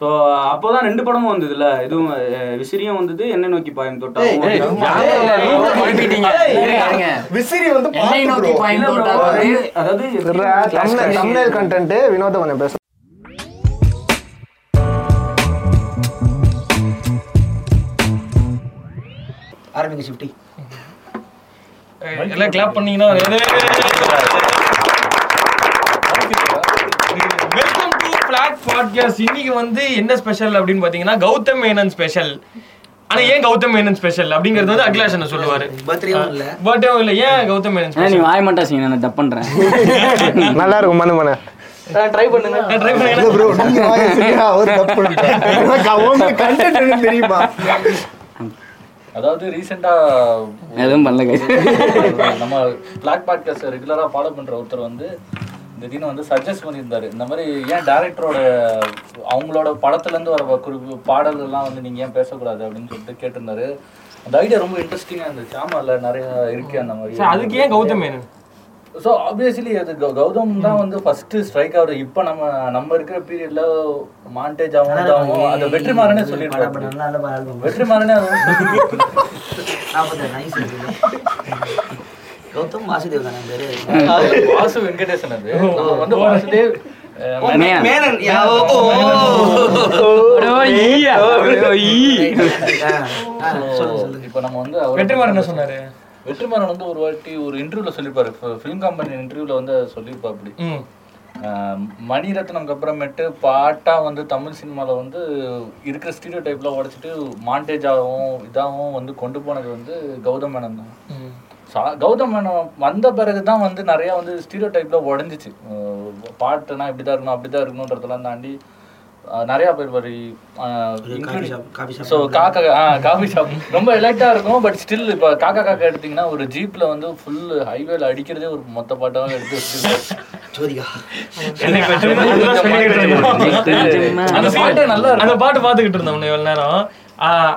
So அப்போதான் ரெண்டு படமும் வந்ததுல இதுவும் விசிறியும் வந்தது என்ன நோக்கி பாயும் தொட்டாலும் விசிறி வந்து என்னை நோக்கி பாயும் தோட்டா அதாவது தமிழ் கண்டென்ட் வினோத கொஞ்சம் பேச ஆரம்பிங்க ஷிஃப்டி எல்லாம் கிளாப் பண்ணீங்கன்னா பாட்காஸ்ட் இன்னைக்கு வந்து என்ன ஸ்பெஷல் அப்படின்னு பாத்தீங்கன்னா கௌதம் மேனன் ஸ்பெஷல் ஆனா ஏன் கௌதம் மேனன் ஸ்பெஷல் அப்படிங்கிறது வந்து அகிலாஷ் என்ன சொல்லுவாரு. பர்த்டேவும் இல்ல. ஏன் கௌதம் மேனன் ஏன்னா நீ ஸ்பெஷல் வாய மாட்டா சீன் நான் தப்பு பண்றேன்? நல்லா இருக்கும் மனு மன. ட்ரை பண்ணுங்க. ட்ரை பண்ணுங்க. ப்ரோ தப்பு கண்டென்ட் தெரியுமா? அதாவது ரீசெண்டா எதுவும் பண்ணல. நம்ம பிளாக் பாட்காஸ்ட் ரெகுலரா ஃபாலோ பண்ற ஒருத்தர் வந்து திடீர்னு வந்து சஜஸ்ட் பண்ணியிருந்தாரு. இந்த மாதிரி ஏன் டேரக்டரோட அவங்களோட படத்துல இருந்து வர குறிப்பு பாடல்கள்லாம் வந்து நீங்க ஏன் பேசக்கூடாது அப்படின்னு சொல்லிட்டு கேட்டிருந்தாரு. அந்த ஐடியா ரொம்ப இன்ட்ரெஸ்டிங்கா இருந்துச்சு. ஆமா இல்ல நிறைய இருக்கு அந்த மாதிரி. சரி, அதுக்கு ஏன் கௌதம் மேனன் ஸோ ஆப்வியஸ்லி அது கௌதம் தான் வந்து ஃபர்ஸ்ட் ஸ்ட்ரைக் ஆகுது இப்போ நம்ம நம்ம இருக்கிற பீரியட்ல மாண்டேஜ் ஆகும் இதாகும். அது வெற்றிமாறனே ஆல்பம் வெற்றிமாறனே கௌதம் வாசுதேவ் தானே பேரு? வாசு வெங்கடேசன் அது. நம்ம வந்து வாசுதேவ் மேனன். இப்போ நம்ம வந்து வெற்றிமாறன் என்ன சொன்னாரு? வெற்றிமாறன் வந்து ஒரு வாட்டி ஒரு இன்டர்வியூல சொல்லியிருப்பாரு. ஃபிலிம் கம்பெனி இன்டர்வியூல வந்து சொல்லியிருப்பா அப்படி. மணிரத்னம்க்கு அப்புறமேட்டு பாட்டா வந்து தமிழ் சினிமால வந்து இருக்கிற ஸ்டீரியோ டைப்ல உடைச்சிட்டு மாண்டேஜாகவும் இதாகவும் வந்து கொண்டு போனது வந்து கௌதம் மேனன் தான். ம். சா- கௌதம் மேனன் வந்த பிறகு தான் வந்து நிறைய வந்து ஸ்டீரியோ டைப்ல உடஞ்சிச்சு. பாட்டுனா இப்படிதான் இருக்கணும் அப்படிதான் இருக்கணுன்றதெல்லாம் தாண்டி நிறைய பேர் வரி coffee shop coffee shop so காக்கா ஆ காஃபி ஷாப் ரொம்ப எலைட்டா இருக்கும் பட் ஸ்டில் இப்போ காக்கா காக்கா எடுத்தீங்கன்னா ஒரு ஜீப்ல வந்து ஃபுல் ஹைவேல அடிக்கிறதே ஒரு மொத்த பாட்டாக எடுத்து வச்சிருக்காரு ஜோதிகா. அந்த பாட்டு நல்லா அந்த பாட்டு பாத்துக்கிட்டு இருந்தோம் உன்னை இவ்வளவு நேரம்.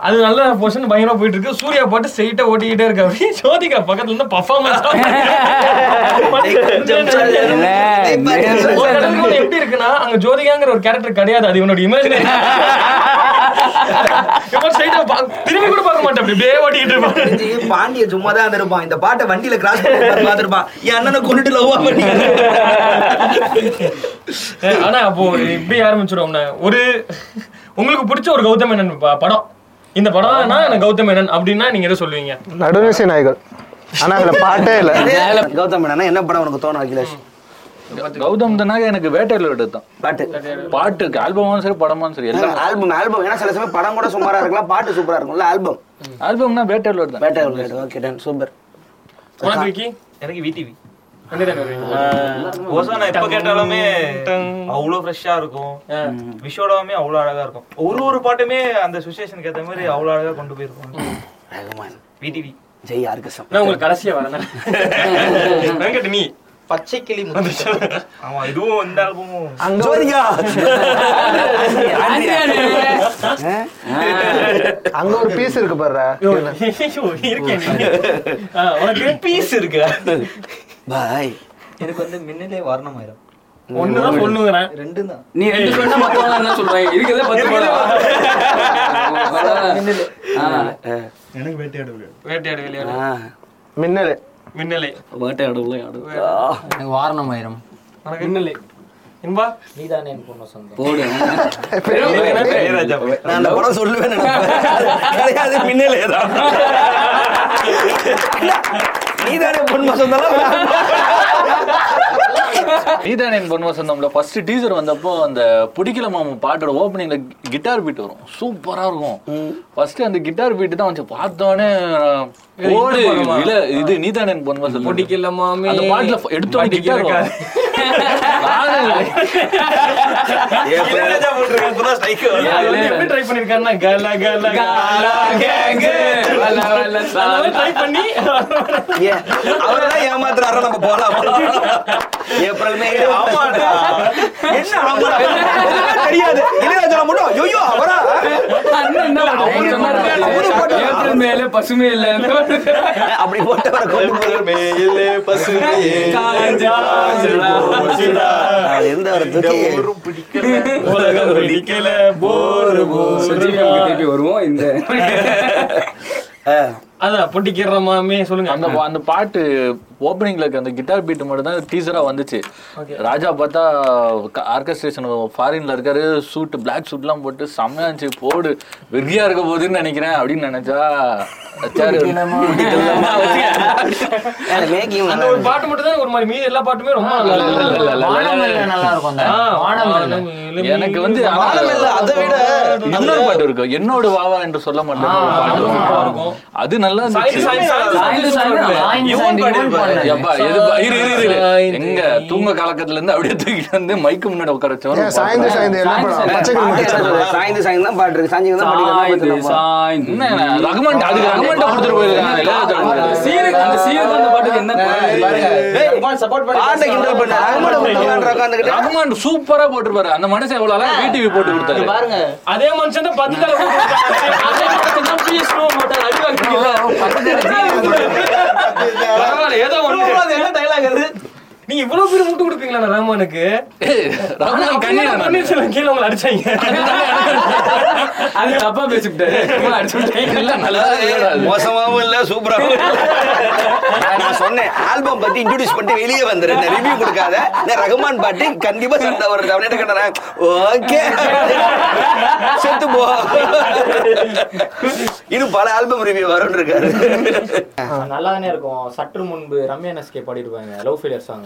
அது நல்ல பொசிஷன் பயங்கரமா போயிட்டு இருக்கு சூர்யா பாட்டு ஸ்ட்ரைட்டா ஓட்டிக்கிட்டே இருக்கு அப்படி. ஜோதிகா பக்கத்துல இருந்து பர்ஃபார்மன்ஸ் எப்படி இருக்குன்னா அங்க ஜோதிகாங்கிற ஒரு கேரக்டர் கிடையாது அது இவனோட இமேஜினரி திரும்பி கூட பார்க்க மாட்டேன். அப்படி இப்படியே ஓட்டிக்கிட்டு இருப்பான். பாண்டிய சும்மா தான் இருப்பான் இந்த பாட்டை வண்டியில கிராஸ் பண்ணி பார்த்திருப்பான். என் அண்ணனை கொண்டுட்டு லவ்வா பண்ணி. ஆனா அப்போ இப்படி ஆரம்பிச்சிருவோம்னா ஒரு உங்களுக்கு பிடிச்ச ஒரு கௌதம் மேனன் ப- படம். இந்த படம்னா எனக்கு கௌதம் மேனன் அப்படின்னா நீங்க எதை சொல்லுவீங்க? நடுநிசை நாய்கள். ஆனா அதுல பாட்டே இல்ல. கௌதம் மேனன் என்ன படம் உனக்கு தோணும் அகிலேஷ்? கௌதம் தானாக எனக்கு வேட்டையில் விட்டது தான் பாட்டு. பாட்டுக்கு ஆல்பமும் சரி படமும் சரி எல்லாம். ஆல்பம் ஆல்பம் ஏன்னா சில சமயம் படம் கூட சுமாரா இருக்கலாம் பாட்டு சூப்பரா இருக்கும்ல ஆல்பம் ஆல்பம்னா வேட்டையில் தான் பேட்டை ஓகே டன் சூப்பர் உனக்கு எனக்கு விடிவி. ஓசானா எப்ப கேட்டாலுமே அவ்வளவு ஃப்ரெஷ்ஷா இருக்கும். விஷோடவுமே அவ்வளவு அழகா இருக்கும். ஒரு ஒரு பாட்டுமே அந்த சுச்சுவேஷனுக்கு ஏத்த மாதிரி அவ்வளவு அழகா கொண்டு போயிருக்கும் ரகுமான். VTV Jai orgasm. நான் உங்களுக்கு கடைசியா வரேன். வெங்கட் நீ. பச்சை கிளி ஆமா இதுவும் இந்த ஆல்பமும். ஜோதிகா. அங்க ஒரு பீஸ் இருக்கு பாரு உனக்கு பீஸ் இருக்கு? பாய். எனக்கு வந்து மின்னலே வரணுமாயிரம். ஒண்ணுதான் சொல்லுங்கிறேன். ரெண்டு தான் நீ ரெண்டு சொன்னா மத்தவங்க என்ன சொல்றாங்க. இருக்கிறதே பத்து படம் எனக்கு வேட்டையாட வேட்டையாடு விளையாடு. மின்னல். மின்னலை வேட்டையாடு விளையாடு எனக்கு வாரணம் ஆயிரம் உனக்கு மின்னலை இன்பா? நீதானே என் பொண்ணு சொந்தம். போடு. நான் அந்த படம் சொல்லுவேன் கிடையாது மின்னலே தான். நீதானே பொன் வசந்தெல்லாம் நீதானே என் பொன் வசந்தம்ல ஃபர்ஸ்ட் டீசர் வந்தப்போ அந்த பிடிக்கல மாமா பாட்டோட ஓப்பனிங்ல கிட்டார் பீட் வரும். சூப்பரா இருக்கும். ஃபர்ஸ்ட் அந்த கிட்டார் பீட் தான் வந்து பார்த்தோன்னே ஓடு இல்ல இது நீதானே என் பொன் வசந்தம் பிடிக்கல மாமே. அந்த பாட்டுல எடுத்தோம் கிட்டார் ட்ரை பண்ணிருக்காருன்னா கல கல கல கேங்கு ட்ரை பண்ணி அவரெல்லாம் ஏமாத்துறாரு நம்ம போலாம். ஏப்ரல் மே ஆமாடா. என்ன ஆமாடா? எதுவுமே தெரியாது. இளையராஜா மட்டும் ஐயோ அவரா? அவரு. பாட்டு. மேல பசுமை இல்ல. அப்படி போட்டு வர கொண்டு போய். அது எந்த ஒரு தூக்கி வருவோம் இந்த அதான் பொட்டிக்கிறமாமே சொல்லுங்க. அந்த பா- அந்த பாட்டு ஓப்பனிங்ல இருக்க அந்த கிட்டார் பீட் மட்டும் தான் டீசரா வந்துச்சு. ராஜா பார்த்தா ஆர்கஸ்ட்ரேஷன் ஃபாரின்ல இருக்காரு சூட் பிளாக் சூட்லாம் போட்டு செம்மையா இருந்துச்சு. போடு வெறியா இருக்க போகுதுன்னு நினைக்கிறேன் அப்படின்னு நினைச்சா ஒரு பாட்டு மட்டும் தான் ஒரு மாதிரி மீதி எல்லா பாட்டுமே ரொம்ப நல்லா இருக்கும். எனக்கு வந்து அதை விட இன்னொரு பாட்டு இருக்கு. என்னோட வாவா என்று சொல்ல மாட்டேன். இருக்கும். இருக்கும். அது நல்லா. எங்க தூங்க கலக்கத்துல இருந்து அப்படியே தூக்கிட்டு வந்து மைக்கு முன்னாடி உட்கார ஏன் சாய்ந்து சாய்ந்து சாய்ந்து சாய்ந்து. தான் பாட்டு இருக்கு. சாய்ந்து தான் பாட்டு சாய்ந்து என்ன ரகுமான் அதுக்கு ரகுமான் கொடுத்துட்டு போயிருக்காங்க. இளையராஜா சீருக்கு அந்த சீருக்கு அந்த பாட்டுக்கு என்ன பாட்டை? கிண்டல் பண்ண ரகுமான் விட்டுலான்னு உட்காந்துக்கிட்டு ரகுமான் சூப்பரா போட்டிருப்பாரு. அந்த மனுஷன் எவ்வளவு அழகா விடிவி போட்டு கொடுத்தாரு. பாருங்க. அதே மனுஷன் தான் பத்து தலை போட்டாரு. பரவாயில்ல, ஏதோ ஒண்ணு. நீங்க இவ்வளவு பேர் முட்டு கொடுப்பீங்களா நான் ரஹ்மானுக்கு ஏய், ரகுமான் கண்ணியா பன்னீர்செல்வம் கீழே உங்களை அடிச்சாங்க. அது தப்பா பேசிவிட்டாரு இல்ல நல்லா. மோசமாவும் இல்ல சூப்பராவும் இல்ல. நான் சொன்னேன் ஆல்பம் பத்தி இன்ட்ரோடியூஸ் பண்ணிட்டு வெளியே வந்துரு. ரிவ்யூ கொடுக்காத. நான் ரகுமான் பாட்டு கண்டிப்பா சண்டை வருது அவன் கண்டன ஓகே. செத்து போ. இன்னும் பல ஆல்பம் ரிவ்யூ வரும்னு இருக்காரு. நல்லா தானே இருக்கும். சற்று முன்பு ரம்யா எஸ்கே பாடிருப்பாங்க லவ் ஃபெயிலியர் சாங்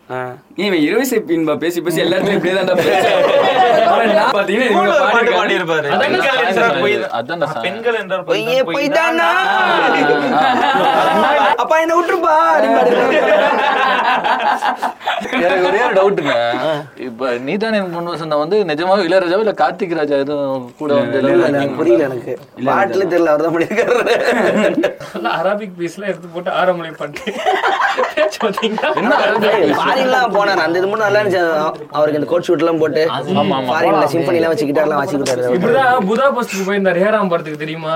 தான்டா பேசுறேன் நான் பாத்தீங்கன்னா இவங்க பாட்டு பாடிருக்காங்க. பாடியிருப்பாரு. அதான் பெண்கள் என்றால் பொய் தான். அதான் நான் பெண்கள் என்றால் பொய் பொய்யே தான், பொய் பொய் தான். தானா அப்பா என்ன விட்டுருப்பா எனக்கு ஒரே ஒரு டவுட்டுங்க இப்ப நீதானே என் பொண்ணு வசந்தா வந்து நிஜமாவே இளையராஜாவா இல்ல கார்த்திக் ராஜா எதுவும் கூட வந்து எனக்கு புரியல எனக்கு. பாட்டுல தெரியல அவர் தான் அரபிக் பீஸ்ல எடுத்து போட்டு ஆரம்பி பண்ணிட்டு? என்ன ஃபாரின்லாம் போனார் அந்த இது மட்டும் நல்லா இருந்துச்சு. அவருக்கு இந்த கோட் ஷூட் எல்லாம் போட்டு ஃபாரின்ல சிம்பனி எல்லாம் வச்சு கிட்டார்லாம் வச்சுக்கிட்டாரு இப்படிதான் புதாபஸ்துக்கு போயிருந்தாரு. ஹேராம் படத்துக்கு தெரியுமா?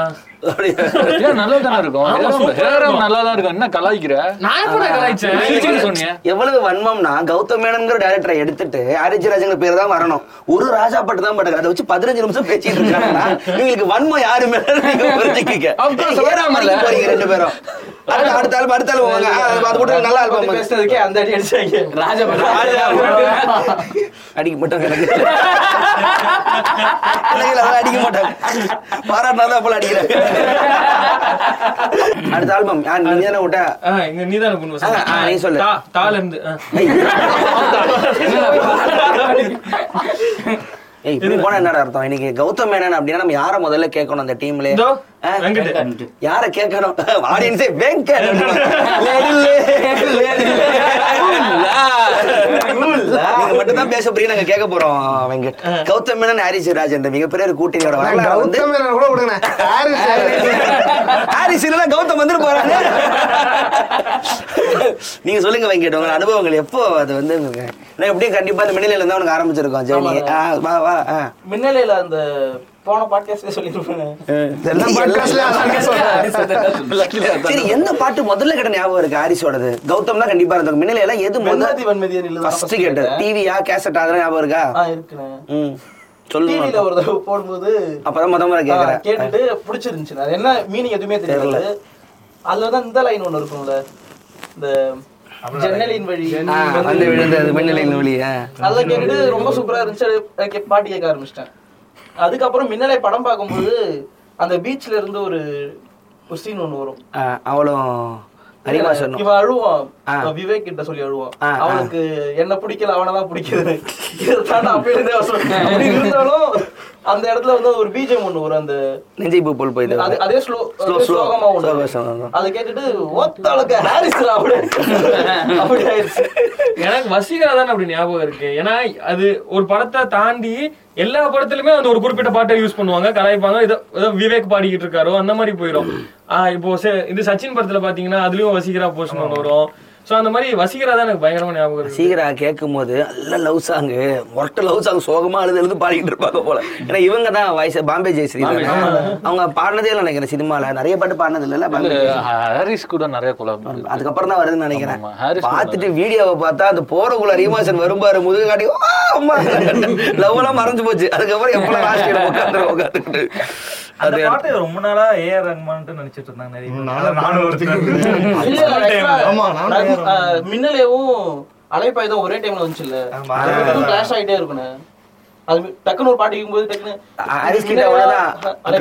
நல்லா தானே இருக்கும்? ஹேரம் ஹேரம் நல்லா தான் இருக்கும். என்ன கலாய்க்கிற? நான் எப்படி கலாய்ச்சேன். சிரிச்சுன்னு சொன்னீங்க எவ்வளவு வன்மம்னா கௌதம் மேனன்ங்கிற டேரக்டரை எடுத்துட்டு ஆரிஜி ராஜங்கிற பேர் தான் வரணும். ஒரு ராஜா பாட்டு தான் பாட்டு அதை வச்சு பதினஞ்சு நிமிஷம் பேசிட்டு இருக்காங்கன்னா வன்மம் யாரு மேல நீங்க புரிஞ்சுக்கிங்க ரெண்டு பேரும். அடுத்த அடுத்த ஆல்பம் அடுத்த ஆல்பம் வாங்க. அது போட்டு நல்ல ஆல்பம் பேசுனதுக்கே அந்த அடி அடிச்சாங்க ராஜா அடிக்க மாட்டாங்க. அடிக்க மாட்டாங்க. பாராட்டினா தான் போல அடிக்கிறாங்க. அடுத்த ஆல்பம் நீ தானே விட்ட? இங்க நீ சொல்லு. தால இருந்து. இப்படி போனா என்னடா அர்த்தம்? இன்னைக்கு கௌதம் மேனன் அப்படின்னா நம்ம யார முதல்ல கேட்கணும் அந்த டீம்ல. யார கேட்கணும்? ஆடியன்ஸே வெங்கட். நீங்க மட்டும் தான் பேச போறீங்க நாங்க கேட்க போறோம் வெங்கட். கௌதம் மேனன் ஹாரிஸ் மிகப்பெரிய ஒரு கூட்டணியோட வரலாறு வந்து கூட விடுங்க ஹாரிஸ் ஹாரிஸ் இல்லைன்னா கௌதம் வந்துட்டு போறாங்க நீங்க சொல்லுங்க வெங்கட் உங்க அனுபவங்கள் எப்போ அது வந்து எப்படியும் கண்டிப்பா இந்த மின்னலையில இருந்தா உனக்கு ஆரம்பிச்சிருக்கோம். ஜெர்னி வா வா ஆ. மின்னலையில அந்த போன பாட்காஸ்ட்ல சொல்லிருப்பேன் சரி எந்த பாட்டு முதல்ல கேட்ட ஞாபகம் இருக்கு? ஹாரிஸோடது. கௌதம் தான் கண்டிப்பா இருந்தோம் எல்லாம் எது முதல்ல வெண்மதி வெண்மதியா நில்லு ஃபர்ஸ்ட் கேட்டது. டிவியா கேசட் அதெல்லாம் ஞாபகம் இருக்கா? இருக்குண்ணே. சொல்லுங்க ஒரு தடவை போடும்போது அப்பதான் முத முறை கேக்குறேன். கேட்டுட்டு பிடிச்சிருந்துச்சு அது என்ன மீனிங் எதுவுமே தெரியல. அதுல தான் இந்த லைன் ஒண்ணு இருக்கும்ல. இந்த ஜன்னலின் வழி. ஆ, வந்து விழுந்தது மின்னலின் கேட்டுட்டு ரொம்ப சூப்பரா இருந்துச்சு. பாட்டு கேட்க ஆரம்பிச்சிட்டேன். அதுக்கப்புறம் மின்னலை படம் பார்க்கும்போது அந்த பீச்ல இருந்து ஒரு ஒரு சீன் ஒண்ணு வரும். அவளும் அதிகமா சொன்னோம். இவன் அழுவான் விவேக் கிட்ட சொல்லி அழுவான். அவனுக்கு என்ன பிடிக்கல அவனதான் பிடிக்குது. இதுதான் அப்படி இருந்தே இருந்தாலும் அந்த இடத்துல வந்து ஒரு பீஜம் ஒண்ணு வரும் அந்த நெஞ்சை பூ போல் போயிட்டு அது- அதே ஸ்லோ Slow, slow. ஸ்லோகமா ஒண்ணு. அதை கேட்டுட்டு ஒத்தளக்க ஹாரிஸ் அப்படி அப்படி ஆயிடுச்சு. எனக்கு வசீகரா தானே அப்படி ஞாபகம் இருக்கு. ஏன்னா அது ஒரு படத்தை தாண்டி எல்லா படத்துலயுமே அந்த ஒரு குறிப்பிட்ட பாட்டை யூஸ் பண்ணுவாங்க. கலாய்ப்பாங்க. ஏதோ விவேக் பாடிக்கிட்டு இருக்காரோ அந்த மாதிரி போயிடும் ஆஹ் இப்போ இது சச்சின் படத்துல பாத்தீங்கன்னா அதுலயும் வசீகரா போர்ஷன் ஒன்று வரும். சோ அந்த மாதிரி வசீகரா தான் எனக்கு பயங்கரமா ஞாபகம் சீக்கிரம் கேட்கும் போது நல்ல லவ் சாங்கு மொரட்ட லவ் சாங் சோகமா அழுது எழுது பாடிக்கிட்டு இருப்பாங்க போல. ஏன்னா இவங்க தான் வயசு பாம்பே. ஜெயஸ்ரீ அவங்க பாடினதே இல்லை நினைக்கிறேன் சினிமால. நிறைய பாட்டு பாடினது இல்ல. ஹாரிஸ் கூட நிறைய கொலாப் அதுக்கப்புறம் தான் வருதுன்னு நினைக்கிறேன். பார்த்துட்டு வீடியோவை பார்த்தா அந்த போறக்குள்ள ரீமாசன் வரும்பாரு முதுகு காட்டி "ஆ, அம்மா. லவ் எல்லாம் மறைஞ்சு போச்சு. அதுக்கப்புறம் எப்பலாம் லாஸ்ட் உட்காந்து உட்காந்துக்கிட்டு. அந்த அது பாட்டு ரொம்ப நாளா ஏஆர் ரஹ்மான்ட்டு நினைச்சிட்டு இருந்தாங்க நிறைய. நானும் இல்ல, மின்னலேவும் அலைப்பாயுதம் ஒரே டைம்ல வந்துச்சுல்ல. ஆமா. கிளாஷ் ஆயிட்டே இருக்குண்ணே. அது டக்குன்னு ஒரு பாட்டு கேட்கும்போது டக்குன்னு ஹாரிஸ் கிட்ட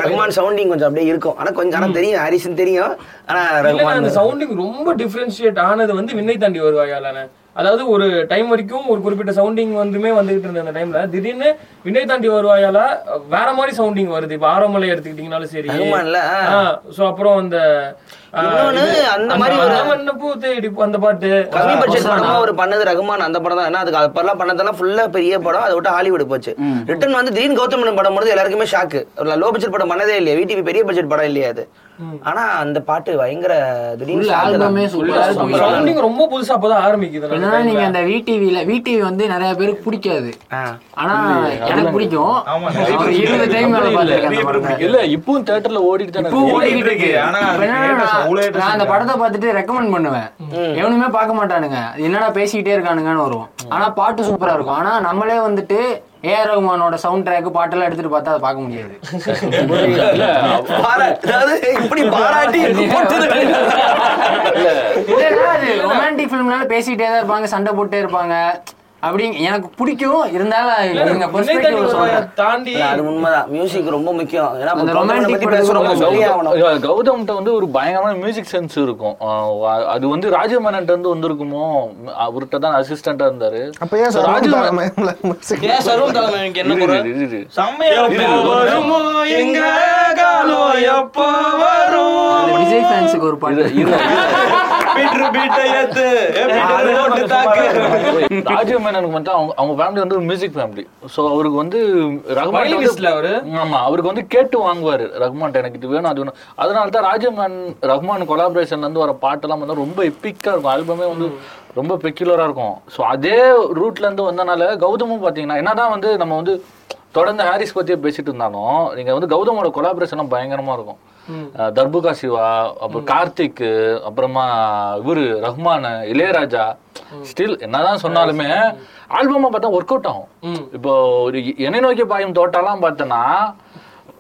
ரஹ்மான் சவுண்டிங் கொஞ்சம் அப்படியே இருக்கும். ஆனா கொஞ்சம் ஆனா தெரியும் ஹாரிஸ்னு தெரியும். ஆனா இல்ல, அந்த சவுண்டிங் ரொம்ப டிஃபரன்ஷியேட் ஆனது வந்து விண்ணை தாண்டி வருவாயாலான அதாவது ஒரு டைம் வரைக்கும் ஒரு குறிப்பிட்ட சவுண்டிங் வந்துமே வந்துகிட்டு இருந்த அந்த டைம்ல திடீர்னு விண்ணை தாண்டி வருவாயால வேற மாதிரி சவுண்டிங் வருது. இப்ப ஆரம்பலை எடுத்துக்கிட்டீங்கனாலும் சரி. சோ அப்புறம் அந்த அந்த மாதிரி அந்த பாட்டு. கம்மி பட்ஜெட் படமா ஒரு பண்ணது ரகுமான் அந்த படம் தான். ஏன்னா அதுக்கு அப்பெல்லாம் பண்ணதெல்லாம் ஃபுல்லா பெரிய படம். அதை விட்டு ஹாலிவுட் போச்சு. ரிட்டன் வந்து திடீர்னு கௌதம் மேனன் படம் போது எல்லாருக்குமே ஷாக்கு லோ பட்ஜெட் படம் பண்ணதே இல்லையா. விடிவி பெரிய பட்ஜெட் படம் இல்லையா அது. ஆனா அந்த பாட்டு பயங்கர திடீர்னு Full shock தான். album-ஏ super ஆ இருக்கும். சவுண்டிங் ரொம்ப புதுசா அப்பதான் ஆரம்பிக்குது அந்த என்னன்னா நீங்க. அந்த விடிவில விடிவி வந்து நிறைய பேருக்கு பிடிக்காது. ஆனா எனக்கு பிடிக்கும் இருபது டைம் மேல பாத்திருக்கேன் அந்த படத்தை. இல்ல இப்பவும் தியேட்டர்ல ஓடிட்டு தானே இப்போ இருக்கு. நான் அந்த. படத்தை பார்த்துட்டு ரெக்கமெண்ட் பண்ணுவேன் எவனுமே பார்க்க மாட்டானுங்க அது என்னடா பேசிக்கிட்டே இருக்கானுங்கன்னு வரும் ஆனா பாட்டு சூப்பரா இருக்கும் ஆனா நம்மளே வந்துட்டு ஏஆர் ரகுமானோட சவுண்ட் ட்ராக் பாட்டெல்லாம் எடுத்துட்டு பார்த்தா அதை பார்க்க முடியாது. இப்படி பாராட்டி ரொமான்டிக் ஃபிலிம்னால பேசிக்கிட்டே தான் இருப்பாங்க சண்டை போட்டே இருப்பாங்க. அப்படி எனக்கு பிடிக்கும். இருந்தாலும் தாண்டி அது உண்மைதான். மியூசிக் ரொம்ப முக்கியம். ஏன்னா கௌதம்கிட்ட வந்து ஒரு பயங்கரமான மியூசிக் சென்ஸ் இருக்கும். அது வந்து ராஜமேனன்ட்ட வந்து வந்திருக்குமோ? அவர்கிட்ட தான் அசிஸ்டண்டா இருந்தாரு. அப்ப ஏன் So, சார் ராஜமேனன் ஏன் சர்வம் தலைமை எனக்கு என்ன இரு, குறை இரு, இரு, இரு. செம்மையா வருமோ எங்க காலம் எப்போ வரும்? விஜய் ஃபேன்ஸுக்கு ஒரு பாட்டு. பீட்ரு பீட்டை ஏத்து. போட்டு தாக்கு. ராஜமேனனுக்கு மட்டும் அவங்க அவங்க ஃபேமிலி வந்து ஒரு மியூசிக் ஃபேமிலி ஸோ அவருக்கு வந்து ரகுமான் Violinist-ல அவரு? ஆமா அவருக்கு வந்து கேட்டு வாங்குவாரு ரகுமான் எனக்கு இது வேணும் அது வேணும். அதனால தான் ராஜமேன் ரகுமான் கொலாபரேஷன்ல இருந்து வர பாட்டெல்லாம் வந்து ரொம்ப எப்பிக்கா இருக்கும். ஆல்பமே வந்து ரொம்ப பெக்யுலரா இருக்கும். ஸோ அதே ரூட்ல இருந்து வந்தனால கௌதமும் பாத்தீங்கன்னா என்னதான் வந்து நம்ம வந்து தொடர்ந்து ஹாரிஸ் பத்தியே பேசிட்டு இருந்தாலும் நீங்க வந்து கௌதமோட கொலாபரேஷன் பயங்கரமா இருக்கும். தர்புகா சிவா அப்புறம் கார்த்திக் அப்புறமா இவரு ரஹ்மான் இளையராஜா. ஸ்டில் என்னதான் சொன்னாலுமே ஆல்பமா பார்த்தா ஒர்க் அவுட் ஆகும். இப்போ ஒரு என்னை நோக்கி பாயும் தோட்டாலாம் பார்த்தோன்னா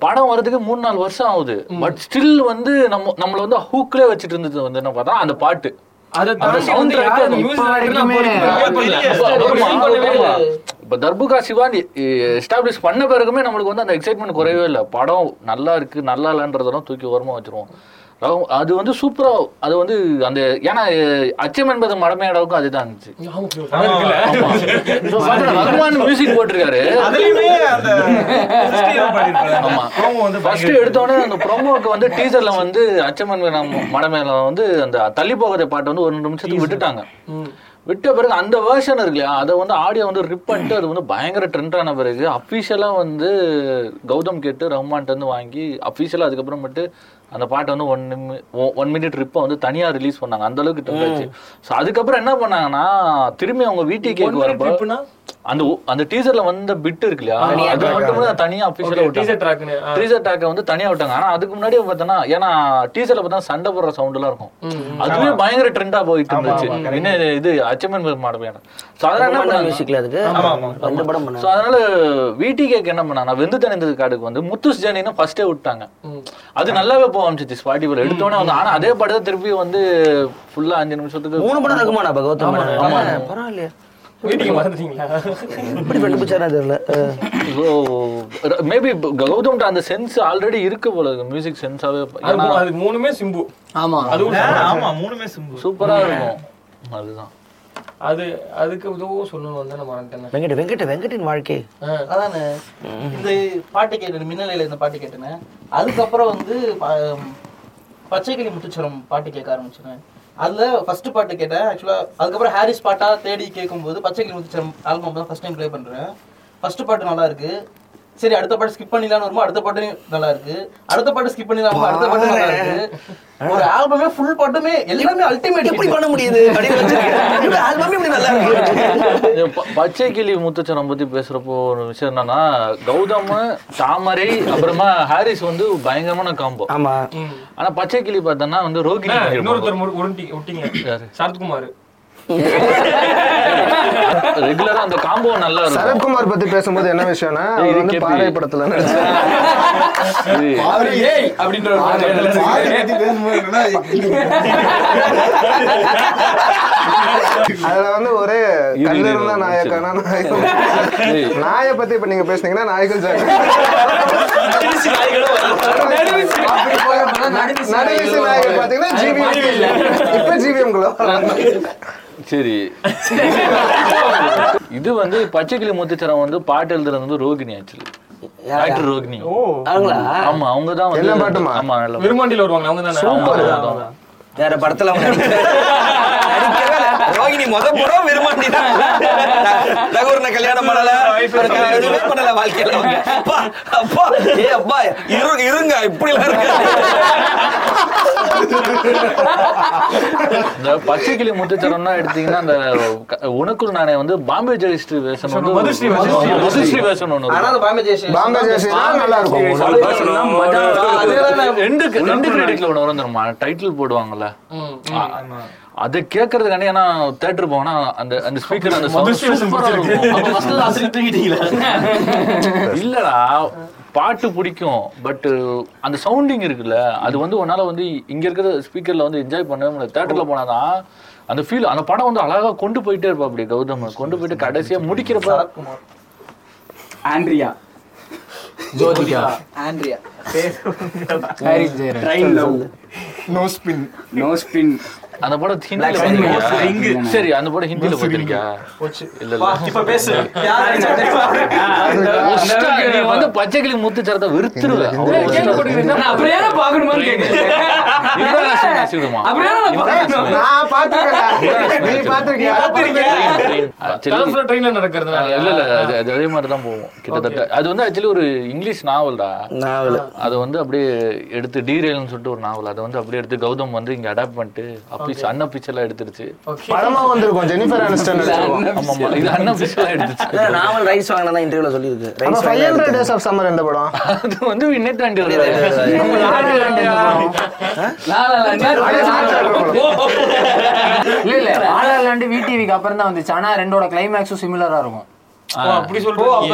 படம் வரதுக்கு மூணு நாலு வருஷம் ஆகுது. பட் ஸ்டில் வந்து நம்ம நம்மள வந்து ஹூக்லயே வச்சுட்டு இருந்தது வந்து என்ன பார்த்தா அந்த பாட்டு. இப்ப தர்புகா சிவான் எஸ்டாப்ளிஷ் பண்ண பிறகுமே நம்மளுக்கு வந்து அந்த எக்ஸைட்மெண்ட் குறையவே இல்லை. படம் நல்லா இருக்கு நல்லா இல்லைன்றதெல்லாம் தூக்கி ஓரமா வச்சிருவோம். அது வந்து சூப்பரா அது வந்து அந்த ஏன்னா அச்சம் என்பது மடமையாடவுக்கும் அதுதான் இருந்துச்சு. ரகுமான் மியூசிக் போட்டிருக்காரு. ஆமா. ஃபர்ஸ்ட் எடுத்தோடனே அந்த ப்ரோமோக்கு வந்து டீசர்ல வந்து அச்சமன் மடமேல வந்து அந்த தள்ளி போகாத பாட்டு வந்து ஒரு நிமிஷத்துக்கு விட்டுட்டாங்க. விட்ட பிறகு அந்த வேர்ஷன் இருக்கு இல்லையா அதை வந்து ஆடியோ வந்து ரிப் பண்ணிட்டு அது வந்து பயங்கர ட்ரெண்ட் ஆன பிறகு அஃபீஷியலா வந்து கௌதம் கேட்டு ரஹ்மான்ட்ட வந்து வாங்கி அஃபீஷியலா அதுக்கப்புறமேட்டு அந்த பாட்டை வந்து ஒன் ஒன் மினிட் ரிப்பை வந்து தனியா ரிலீஸ் பண்ணாங்க. அந்த அளவுக்கு ஆச்சு. ஸோ அதுக்கப்புறம் என்ன பண்ணாங்கன்னா திரும்பி அவங்க வீட்டுக்கு One கேக்கு minute வரப்போ? அந்த அந்த டீசர்ல வந்த பிட் இருக்கு இல்லையா? அது மட்டும் தனியா அஃபீஷியலா Okay, விட்டாங்க. teaser track-னு. ஆ. டீசர் ட்ராக்கை வந்து தனியா விட்டாங்க. ஆனா அதுக்கு முன்னாடியே பார்த்தோன்னா ஏன்னா டீசர்ல பார்த்தா சண்டை போடுற சவுண்ட் எல்லாம் இருக்கும். அதுவே பயங்கர ட்ரெண்டா போயிட்டு இருந்துச்சு. என்ன இது- அச்சமன் மாடமையான சோ அதனால என்ன பண்ணாங்க? சோ அதனால வீட்டி கேக் என்ன பண்ணாங்க வெந்து தணிந்தது காடுக்கு வந்து முத்துஸ் ஜேனின்னு ஃபர்ஸ்டே விட்டாங்க. அது நல்லாவே போக ஆரம்பிச்சிச்சு ஸ்பாட்டிஃபைல எடுத்தோடனே வந்து ஆனா அதே படத்தை திருப்பி வந்து ஃபுல்லா அஞ்சு நிமிஷத்துக்கு மூணு படம் இருக்குமா அப்ப கௌதம் மேனன்? ஆ, பரவாயில்லையே மேபி கௌதம்ட்ட அந்த சென்ஸ் ஆல்ரெடி இருக்கு போல மியூசிக் சென்ஸாவே மூணுமே சிம்பு. ஆமா. அது ஆ, ஆமா மூணுமே சிம்பு. சூப்பரா இருக்கும். அதுதான். அது அதுக்கு ஏதோ சொல்லணும் வந்து நான் மறந்துட்டேன். வெங்கட் வெங்கட் வெங்கட்டின் வாழ்க்கை. அதானே? இந்த பாட்டு கேட்டேன் மின்னலையில இந்த பாட்டு கேட்டேனே. அதுக்கப்புறம் வந்து பச்சைக்கிளி முத்துச்சரம் பாட்டு கேட்க ஆரம்பிச்சேன். அதுல ஃபர்ஸ்ட் பாட்டு கேட்டேன். ஆக்சுவலா அதுக்கப்புறம் ஹாரிஸ் பாட்டா தேடி கேட்கும்போது பச்சைக்கிளி முத்துச்சரம் ஆல்பம் தான் ஃபர்ஸ்ட் டைம் ப்ளே பண்றேன். ஃபர்ஸ்ட் பாட்டு நல்லா இருக்கு. சரி அடுத்த பாட்டு ஸ்கிப் பண்ணிடலாம்னு வரும்போது அடுத்த பாட்டு நல்லா இருக்கு அடுத்த பாட்டு ஸ்கிப் பண்ணிடலாம் அடுத்த பாட்டு நல்லா இருக்கு ஒரு ஆல்பமே ஃபுல் பாட்டுமே எல்லாமே அல்டிமேட் எப்படி பண்ண முடியுது? ஆல்பமே இப்படி நல்லா இருக்கு. பச்சை கிளி முத்துச்சரம் பத்தி பேசுறப்போ ஒரு விஷயம் என்னன்னா கௌதம் தாமரை அப்புறமா ஹாரிஸ் வந்து பயங்கரமான காம்போ ஆமா. ஆனா பச்சை கிளி பார்த்தோன்னா வந்து ரோகிணி. இன்னொருத்தர் யாரு? சரத்குமார். ரெகுலரா அந்த காம்போ நல்லா இருக்கும். சரத்குமார் பத்தி பேசும்போது என்ன விஷயம்னா அவர் வந்து. பாறை படத்துல. அதுல வந்து ஒரே கல்லு இரு, இருந்தா இரு, நாயக்கானா நாயகம். நாயை பத்தி இப்ப நீங்க பேசுனீங்கன்னா நாயகன் சார். நடுவிசி நாயகன் பாத்தீங்கன்னா ஜிவிஎம். இப்ப ஜிவிஎம் குள்ள சரி. இது வந்து பச்சை கிளி முத்துச்சரம் வந்து பாட்டு எழுதுறது வந்து ரோகிணி ஆக்சுவலி டாக்டர் ரோகிணி. அவங்களா? ஆமா அவங்க தான் வந்து எல்லா பாட்டுமா? ஆமா நல்ல விருமாண்டியில வருவாங்க அவங்க தானே? வேற படத்துல அவங்க இல்ல. ரோகிணி முத படம் விரும்பாண்டி தான் ரகுவரனை கல்யாணம் பண்ணல. எதுவுமே பண்ணல வாழ்க்கையில அப்பா அப்பா ஏ அப்பா இரு இருங்க இப்படி எல்லாம் இருக்கு இந்த பச்சை கிளி முத்துச்சரம்னா எடுத்தீங்கன்னா அந்த க- உனக்குள் நானே வந்து பாம்பே ஜெயிஸ்ட் வேஷன் வந்து மதுஸ்ரீ மதுஸ்ரீ வேஷன் ஒன்று பாம்பே ஜெயஸ்ரீ. பாம்பே ஜெயஸ்ரீ நல்லா இருக்கும். ரெண்டு ரெண்டு கிரெடிட்ல ஒன்று வரும் தெரியுமா? டைட்டில் போடுவாங்கல்ல. அதை கேட்கறதுக்காண்டி ஏன்னா தேட்டர் போனா அந்த அந்த ஸ்பீக்கர் அந்த இல்லடா பாட்டு பிடிக்கும் பட் அந்த சவுண்டிங் இருக்குல்ல அது வந்து உன்னால வந்து இங்க இருக்கிற ஸ்பீக்கர்ல வந்து என்ஜாய் பண்ணவே முடியாது. தேட்டர்ல போனாதான் அந்த ஃபீல் அந்த படம் வந்து அழகா கொண்டு போயிட்டே இருப்பா அப்படி கௌதம். கொண்டு போயிட்டு கடைசியா முடிக்கிறப்ப Andrea. Jyothika. Andrea. No spin no spin அந்த படம் ஹிந்தில சரி அந்த படம் ஹிந்தில பார்த்திருக்கியா? இல்ல இல்ல. இப்ப பேசு. நீ வந்து பச்சை கிளி முத்து சரத்தை வெறுத்துருவ. அப்படியே பாத்திருக்கியா அது- அது அதே மாதிரி தான் போகும் கிட்டத்தட்ட. அது வந்து ஆக்சுவலி ஒரு இங்கிலீஷ் நாவல்டா நாவல் அதை வந்து அப்படியே எடுத்து டீரெயில்னு சொல்லிட்டு ஒரு நாவல் அதை வந்து அப்படியே எடுத்து கௌதம் வந்து இங்க அடாப்ட் பண்ணிட்டு அப்பீஸ் அன்அபிஷியலா எடுத்துருச்சு. படமா வந்திருக்கும் ஜெனிஃபர் அனிஸ்டன் ஆமா ஆமா இது எடுத்துச்சு நாவல் ரைஸ் வாங்கினா இன்டர்வியூல சொல்லியிருக்கு. நம்ம rise five hundred days of summer எந்த படம்? அது வந்து விண்ணை தாண்டி ஒரு இல்ல இல்ல. விடிவிக்கு அப்புறம் தான் வந்துச்சு. ஆனா ரெண்டோட கிளைமேக்ஸும் சிமிலரா இருக்கும். அப்படி சொல்றோம்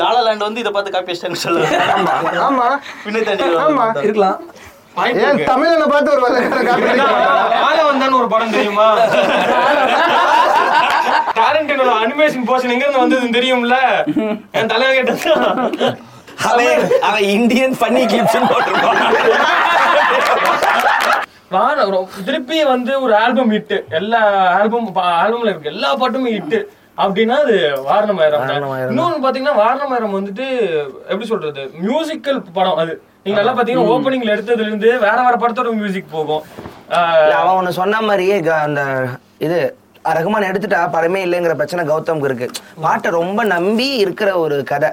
லாலா லேண்ட் வந்து இத பார்த்து காப்பி அடிச்சாங்க சொல்லுவாங்க ஆமா. தண்ணி ஆமா. இருக்கலாம். தமிழனை பார்த்து ஒரு வெள்ளைக்காரன் வந்தான்னு ஒரு படம் தெரியுமா? டாரண்டினோட அனிமேஷன் போர்ஷன் எங்க இருந்து வந்ததுன்னு தெரியும்ல? என் தலைவன் கேட்டா அவன் அவன் இந்தியன் ஃபன்னி கிளிப்ஸ் போட்டிருப்பான். திருப்பி வந்து ஒரு ஆல்பம் ஹிட் எல்லா ஆல்பம் ஆல்பம்ல இருக்கு எல்லா பாட்டுமே ஹிட் அப்படின்னா அது வாரணமாயிரம் தான். இன்னொன்னு பாத்தீங்கன்னா வாரணமாயிரம் வந்துட்டு எப்படி சொல்றது மியூசிக்கல் படம் அது. நீங்க நல்லா பாத்தீங்கன்னா ஓப்பனிங்ல எடுத்ததுல இருந்து வேற வேற படத்தோட மியூசிக் போகும். அவன் ஒண்ணு சொன்ன மாதிரியே க- அந்த இது ரகுமான் எடுத்துட்டா படமே இல்லைங்கிற பிரச்சனை கௌதம்க்கு இருக்கு. பாட்டை ரொம்ப நம்பி இருக்கிற ஒரு கதை.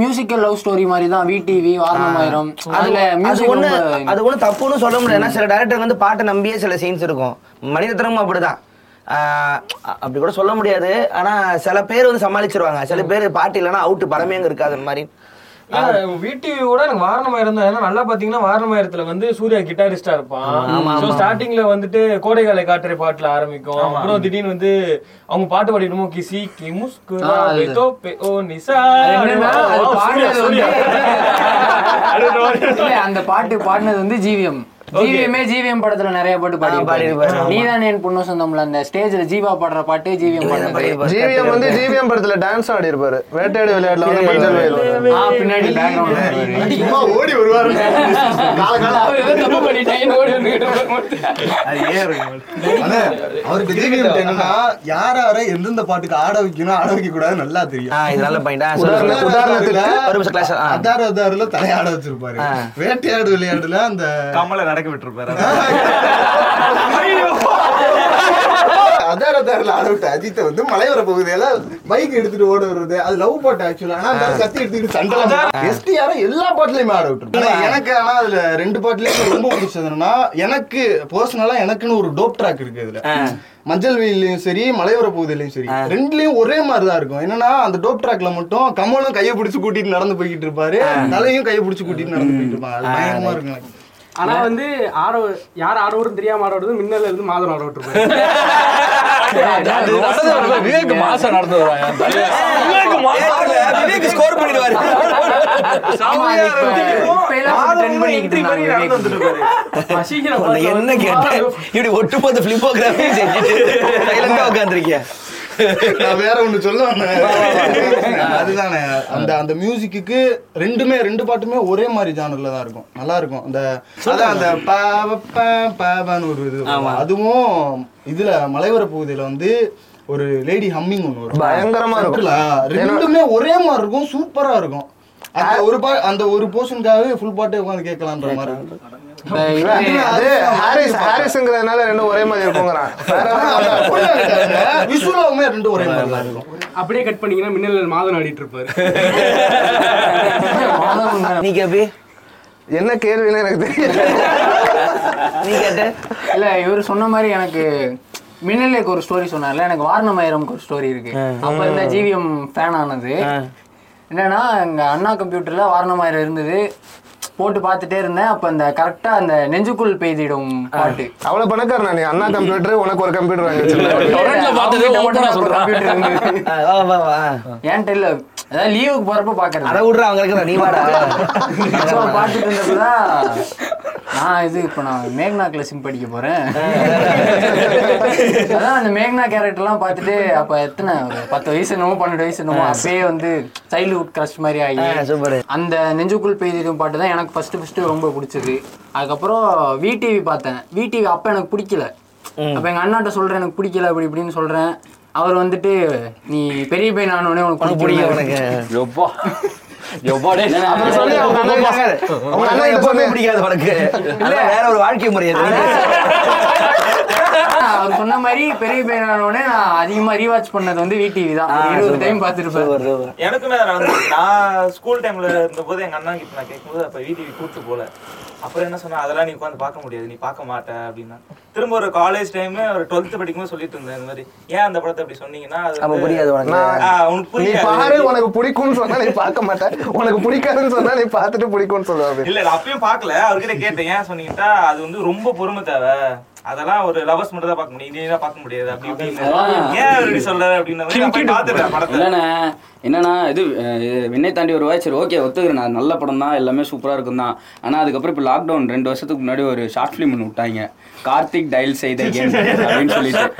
மியூசிக்கல் லவ் ஸ்டோரி மாதிரி தான் விடிவி வாரணமாயிரம் அதுல அது ஒண்ணு அது ஒண்ணு தப்புன்னு சொல்ல முடியாது ஏன்னா சில டேரக்டர் வந்து பாட்டை நம்பியே சில சீன்ஸ் இருக்கும். மனிதத்தனமும் அப்படிதான். அப்படி கூட சொல்ல முடியாது. ஆனா சில பேர் வந்து சமாளிச்சிருவாங்க. சில பேர் பாட்டு இல்லைன்னா அவுட் படமே அங்க இருக்காது மாதிரி. வீட்டியோட எனக்கு வாரணமாயிரம் தான் ஏன்னா நல்லா பாத்தீங்கன்னா வாரணமாயிரத்துல வந்து சூர்யா கிட்டாரிஸ்டா இருப்பான். ஸ்டார்டிங்ல வந்துட்டு கோடைகாலை காட்டுற பாட்டுல ஆரம்பிக்கும். அப்புறம் திடீர்னு வந்து அவங்க பாட்டு பாடிடுமோ கிசி கி முஸ்குரா ஆ, அது. தோ பே ஓ நிசா என்னன்னா, அது ஓ, பாடுனது சூர்யா, சூர்யா. இல்ல அந்த பாட்டு பாடினது வந்து ஜிவிஎம் ஜிவிஎம்ஏ ஜிவிஎம் படத்துல நிறைய பாட்டு பாடி. நீதான் என் பொண்ணு சொந்தம்ல அந்த ஸ்டேஜ்ல ஜீவா பாடுற பாட்டு ஜிவிஎம் பாடுறது ஜிவிஎம் வந்து ஜிவிஎம் படத்துல டான்ஸ் ஆடி இருப்பாரு வேட்டையாடு விளையாட்டுல வந்து மஞ்சள் வயல் ஆ, பின்னாடி பேக்ரவுண்ட் சும்மா ஓடி வருவாரு. கால கால. ஆனா, அவருக்கு ஜிவிஎம் என்னன்னா யார யார எந்தெந்த பாட்டுக்கு ஆட வைக்கணும் ஆட வைக்க கூடாது நல்லா தெரியும். ஆஹ் இது நல்ல பாயிண்டா உதாரண- உதாரணத்துக்கு ஒரு நிமிஷம் கிளாஸ் அதார அதாருல தலையாட வச்சிருப்பாரு. வேட்டையாடு விளையாடுல அந்த கமலை நடக்க விட்டுருப்பாரு. அதார அதாரில் ஆட விட்ட அஜித்தை வந்து மலையோர பகுதியில பைக் எடுத்துட்டு ஓட வருது அது லவ் பாட்டு ஆக்சுவலா ஆனா அந்த கத்தி எடுத்துக்கிட்டு சண்டை எஸ்டிஆர எல்லா பாட்டுலயுமே ஆட விட்டுரு எனக்கு ஆனா அதுல ரெண்டு பாட்டுலயும் ரொம்ப பிடிச்சது என்னன்னா எனக்கு பர்சனலா எனக்குன்னு ஒரு டோப் ட்ராக் இருக்கு இதுல. மஞ்சள் வெயிலையும் சரி மலையோர பகுதியிலையும் சரி. ரெண்டுலயும் ஒரே மாதிரி தான் இருக்கும். என்னன்னா அந்த டோப் ட்ராக்ல மட்டும் கமலும் கையை பிடிச்சு கூட்டிட்டு நடந்து போய்கிட்டு இருப்பாரு. தலையும் கையை பிடிச்சு கூட்டிட்டு நடந்து போயிட்டு இருப்பாங்க. அது பயங்கரமா இருக்கும். ஆனா வந்து ஆட யார் ஆடவரும் தெரியாம ஆட விடுறது மின்னல்ல இருந்து மாதம் ஆட விட்டுருப்பாரு. விவேக் மாசம் நடந்து வராங்க விவேக் ஸ்கோர் பண்ணிடுவாரு. இருந்தாங்க விவேக். உன்னை என்ன கேட்டேன்? இப்படி ஒட்டுமொத்த பிலிமோகிராஃபி செஞ்சுட்டு சைலண்டா உட்காந்துருக்கியா நான் வேற ஒண்ணு சொல்ல வந்தேன் அதுதானே. அந்த அந்த மியூசிக்கு ரெண்டுமே ரெண்டு பாட்டுமே ஒரே மாதிரி ஜானர்ல தான் இருக்கும். நல்லா இருக்கும். அந்த அதான் அந்த ப, ப, ப, பன்னு ஒரு இது. அதுவும் இதுல மலைவர பகுதியில வந்து ஒரு லேடி ஹம்மிங் ஒன்று வரும். பயங்கரமா இருக்கும். இருக்குல்ல, ரெண்டுமே ஒரே மாதிரி இருக்கும். சூப்பரா இருக்கும். அந்த ஒரு பா அந்த ஒரு போர்ஷனுக்காகவே ஃபுல் பாட்டே உட்காந்து கேட்கலான்ற மாதிரி. ஹாரிஸ்ங்கிறதுனால ரெண்டும் ஒரே மாதிரி இருக்குங்கிறான். விஷுவலாவுமே ரெண்டும் ஒரே மாதிரி தான் இருக்கும். அப்படியே கட் பண்ணீங்கன்னா மின்னல் மாதம் ஆடிட்டு இருப்பாரு. நீ கேப்பி? என்ன கேள்வின்னு எனக்கு தெரியல நீ கேட்ட. இல்ல இவர் சொன்ன மாதிரி எனக்கு மின்னலுக்கு ஒரு ஸ்டோரி சொன்னார்ல எனக்கு வாரணமயரம்க்கு ஒரு ஸ்டோரி இருக்கு. அப்ப இந்த ஜிவிஎம் ஃபேன் ஆனது. என்னன்னா எங்க அண்ணா கம்ப்யூட்டர்ல வாரணமாயிரம் இருந்தது. போட்டு பார்த்துட்டே இருந்தேன். அப்ப அந்த கரெக்டா அந்த நெஞ்சுக்குள் பெய்திடும் பாட்டு. அவ்வளவு பணக்காரனா நீ. அண்ணா கம்ப்யூட்டர் உனக்கு ஒரு கம்ப்யூட்டர் என்கிட்ட இல்ல அதாவது லீவுக்கு போறப்ப பாக்குறது. அட விடுற அவங்க இருக்கிற நீ வாடா. So, பார்த்துட்டு இருந்தப்பதான் நான் இது இப்ப நான் மேக்னாக்ல சிம் படிக்க போறேன். அதான் அந்த மேக்னா கேரக்டர்லாம் பார்த்துட்டு அப்ப எத்தனை ஒரு பத்து வயசு என்னமோ பன்னெண்டு வயசு என்னமோ அப்பயே வந்து சைல்ட்ஹுட் கிரஷ் மாதிரி ஆகி அந்த நெஞ்சுக்குள் பெய்திடும் பாட்டு தான் எனக்கு ஃபர்ஸ்ட் ஃபர்ஸ்ட் ரொம்ப பிடிச்சது. அதுக்கப்புறம் விடிவி பார்த்தேன். விடிவி அப்ப எனக்கு பிடிக்கல. அப்ப எங்க அண்ணாட்ட சொல்றேன் எனக்கு பிடிக்கல அப்படி இப்படின்னு சொல்றேன். அவர் வந்துட்டு நீ பெரிய பையன் ஆனோடனே உனக்கு பிடிக்கல. உனக்கு. எப்பா? எப்பா டேய். அப்புறம் சொல்லி அவங்க அண்ணன் அவங்க அண்ணன் எப்பவுமே பிடிக்காது உனக்கு. வேற ஒரு வாழ்க்கை முறை அவர் சொன்ன மாதிரி பெரிய பையனானோடனே நான் அதிகமா ரீவாட்ச் பண்ணது வந்து விடிவி தான். ஒரு இருபது டைம் பார்த்துருப்பேன். எனக்குமே நடந்துச்சு நான் ஸ்கூல் டைம்ல இருந்தபோது எங்க அண்ணா கிட்ட நான் கேட்கும்போது அப்ப வீட்டுக்கு கூட்டு போல. அப்புறம் என்ன சொன்னா அதெல்லாம் நீ உட்காந்து பார்க்க முடியாது. நீ பார்க்க மாட்ட அப்படின்னா. திரும்ப ஒரு காலேஜ் டைம் ஒரு டுவெல்த் படிக்கும்போது சொல்லிட்டு இருந்தேன் இந்த மாதிரி. ஏன் அந்த படத்தை அப்படி சொன்னீங்கன்னா அது புரியாது உனக்கு. பாரு புரியாது. உனக்கு பிடிக்கும்னு சொன்னா நீ பார்க்க மாட்ட. உனக்கு பிடிக்காதுன்னு சொன்னா நீ பார்த்துட்டு பிடிக்கும்னு சொல்லுவாரு. இல்ல நான் அப்பயும் பார்க்கல. அவர்கிட்ட கேட்டேன். ஏன் சொன்னீங்கன்னா அது வந்து ரொம்ப பொறுமை தேவை. அதெல்லாம் ஒரு லவர்ஸ் மட்டும் தான் பார்க்க முடியும். நீ தான் பார்க்க முடியாது. அப்படி ஏன் அவர் இப்படி சொல்றாரு இல்லைண்ணே என்னன்னா இது விண்ணை தாண்டி ஒரு சரி ஓகே ஒத்துக்கிறேன் நல்ல படம் தான் எல்லாமே சூப்பராக இருக்கும் தான் ஆனால் அதுக்கப்புறம் இப்போ லாக்டவுன் ரெண்டு வருஷத்துக்கு முன்னாடி ஒரு ஷார்ட் ஃபிலிம் ஒன்று விட்டாங்க. கார்த்திக் டயல் செய்த கேம் அப்படின்னு சொல்லிட்டு.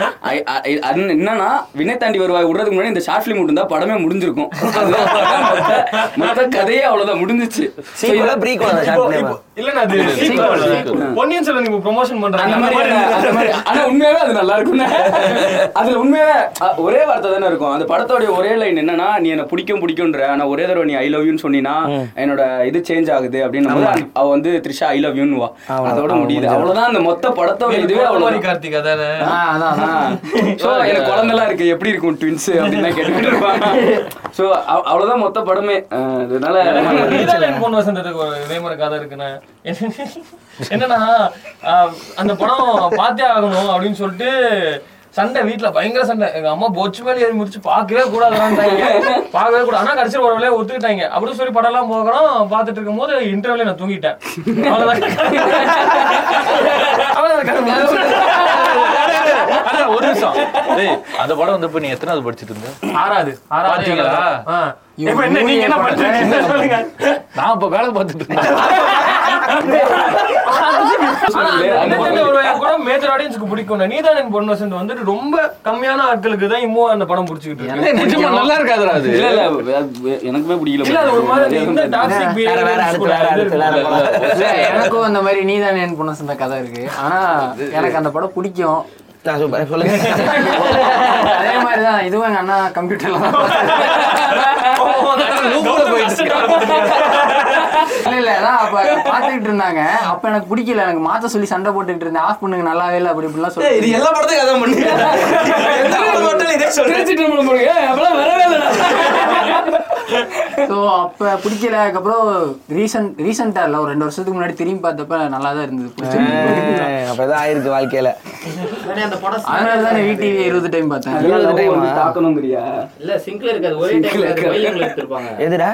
என்னன்னா விண்ணை தாண்டி வருவாய் விடுறதுக்கு முன்னாடி இந்த ஷார்ட் ஃபிலிம் விட்டுருந்தா படமே முடிஞ்சிருக்கும். மொத்த- கதையே அவ்வளோதான் முடிஞ்சிச்சு. அது பொன்னியின் செல்வன் இப்போ ப்ரொமோஷன் பண்றாங்க. அந்த மாதிரி ஆனா உண்மையாவே அது நல்லா இருக்கும்ண்ணே அதுல உண்மையாவே ஒரே வார்த்தை தானே இருக்கும். அந்த படத்தோட ஒரே லைன் என்னன்னா நீ என்ன பிடிக்கும் பிடிக்கும்ன்ற. ஆனா ஒரே தடவை நீ ஐ லவ் யூன்னு சொன்னீங்கன்னா என்னோட இது சேஞ்ச் ஆகுது. அப்படின்னு அவ வந்து த்ரிஷா ஐ லவ் யூன்னு வா அதோட முடியுது. அவ்வளவுதான் அந்த மொத்த படத்தோட இதுவே மாதிரி அவ்வளவு கார்த்திக் அதான் சோ எனக்கு குழந்தைலாம் இருக்கு. எப்படி இருக்கும் ட்வின்ஸ் அப்படின்னு கேட்டுக்கிட்டு இருப்பாங்க. சோ அவ்வளவுதான் மொத்த படமே. அதனால பொன் ஒரு இதே மாதிரி கதை இருக்குண்ணே. என்னன்னா ஆஹ், அந்த படம் பார்த்தே ஆகணும் அப்படின்னு சொல்லிட்டு சண்டை வீட்ல பயங்கர சண்டை. எங்க அம்மா பொச்சு மேலே ஏறி முடிச்சு பார்க்கவே கூடாதுன்றாங்க பார்க்கவே கூடாது. ஆனா கடைசியில் ஒரு வேலையை ஒத்துக்கிட்டாங்க. அப்படி சொல்லி படம் எல்லாம் போகிறோம் பார்த்துட்டு இருக்கும்போது இன்டர்வியூல நான் தூங்கிட்டேன். ஒரு நிமிஷம். அந்த படம் வந்து இப்ப நீ எத்தனாவது படிச்சிட்டு இருந்த? ஆறாது ஆறாவது நான் இப்ப வேலை பார்த்துட்டு மேஜர் ஆடியன்ஸ்க்கு பிடிக்கும் நீதான் என் பொண்ணு வசந்த் வந்துட்டு ரொம்ப கம்மியான ஆட்களுக்கு தான் இன்னும் அந்த படம் பிடிச்சிக்கிட்டு இருக்கு. நல்லா இருக்காதுடா அது? இல்ல இல்ல எனக்குமே பிடிக்கல. இல்ல ஒரு மாதிரி இந்த டாக்ஸிக் எனக்கும் அந்த மாதிரி நீதான் என் பொண்ணு கதை இருக்கு. ஆனா எனக்கு அந்த படம் பிடிக்கும். அதே மாதிரிதான் இதுவும் எங்க அண்ணா கம்ப்யூட்டர்ல 思わない。こもいいですけど。இல்ல இல்ல அதான் அப்ப பாத்துக்கிட்டு இருந்தாங்க. அப்ப எனக்கு பிடிக்கல. எனக்கு மாத்த சொல்லி சண்டை போட்டுக்கிட்டு இருந்தேன். ஆஃப் பண்ணுங்க நல்லாவே இல்ல அப்படி இப்படிலாம் ஏய், இது சொல்லி எல்லா படத்துக்கும் அதான் பண்ணு. மட்டும் இதே அப்பெல்லாம் வரவே இல்லை ஸோ அப்ப பிடிக்கல. அதுக்கப்புறம் ரீசன்ட் ரீசெண்டா இல்ல ஒரு ரெண்டு வருஷத்துக்கு முன்னாடி திரும்பி பார்த்தப்ப நல்லா தான் இருந்தது பிடிச்சிருந்தது. அப்பதான் ஆயிருக்கு வாழ்க்கையில. அதனால தான் விடிவி இருபது டைம் பார்த்தேன். இருபது time ஆ? தாக்கணுங்கிறியா? இல்ல சிங்க்ல இருக்காது. ஒரே எடுத்திருப்பாங்க. எதுடா?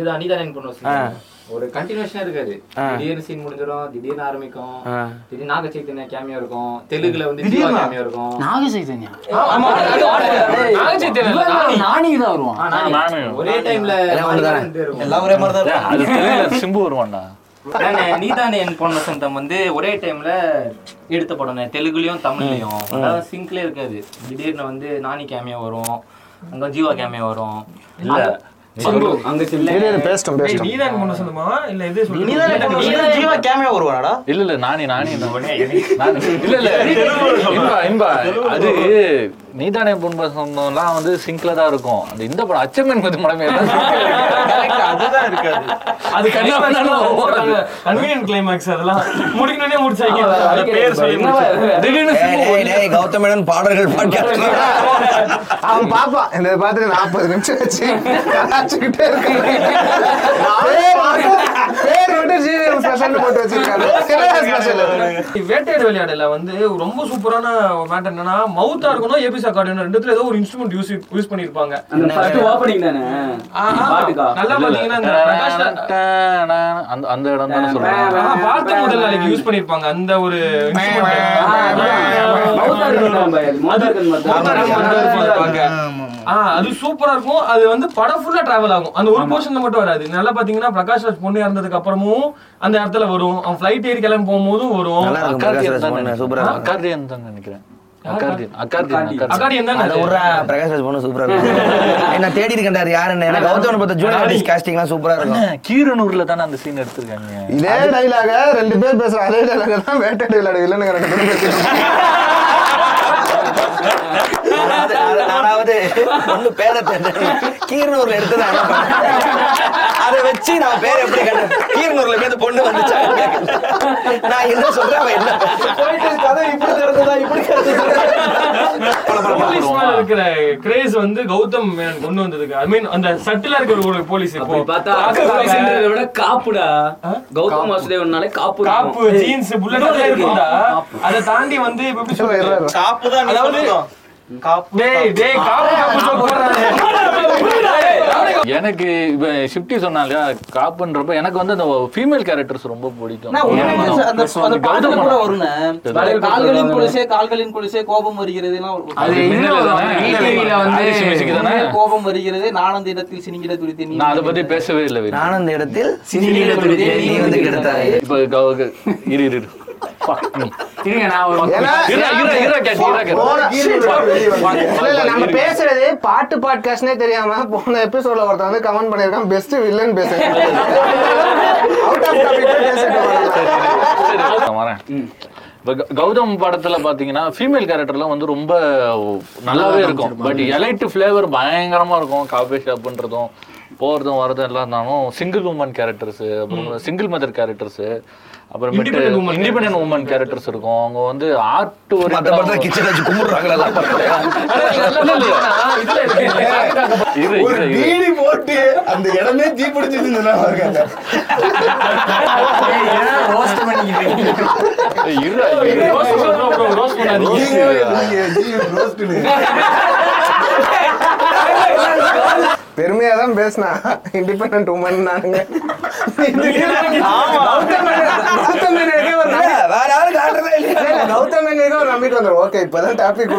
இது அனிதா நைன் பண்ணுவோம் ஒரு கண்டினியூஷனா இருக்காது திடீர்னு சீன் முடிஞ்சிடும் திடீர்னு ஆரம்பிக்கும். திடீர்னு நாக சைத்தன்யா கேமியா இருக்கும். தெலுங்குல வந்து ஜீவா கேமியா இருக்கும். நாக இவன் நானி தான் வருவான். ஒரே டைம்ல எல்லாம் ஒரே மாதிரி தான் இருக்கும். அது தெலுங்குல சிம்பு வருவான்டா. நீதானே என் பொண்ணு சொந்தம் வந்து ஒரே டைம்ல எடுத்த படம் தெலுங்குலயும் தமிழ்லயும். அதாவது சிங்க்ல இருக்காது. திடீர்னு வந்து நானி கேமியா வரும். அங்க ஜீவா கேமியா வரும். இல்ல. பேசிட்டோம் ஏய், நீதான் கொண்டு சொந்தமா இல்ல இதே சொல்லு நீதான் ஜீவா கேமியா வருவாடா இல்ல இல்ல நானே நானே நான். இல்ல இல்ல இன்பா இன்பா. அது நீதானே புண்பசம்லாம் வந்து சிங்க்ல தான் இருக்கும். அந்த இந்த படம் அச்சமன் கொஞ்சம் மடமே அதுதான் இருக்காது. அது கண்டிப்பா கன்வீனியன்ட் கிளைமாக்ஸ் அதெல்லாம் முடிக்கணும்னே முடிச்சாங்க அது பேர் சொல்லி முடிச்சு. திடீர்னு டேய், சிம்பு டேய், டேய், கௌதம் மேனன் பாடல்கள் பாட்காஸ்ட். அவன் பாப்பான் இந்த பார்த்துட்டு நாற்பது நிமிஷம் வச்சு கலாச்சிக்கிட்டே இருக்கான். வேட்டையாடு விளையாடல. வந்து ரொம்ப சூப்பரான மேட்டர் என்னன்னா மவுத்தா இருக்கணும் ஏபிசா கார்டு ரெண்டுத்துல ஏதோ ஒரு இன்ஸ்ட்ருமெண்ட் யூஸ் யூஸ் பண்ணிருப்பாங்க. அந்த ஃபர்ஸ்ட் ஓப்பனிங் தானே? பாட்டுக்கா? நல்லா பாத்தீங்கன்னா இந்த பிரகாஷ் அந்த அந்த இடம் தானே சொல்றேன். பார்த்த முதல் நாளைக்கு யூஸ் பண்ணிருப்பாங்க. அந்த ஒரு அது சூப்பரா இருக்கும். அது வந்து படம் ஃபுல்லா டிராவல் ஆகும். அந்த ஒரு போர்ஷன்ல மட்டும் வராது. நல்லா பாத்தீங்கன்னா பிரகாஷ் ராஜ் பொண்ணு இறந்ததுக்கு அப்புறமும் அந்த இடத்துல வரும். அவன் ஃபிளைட் ஏறி கிளம்பி போகும்போதும் வரும் அக்கார்டியன் நினைக்கிறேன். கீரனூர்ல தானே அந்த சீன் எடுத்திருக்காங்க? இதே டைலாக ரெண்டு பேர் பேசுற அதே டைலாக தான் வேட்டை இல்லைன்னு நானாவது பொண்ணு பேரை கீரனூர்ல எடுத்தது அதை வச்சு நான் பேர் எப்படி கண்டு கீரனூர்ல இருந்து பொண்ணு வந்துச்சா. நான் என்ன சொல்றேன் அவன் என்ன போயிட்டு கதை இப்படி திறந்ததா இப்படி இருக்கிற கிரேஸ் வந்து கௌதம் மேனன் கொண்டு வந்ததுக்கு. ஐ மீன் அந்த சட்டிலா இருக்கிற ஒரு போலீஸ் இப்போ. பார்த்தா விட காப்புடா. கௌதம் வாசுதேவனாலே காப்பு காப்பு இருக்கும். ஜீன்ஸ் புல்லட் எல்லாம் இருக்கும்டா. அதை தாண்டி வந்து இப்ப எப்படி சொல்றது? காப்பு தான் அதாவது எனக்கு இப்ப ஷிப்டி சொன்னா இல்லையா காப்புன்றப்ப எனக்கு வந்து அந்த ஃபீமேல் கேரக்டர்ஸ் ரொம்ப பிடிக்கும் கால்களின் குளிசே கால்களின் குளிசே கோபம் வருகிறது கோபம் வருகிறது நானந்த இடத்தில் சினிங்கிட துடித்து நீ நான் அதை பத்தி பேசவே இல்லை வீரு. நான் அந்த இடத்தில் சினிங்கிட துடித்து நீ வந்து கெடுத்தாய் இப்ப இரு இரு பேசுறது பாட்டு பாட்காஸ்ட்னே தெரியாம போன எபிசோட்ல ஒருத்தன் வந்து கமெண்ட் பண்ணிருக்கான் பெஸ்ட் வில்லன் பேசுறேன். இப்ப கௌதம் படத்துல பாத்தீங்கன்னா ஃபீமேல் கேரக்டர்லாம் வந்து ரொம்ப நல்லாவே இருக்கும். பட் எலைட் ஃபிளேவர் பயங்கரமா இருக்கும். காஃபி ஷாப்ன்றதும் போறதும் வரதும் எல்லாம் இருந்தாலும் சிங்கிள் உமன் கேரக்டர்ஸ் அப்புறம் சிங்கிள் மதர் கேரக்டர்ஸ் அப்புறமேட்டு Independent woman independent woman characters இருக்கும் அவங்க வந்து ஆர்ட் ஒரு போட்டு அந்த இடமே தீ பிடிச்சிருந்தா இருக்காங்க ரோஸ்ட் பண்ணிக்கிட்டு ஏய், இருடா, இரு. ரோஸ் bro, bro, ரோஸ் பண்ணாதீங்க. பெருமையா தான் பேசினா. இண்டிபெண்டன்ட் உமன் நானுங்க கௌதம் மேனனுக்கே ஒரு வேற யாரும் காட்டுறதே இல்ல, கௌதம் மேனனுக்கே ஒரு நம்பிக்கை வந்துடும் ஓகே இப்பதான் டாபிக்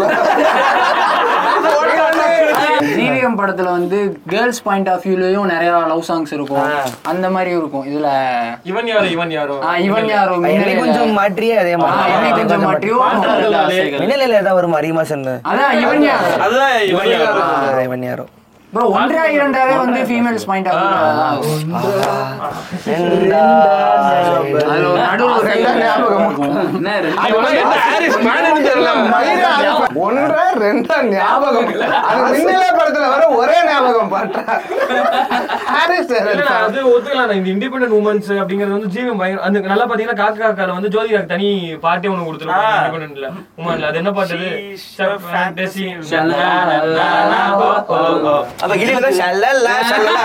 ஜீவிகம் படத்துல வந்து கேர்ள்ஸ் பாயிண்ட் ஆஃப் வியூலயும் நிறைய லவ் சாங்ஸ் இருக்கும். அந்த மாதிரி இருக்கும். இதுல இவன் யாரு இவன் யாரோ? ஆ, இவன் யாரோ? கொஞ்சம் மாற்றியே அதே என்னை கொஞ்சம் மாட்டியும் மின்னலையில ஏதாவது ஒரு மரிமாசன் அதான் இவன் யாரோ? அதுதான் இவன் யாரு? இவன் யாரோ? ப்ரோ ஒன்றா இரண்டாவே வந்து ஃபீமேல்ஸ் பாயிண்ட் மயிரா, ஒன்றா ரெண்டா ஞாபகம். அது மின்னலே படத்துல வர ஒரே ஞாபகம் பாட்டா ஹாரிஸ் அது ஒத்துக்கலாம் நான் இந்த இண்டிபெண்டன்ட் உமன்ஸ் அப்படிங்கிறது வந்து ஜீவன் பயங்கர அந்த நல்லா பாத்தீங்கன்னா காக்கா காக்கால வந்து ஜோதிகாக்கு தனி பாட்டே ஒண்ணு கொடுத்துருப்பாங்க ஆ. இண்டிபெண்டன்ட்ல உமன்ல. அது என்ன பாட்டு அப்ப கிளியில தான் ஷல்லல்லா, ஷல்லல்லா.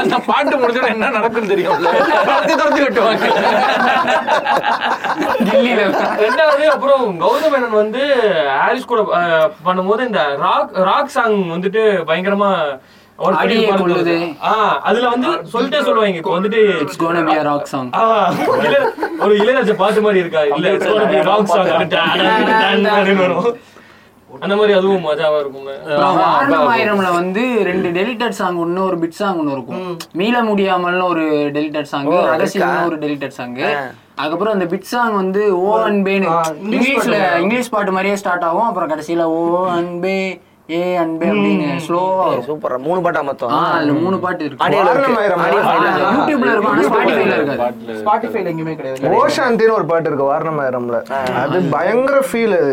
அந்த பாட்டு முடிச்சுட்டு என்ன துரத்தி துரத்தி விட்டுவாங்க டெல்லியில ரெண்டாவது அப்புறம் கௌதம் மேனன் வந்து ஹாரிஸ் கூட பண்ணும்போது இந்த ராக் ராக் சாங் வந்துட்டு பயங்கரமா ஒரு பெரிய பாட்டு அதுல வந்து சொல்லிட்டே சொல்லுவாங்க வந்துட்டு இட்ஸ் கோன பி ஒரு இளையராஜா பாட்டு மாதிரி இருக்கா இல்ல it's gonna be rock song. அந்த மாதிரி அதுவும் மஜாவா இருக்கும் ஆயிரம்ல வந்து ரெண்டு டெலிட்டட் சாங் ஒன்னு ஒரு பிட் சாங் ஒன்னு இருக்கும். மீள முடியாமல்னு ஒரு டெலிட்டட் சாங் ரகசியம்னு ஒரு டெலிட்டட் சாங் அதுக்கப்புறம் அந்த பிட் சாங் வந்து ஓ அன்பேன்னு இங்கிலீஷ்ல இங்கிலீஷ் பாட்டு மாதிரியே ஸ்டார்ட் ஆகும். அப்புறம் கடைசியில ஓ அன்பே ஏ அன்பே அப்படின்னு ஸ்லோவா சூப்பரா மூணு பாட்டா மொத்தம். அதுல மூணு பாட்டு இருக்கு. யூடியூப்ல இருக்கும் ஆனா ஸ்பாட்டிஃபைல இருக்காது ஸ்பாட்டிஃபைல எங்கேயுமே கிடையாது. ஓஷாந்தின்னு ஒரு பாட்டு இருக்கு வாரணமாயிரம்ல அது பயங்கர ஃபீல் அது.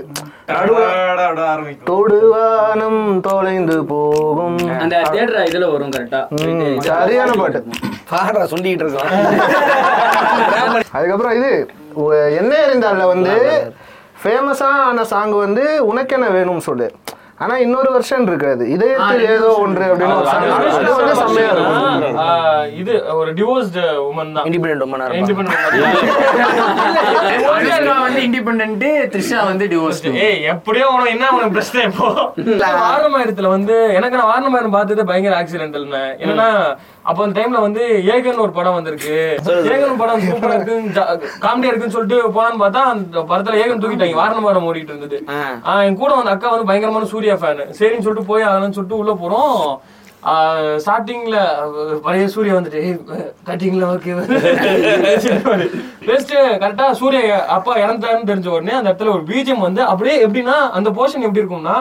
தொடுவானம் தொலைந்து போகும். அந்த தேட்டர் இதுல வரும் கரெக்டா சரியான பாட்டு. பாடுறா சொல்லிட்டு இருக்கோம் அதுக்கப்புறம் இது என்ன எறிந்தால வந்து ஃபேமஸான சாங் வந்து உனக்கென்ன வேணும்னு சொல்லு. ஆனா இன்னொரு வருஷன் இருக்காது. இதயத்தில் ஏதோ ஒன்று அப்படின்னு செம்மையா இருக்கும். இது ஒரு டிவோர்ஸ்டு உமன் தான். இண்டிபெண்டன்ட் உமனா. இண்டிபெண்டன்ட் வந்து இண்டிபெண்டன்ட் த்ரிஷா வந்து டிவோர்ஸ் ஏய் எப்படியோ உனக்கு என்ன உனக்கு பிரச்சனை இப்போ? வாரணமாயிரத்துல வந்து எனக்கு நான் வாரணமாயிரம் பார்த்தது பயங்கர ஆக்சிடென்டல் என்னன்னா அப்போ அந்த டைம்ல வந்து ஏகன் ஒரு படம் வந்திருக்கு. ஏகன் படம் சூப்பரா இருக்கு காமெடியா இருக்குன்னு சொல்லிட்டு போலான்னு பார்த்தா அந்த படத்துல ஏகன் தூக்கிட்டாங்க. வாரணமாயிரம் ஓடிட்டு இருந்தது. என் கூட வந்த அக்கா வந்து பயங்கரமான சூர்யா ஃபேன் சரின்னு சொல்லிட்டு போய் அதெல்லாம் சொல்லிட்டு உள்ள போறோம். ஸ்டார்டிங்ல பழைய சூர்யா வந்துட்டு கட்டிங்ல ஓகே பெஸ்ட் கரெக்டா சூர்யா அப்பா இறந்தாருன்னு தெரிஞ்ச உடனே அந்த இடத்துல ஒரு பீஜம் வந்து அப்படியே எப்படின்னா அந்த போர்ஷன் எப்படி இருக்கும்னா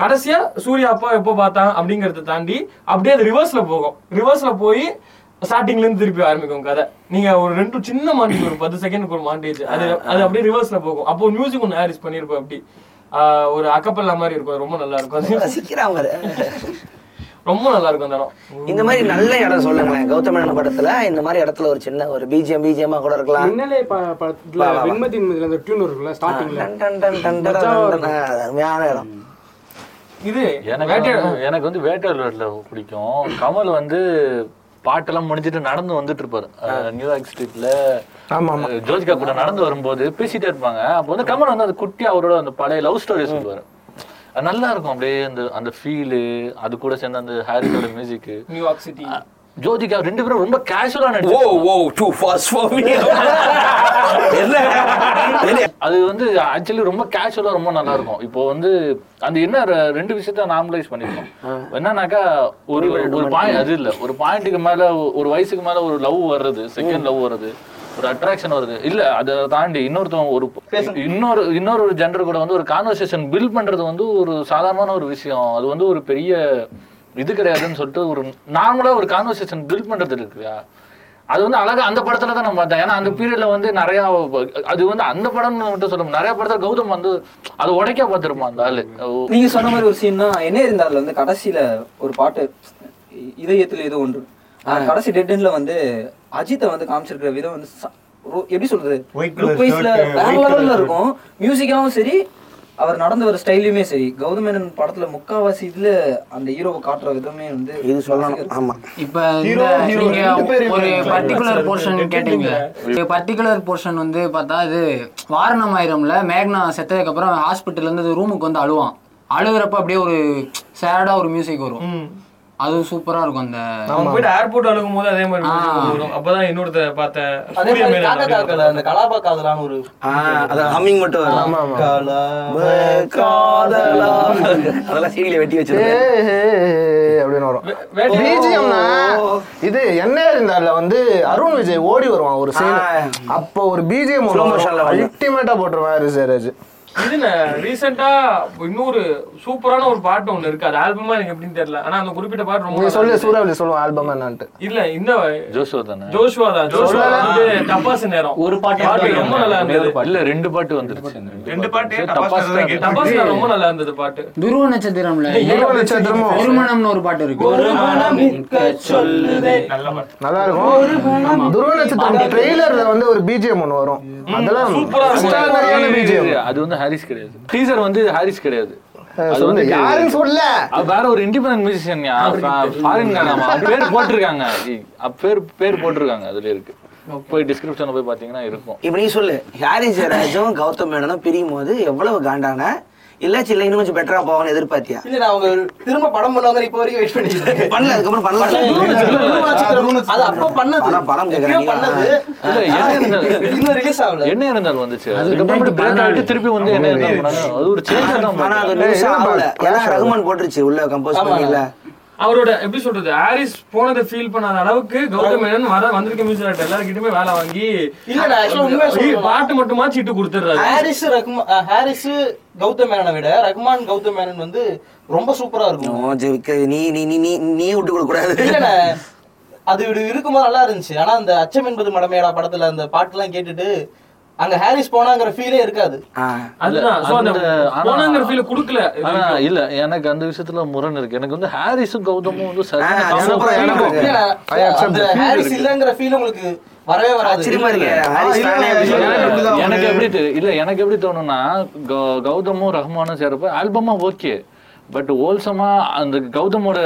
கடைசியா சூர்யா அப்பா எப்போ பார்த்தான் அப்படிங்கறத தாண்டி அப்படியே அது ரிவர்ஸ்ல போகும். ரிவர்ஸ்ல போய் ஸ்டார்டிங்ல இருந்து திருப்பி ஆரம்பிக்கும் கதை. நீங்க ஒரு ரெண்டு சின்ன மாண்டேஜ் ஒரு பத்து செகண்டுக்கு ஒரு மாண்டேஜ் அது அது அப்படியே ரிவர்ஸ்ல போகும். அப்போ மியூசிக் ஒன்று ஹாரிஸ் பண்ணிருப்போம் அப்படி ஒரு அக்கப்பல்லா மாதிரி இருக்கும். ரொம்ப நல்லா இருக்கும். ரொம்ப நல்லா இருக்கும் அந்த இடம். இந்த மாதிரி நல்ல இடம் சொல்லுங்களேன். கௌதமன் படத்துல இந்த மாதிரி இடத்துல ஒரு சின்ன ஒரு பிஜிஎம் பிஜிஎம்மா கூட இருக்கலாம். படத்துல. வெண்மதி நிம்மதியில அந்த டியூன் இருக்குல்ல ஸ்டார்டிங்ல அருமையான இடம். இது எனக்கு வந்து- எனக்கு வந்து வேட்டையாடுல பிடிக்கும். கமல் வந்து பாட்டெல்லாம் முடிஞ்சிட்டு நடந்து வந்துட்டு இருப்பாரு நியூயார்க் ஸ்ட்ரீட்ல ஜோதிகா கூட நடந்து வரும்போது பேசிட்டே இருப்பாங்க. அப்போ வந்து கமல் வந்து அந்த குட்டி அவரோட அந்த பழைய லவ் ஸ்டோரி சொல்லுவாரு. நல்லா இருக்கும். அப்படியே அந்த அந்த ஃபீலு அது கூட சேர்ந்து அந்த ஹாரிஸோட music New York city Jyothika ரெண்டு பேரும் ரொம்ப கேஷுவலா ஓ நடிச்சு oh too fast for me என்ன? அது வந்து ஆக்சுவலி ரொம்ப கேஷுவலா ரொம்ப நல்லா இருக்கும் இப்போ வந்து அந்த என்ன ரெண்டு விஷயத்த நார்மலைஸ் பண்ணிருக்கோம் என்னன்னாக்கா ஒரு ஒரு பாயிண்ட் அது இல்ல. ஒரு பாயிண்ட்டுக்கு மேல ஒரு வயசுக்கு மேல ஒரு லவ் வர்றது செகண்ட் லவ் வருது ஒரு அட்ராக்ஷன் வருது இல்ல அதை தாண்டி இன்னொருத்தவங்க ஒரு இன்னொரு இன்னொரு ஜெண்டர் கூட வந்து ஒரு கான்வர்சேஷன் பில்ட் பண்றது வந்து ஒரு சாதாரணமான ஒரு விஷயம். அது வந்து ஒரு பெரிய இது கிடையாதுன்னு சொல்லிட்டு ஒரு நார்மலா ஒரு கான்வர்சேஷன் பில்ட் பண்றது இருக்குயா அது வந்து அழகா அந்த படத்துல தான் நம்ம பார்த்தேன். ஏன்னா அந்த பீரியட்ல வந்து நிறைய அது வந்து அந்த படம்னு மட்டும் சொல்ல. நிறைய படத்துல கௌதம் வந்து அதை உடைக்க பார்த்திருப்பான் அந்த ஆளு. நீங்க சொன்ன மாதிரி ஒரு சீன் தான் என்ன இருந்தாலும் வந்து கடைசியில ஒரு பாட்டு இதயத்தில் ஏதோ ஒன்று. கடைசி டெட் எண்ட்ல வந்து அஜித்தை வந்து காமிச்சிருக்கிற விதம் வந்து எப்படி சொல்றது? லுக் வைஸ்ல வேற லெவல்ல. இருக்கும். மியூசிக்காவும் சரி அவர் நடந்து வர ஸ்டைலுமே சரி. கௌதம் மேனன் படத்துல முக்காவாசி இதுல அந்த ஹீரோவை காட்டுற விதமே வந்து இது சொல்லணும். ஆமா. இப்ப இந்த நீங்க ஒரு பர்டிகுலர் போர்ஷன் கேட்டீங்க பர்டிகுலர் போர்ஷன் வந்து பார்த்தா இது வாரணமாயிரம்ல மேக்னா செத்ததுக்கு அப்புறம் ஹாஸ்பிட்டல்ல இருந்து ரூமுக்கு வந்து அழுவான். அழுகுறப்ப அப்படியே ஒரு சேடா ஒரு மியூசிக் வரும். அது சூப்பரா இருக்கும் அந்த அவன் போயிட்டு ஏர்போர்ட் அழுகும் போது அதே மாதிரி அப்பதான் இன்னொருத்த மாதிரி காக்கா காக்கல அந்த கலாபா காதலான்னு ஒரு அது ஹம்மிங் மட்டும் வரும். கலாபா காதலா. அதெல்லாம் சீடியில வெட்டி வச்சிருக்கேன் அப்படின்னு வரும். பிஜிஎம்னா இது என்ன இருந்தால வந்து அருண் விஜய் ஓடி வருவான் ஒரு சீன் அப்போ ஒரு பிஜிஎம். அல்டிமேட்டா போட்டுருவான் ஜெயராஜ் இதுன்னு ரீசெண்டா இன்னொரு சூப்பரான ஒரு பாட்டு ஒண்ணு இருக்கு. அது ஆல்பமா எனக்கு எப்படின்னு தெரியல. ஆனா அந்த குறிப்பிட்ட பாட்டு ரொம்ப சொல்லு. சூறாவளி சொல்லுவோம் ஆல்பம் என்னன்ட்டு. இல்ல இந்த ஜோஷுவா தானே? ஜோஷுவா தான். ஜோஷுவா வந்து டப்பாஸ் நேரம். ஒரு பாட்டு பாட்டு ரொம்ப நல்லா இருந்தது. இல்ல ரெண்டு பாட்டு வந்துருச்சு. ரெண்டு பாட்டு. டப்பாஸ் நேரம் ரொம்ப நல்லா இருந்தது பாட்டு. துருவ நட்சத்திரம்ல. துருவ நட்சத்திரமும் திருமணம்னு ஒரு பாட்டு இருக்கு. நல்ல பாட்டு. நல்லா இருக்கும். துருவ நட்சத்திரம் ட்ரெய்லர்ல வந்து ஒரு பிஜிஎம் ஒன்று வரும். அதெல்லாம் சூப்பரா இருக்கும். அது வந்து ஹாரிஸ் கிடையாது. டீசர் வந்து ஹாரிஸ் கிடையாது. அது வந்து யாருன்னு சொல்ல வேற ஒரு இண்டிபெண்டன்ட் மியூசிஷியன் ஃபாரின் கானாமா பேர் போட்டிருக்காங்க. பேர் பேர் போட்டிருக்காங்க. அதுல இருக்கு. போய் டிஸ்கிரிப்ஷன்ல போய் பாத்தீங்கன்னா இருக்கும். இப்ப நீ சொல்லு. ஹாரி ஜெயராஜும் கௌதம் மேனனும் பிரியும் போது எவ்வளவு காண்டான இல்ல சில்ல இன்னும் கொஞ்சம் பெட்டரா போவான்னு எதிர்பார்த்தியா? இல்ல நான் அவங்க திரும்ப படம் பண்ணுவாங்க இப்ப வரைக்கும் வெயிட் பண்ணிட்டு பண்ணல அதுக்கப்புறம் பண்ணல. அது அப்ப பண்ணது. படம் கேக்குறேன் பண்ணது. இல்ல என்ன இருந்தாலும் இன்னும் ரிலீஸ் ஆகல. என்ன இருந்தாலும் வந்துச்சு. அதுக்கப்புறம் பிரேக் ஆயிட்டு திருப்பி வந்து என்ன. அது ஒரு சேஞ்ச் தான் ஆனா அது பண்ணாங்க. நியூஸ் ஆகல. ஏன்னா ரகுமான் போட்டுருச்சு உள்ள கம்போஸ் பண்ணல. அவரோட எப்படி சொல்றது ஹாரிஸ் போனதை ஃபீல் பண்ணாத அளவுக்கு கௌதம் மேனன் வர வந்திருக்க மியூசிக் டேரக்டர் எல்லாருக்கிட்டுமே வேலை வாங்கி. பாட்டு மட்டுமா சீட்டு கொடுத்துறாரு ஹாரிஸ் ரகுமான் ஹாரிஸ் கௌதம் மேனனை விட ரகுமான் கௌதம் மேனன் வந்து ரொம்ப சூப்பரா இருக்கும். நீ நீ நீ நீ நீ விட்டு கொடுக்க கூடாது. அது இப்படி இருக்கும்போது நல்லா இருந்துச்சு. ஆனா அந்த அச்சம் என்பது மடமையடா படத்துல அந்த பாட்டுலாம் கேட்டுட்டு அங்க ஹாரிஸ் போனாங்கிற ஃபீலே இருக்காது. போனாங்கிற ஃபீல் கொடுக்கல. இல்ல எனக்கு அந்த விஷயத்துல முரண் இருக்கு. எனக்கு வந்து ஹாரிஸும் கௌதமும் வந்து சரியான ஹாரிஸ். இல்லங்கிற ஃபீல் உங்களுக்கு வரவே வராது. எனக்கு எப்படி இல்ல எனக்கு எப்படி தோணும்னா கௌ- கௌதமும் ரஹ்மானும் சேரப்ப ஆல்பமா ஓகே பட் ஹோல்சமா அந்த கௌதமோட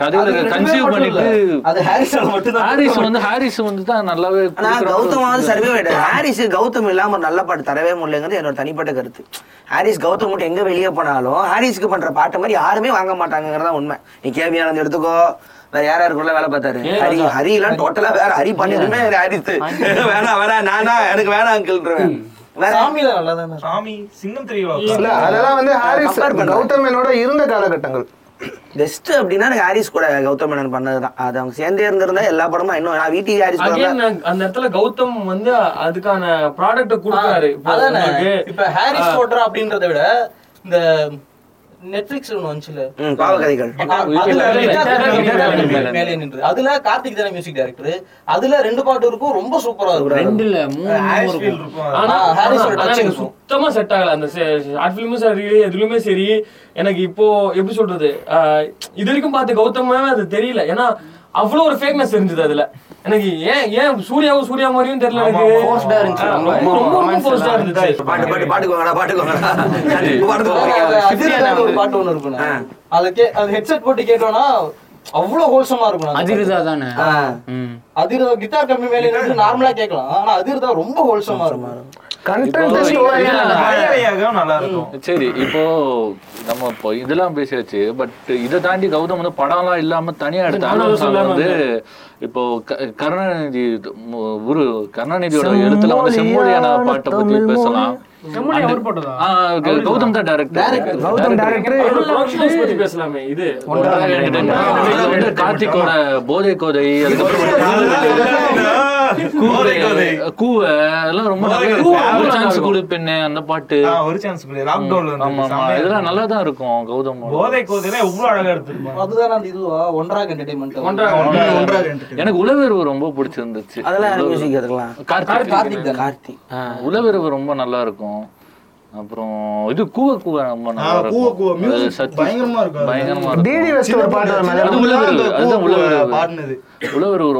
கதையில கன்சீவ் மட்டும் பண்ணிட்டு. அது ஹாரிஸால மட்டும்தான் ஹாரிஸ் வந்து ஹாரிஸ் வந்து தான் நல்லாவே ஆனா கௌதமாவது சர்வே ஹாரிஸ் கௌதம் இல்லாம ஒரு நல்ல பாட்டு தரவே முடியலங்கிறது என்னோட தனிப்பட்ட கருத்து. ஹாரிஸ் கௌதம் மட்டும் எங்க வெளியே போனாலும் ஹாரிஸ்க்கு பண்ற பாட்டு மாதிரி யாருமே வாங்க மாட்டாங்கிறதா உண்மை. நீ கேபி ஆனந்த் எடுத்துக்கோ. வேற யார் யாருக்குள்ள வேலை பார்த்தாரு? ஹரி ஹரி எல்லாம் டோட்டலா வேற ஹரி பண்ணதுமே ஹாரிஸ். வேணாம் வேணாம். நானா எனக்கு வேணாம் அங்கிள்ன்றேன் வேற சாமியில நல்லா தானே சாமி சிங்கம் தெரியல இல்ல அதெல்லாம் வந்து ஹாரிஸ் compare பண்றேன். கௌதம் மேனோட இருந்த காலகட்டங்கள். பெஸ்ட் அப்படின்னா எனக்கு ஹாரிஸ் கூட கௌதம் மேனன் பண்ணதுதான். அது அவங்க சேர்ந்தே இருந்திருந்தா எல்லா படமும் இன்னும் நான் வீட்டுக்கு ஹாரிஸ் அந்த இடத்துல கௌதம் வந்து அதுக்கான ப்ராடக்ட் கொடுக்குறாரு. இப்போ அதானே. உங்களுக்கு, இப்ப ஹாரிஸ் போட்டர் அப்படின்றத விட இந்த நெட்ஃபிளிக்ஸ் ஒண்ணு வந்துச்சுல. இல்ல, மேலே நின்று அதுல கார்த்திக் தானே மியூசிக் டைரக்டர் அதுல ரெண்டு பாட்டு இருக்கும் ரொம்ப சூப்பரா இருக்கும். ரெண்டு இல்ல மூணு ஹாரிஸ் ஆனா இருக்கும். சுத்தமா செட் ஆகல. அந்த ஷார்ட் ஃபிலிமும் சரி எதுலயுமே சரி. எனக்கு இப்போ எப்படி சொல்றது? ஆஹ் இது வரைக்கும் பார்த்த கௌதமே அது தெரியல. ஏன்னா அவ்வளவு ஒரு ஃபேக்னஸ் இருந்தது அதுல. எனக்கு ஏன் ஏன் சூர்யாவும் சூர்யா மாதிரியும் தெரியல எனக்கு. ஆ இருந்துச்சு. ரொம்ப எல்லாம் இருந்துச்சு. பாட்டு பாட்டு பாட்டுக்கோங்கடா பாட்டுக்கோங்கடா. ஒரு பாட்டு ஒண்ணு இருக்கும். அது கே அது ஹெட்செட் போட்டு கேட்டோம்னா அவ்வளவு ஹோல்சமா இருக்கும். அதிர்தா தானே. அதிர்தா கிட்டார் கம்மி மேலே நார்மலா கேட்கலாம். ஆனா அதிர்தா ரொம்ப ஹோல்சமா இருக்கும். கண்டென்ட் ஸ்டோரி மலையாளியாக நல்லா இருக்கும். சரி இப்போ நம்ம இப்போ இதெல்லாம் பேசியாச்சு பட் இதை தாண்டி கௌதம் வந்து படம்லாம் இல்லாம தனியா எடுத்த ஆல்பம் சாங் வந்து இப்போ கருணாநிதி குரு கருணாநிதியோட எழுத்துல வந்து செம்மொழியான பாட்டை பத்தி பேசலாம். கௌதம் தான் டைரக்டர் கௌதம் டேரக்டர் பேசலாமே இது. கார்த்திகோட போதை கோதை அதுக்கப்புறம் கூவை எல்லாம் ரொம்ப நல்லா இருக்கும். ஒரு சான்ஸ் கொடு பெண்ணு அந்த பாட்டு. ஒரு சான்ஸ் லாக்டவுன்ல ஆமா ஆமா இதெல்லாம் நல்லா தான் இருக்கும் கௌதம் போதை கோதையில எவ்வளவு அழகா எடுத்திருப்பாங்க. அதுதான் அந்த இதுவா? ஒன்றாக என்டர்டைன்மெண்ட் ஒன்றா எனக்கு உளவிரவு ரொம்ப பிடிச்சிருந்துச்சு. அதெல்லாம் மியூசிக் அதுக்கெல்லாம் கார்த்திக் கார்த்திக் உளவிரவு ரொம்ப நல்லா இருக்கும். அப்புறம் இது கூவ கூவ ரொம்ப நல்லா கூவ சதீஷ் பயங்கரமா இருக்கும். பயங்கரமா டிடி இருக்கும். வெஸ்ட் ஒரு பாட்டு வரும் அது அதுதான் பாடினது.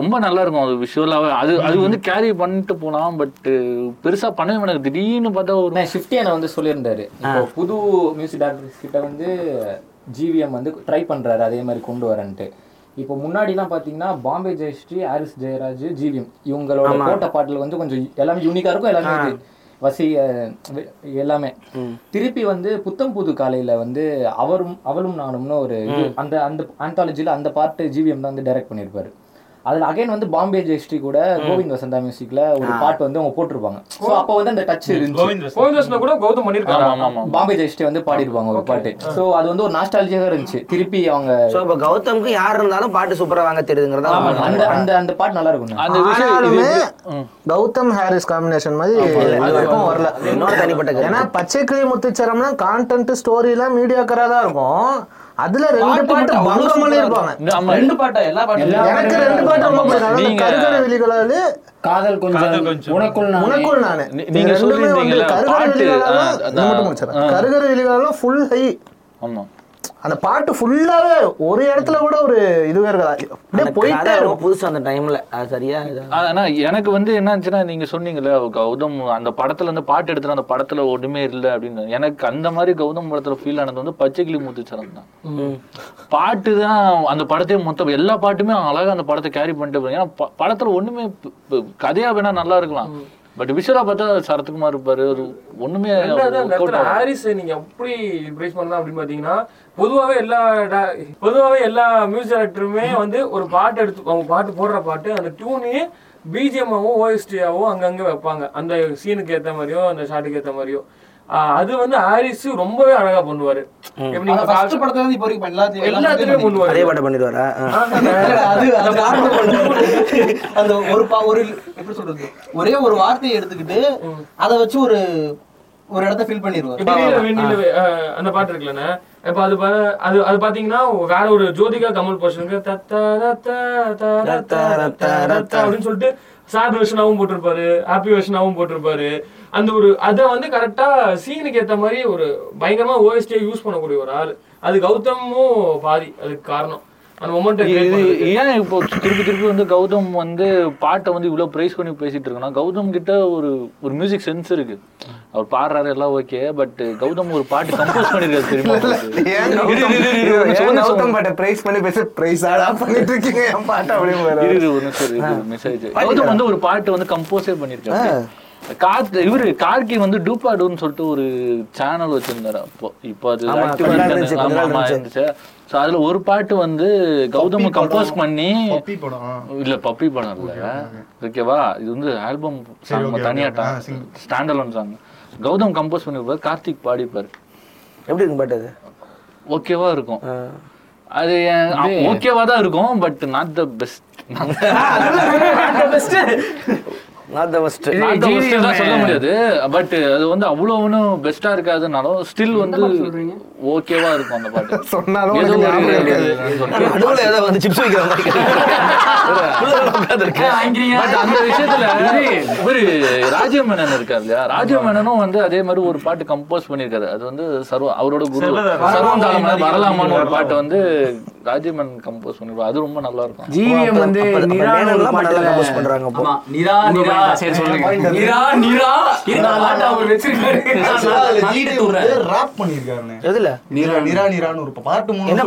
ரொம்ப நல்லா இருக்கும் அது விஷுவலாவே அது அது வந்து கேரி பண்ணிட்டு போலாம் பட் பெருசா பண்ணவே எனக்கு திடீர்னு பார்த்தா ஒரு நான் ஷிஃப்டியான வந்து சொல்லியிருந்தாரு. இப்போ புது மியூசிக் டைரக்டர்ஸ் கிட்ட வந்து ஜிவிஎம் வந்து ட்ரை பண்றாரு அதே மாதிரி கொண்டு வரன்ட்டு. இப்போ முன்னாடிலாம் பார்த்தீங்கன்னா பாம்பே ஜெயஸ்ரீ ஹாரிஸ் ஜெயராஜ் ஜிவிஎம் இவங்களோட போட்ட பாட்டுல வந்து கொஞ்சம் எல்லாமே யூனிக்கா இருக்கும் எல்லாமே வசி எல்லாமே. திருப்பி வந்து புத்தம் புது காலையில வந்து அவரும் அவளும் நானும்னு ஒரு அந்த அந்த ஆந்தாலஜில அந்த பாட்டு ஜிவிஎம் தான் வந்து டைரக்ட் பண்ணியிருப்பாரு அதுல அகைன் வந்து பாம்பே ஜெயஸ்ரீ கூட கோவிந்த் வசந்தா மியூசிக்ல ஒரு பாட்டு வந்து அவங்க போட்டிருப்பாங்க. சோ அப்போ வந்து அந்த டச் இருந்துச்சு. கூட கௌதம் பண்ணிருக்காங்க பாம்பே ஜெயஸ்ரீ வந்து பாடிருப்பாங்க ஒரு பாட்டு. சோ அது வந்து ஒரு நாஸ்டாலஜியாக இருந்துச்சு. திருப்பி அவங்க சோ இப்ப கௌதம்க்கு யார் இருந்தாலும் பாட்டு சூப்பரா வாங்க தெரியுதுங்கிறதா அந்த அந்த அந்த பாட்டு நல்லா இருக்கும். அந்த விஷயம் கௌதம் ஹாரிஸ் காம்பினேஷன் மாதிரி வரல. என்னோட தனிப்பட்ட. ஏன்னா பச்சைக்கிளி முத்துச்சரம்னா கான்டென்ட் ஸ்டோரி எல்லாம் மீடியாக்கரா தான் இருக்கும். அதுல ரெண்டு பாட்டு பங்கம் பண்ணிருப்பாங்க ஆமா. ரெண்டு பாட்டா எல்லா பாட்டும் எனக்கு ரெண்டு பாட்டு ரொம்ப பிடிக்கும். கருகரை விழிகளாலு காதல் கொஞ்சம் உனக்குள் நான் உனக்குள் நானு நீங்க ரெண்டுமே வந்து கருகரை ஆ. கருகரை விழிகளாலும் ஃபுல் ஹை ஆமா. அந்த பாட்டு ஃபுல்லாவே ஒரு இடத்துல கூட ஒரு இதுவே இருக்காது. அப்படியே போயிட்டே இருக்கும். புதுசு அந்த டைம்ல சரியா ஆனா எனக்கு வந்து என்னாச்சுன்னா நீங்க சொன்னீங்கல்ல கௌதம் அந்த படத்துல இருந்து பாட்டு எடுத்துட்டு அந்த படத்துல ஒண்ணுமே இல்ல அப்படின்னு. எனக்கு அந்த மாதிரி கௌதம் படத்துல ஃபீல் ஆனது வந்து பச்சைக்கிளி முத்துச்சரம் தான். பாட்டு தான் அந்த படத்தையே மொத்தம் எல்லா பாட்டுமே அழகா அந்த படத்தை கேரி பண்ணிட்டு ஏன்னா படத்துல ஒண்ணுமே கதையா வேணா நல்லா இருக்கலாம். பட் விஷுவலா பார்த்தா சரத்குமார் இருப்பாரு. அது ஒண்ணுமே. ஹாரிஸ் நீங்க எப்படி பிரைஸ் பண்ணலாம் அப்படின்னு பாத்தீங்கன்னா பொதுவாவே எல்லா பொதுவாவே எல்லா மியூசிக் டைரக்டருமே வந்து ஒரு பாட்டு எடுத்து அவங்க பாட்டு போடுற பாட்டு அந்த டியூனையே பிஜிஎம்மாவும் ஓஎஸ்டியாவும் அங்கங்க வைப்பாங்க. அந்த சீனுக்கு ஏத்த மாதிரியோ அந்த ஷாட்டுக்கு ஏத்த மாதிரியோ. அது வந்து ஹாரிஸ் ரொம்பவே அழகா பண்ணுவாரு எப்படி நீங்க ஃபர்ஸ்ட் பாக்க- படத்துல இருந்து இப்போ வரைக்கும் எல்லாத்தையும் எல்லாத்துலயும் அதே பண்ணுவாரு பாட்டை பண்ணிடுவாரா ஆ. அது அந்த பாட்டு அந்த ஒரு பா ஒரு எப்படி சொல்றது ஒரே ஒரு வார்த்தையை எடுத்துக்கிட்டு அதை வச்சு ஒரு ஒரு இடத்த ஃபில் பண்ணிடுவார் அந்த பாட்டு இருக்குல்லண்ணே இப்ப அது அது அது பாத்தீங்கன்னா வேற ஒரு ஜோதிகா கமல் போர்ஷனுக்கு அப்படின்னு சொல்லிட்டு சாட் வெர்ஷனாவும் போட்டிருப்பாரு ஹாப்பி வெர்ஷனாவும் போட்டிருப்பாரு. அந்த ஒரு அதை வந்து கரெக்டா சீனுக்கு ஏத்த மாதிரி ஒரு பயங்கரமா ஓஎஸ்டியை யூஸ் பண்ணக்கூடிய ஒரு ஆள். அது கௌதமும் பாதி அதுக்கு காரணம். ஏன் இப்போ திருப்பி திருப்பி வந்து கௌதம் வந்து பாட்டை வந்து இவ்வளவு பிரைஸ் பண்ணி பேசிட்டு இருக்கோம்னா கௌதம் கிட்ட ஒரு ஒரு மியூசிக் சென்ஸ் இருக்கு. அவர் பாடுறாரு எல்லாம் ஓகே பட் கௌதம் ஒரு பாட்டு கம்போஸ் பண்ணிருக்காரு தெரியுமா? கௌதம் பாட்டை பிரைஸ் பண்ணி பேசி பிரைஸ் ஆடா பண்ணிட்டு இருக்கீங்க என் பாட்டு இரு, ஒரு நிமிஷம் மெசேஜ் கௌதம் வந்து ஒரு பாட்டு வந்து கம்போஸே பண்ணிருக்காரு. காத் இவரு கார்கி வந்து டூபாடுன்னு சொல்லிட்டு ஒரு சேனல் வச்சிருந்தாரு அப்போ. இப்போ அது இருந்துச்சு, ஸோ அதுல ஒரு பாட்டு வந்து கௌதம் கம்போஸ். பண்ணி பப்பி படம், ஆ. இல்ல பப்பி படம் இல்ல. ஓகேவா? இது வந்து ஆல்பம் சரி, okay, தனியா okay. ஆ, sing. Stand alone song Gautham compose பண்ணிருப்பாரு. கார்த்திக் பாடிப்பாரு. எப்படி இருக்கும் பாட்டு அது? ஓகேவா இருக்கும். அது ஓகேவா தான் இருக்கும் but not the best not the best not the best தான் சொல்ல முடியாது. பட் அது வந்து அவ்வளவு ஒன்றும் பெஸ்டா இருக்காதுனாலும் ஸ்டில் வந்து ஓகேவா இருக்கும் அந்த பாட்டு. சொன்னாலும் ஏதோ ஒரு. நடுவுல ஏதோ வந்து சிப்ஸ் வைக்கிற மாதிரி அந்த விஷயத்துல இவரு ராஜீவ் மேனன் இருக்காரு இல்லையா? ராஜீவ் மேனனும் வந்து அதே மாதிரி ஒரு பாட்டு கம்போஸ் பண்ணிருக்காரு அது வந்து சர்வ அவரோட குரு. செல்வதாஸ். சர்வம் தாளம வரலாமான்னு ஒரு பாட்டு வந்து ராஜீவ் மேனன் கம்போஸ் பண்ணிருப்பாரு அது ரொம்ப நல்லா இருக்கும். ஜிவிஎம் வந்து ஒரு நிரா சரி, சொல்லுங்க. நிரா நிரா? அவர் வச்சிருக்காரு. ராப் பண்ணிருக்காருண்ணே எதுல? நிரா நிரா நிரான்னு ஒரு பாட்டு மூணு என்ன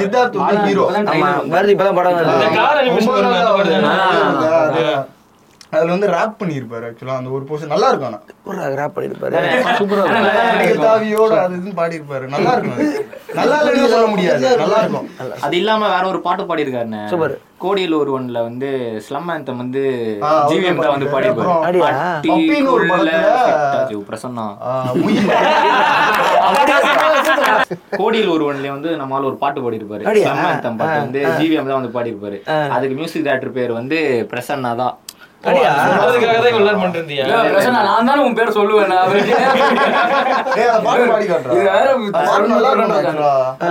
சித்தார்த் ஹீரோ வருது. இப்பதான் படம் அதுல வந்து ராப் பண்ணிருப்பாரு ஆக்சுவலா அந்த ஒரு போர்ஷன் நல்லா இருக்கும் ஆனா. ஒரு ரேப் பண்ணிருப்பாரு. தாவியோட அது இதுன்னு பாடி இருப்பாரு நல்லா இருக்கும். நல்லா இல்லைன்னு சொல்ல முடியாது. நல்லா இருக்கும். அது இல்லாம வேற ஒரு பாட்டு பாடியிருக்காருண்ணே. Super. கோடியில் ஒருவன்ல வந்து ஸ்லம் ஆந்தம் வந்து ஜிவிஎம் தான் வந்து. பாடியிருப்பாரு. பிரசன்னா கோடியில் ஒருவன்ல வந்து நம்மால ஒரு பாட்டு பாடியிருப்பாரு? ஸ்லம் ஆந்தம் பாட்டு வந்து ஜிவிஎம் தான் வந்து பாடியிருப்பாரு. அதுக்கு மியூசிக் டைரக்டர் பேர் வந்து பிரசன்னா தான். நான் தானே உன் பேர் சொல்லுவேன்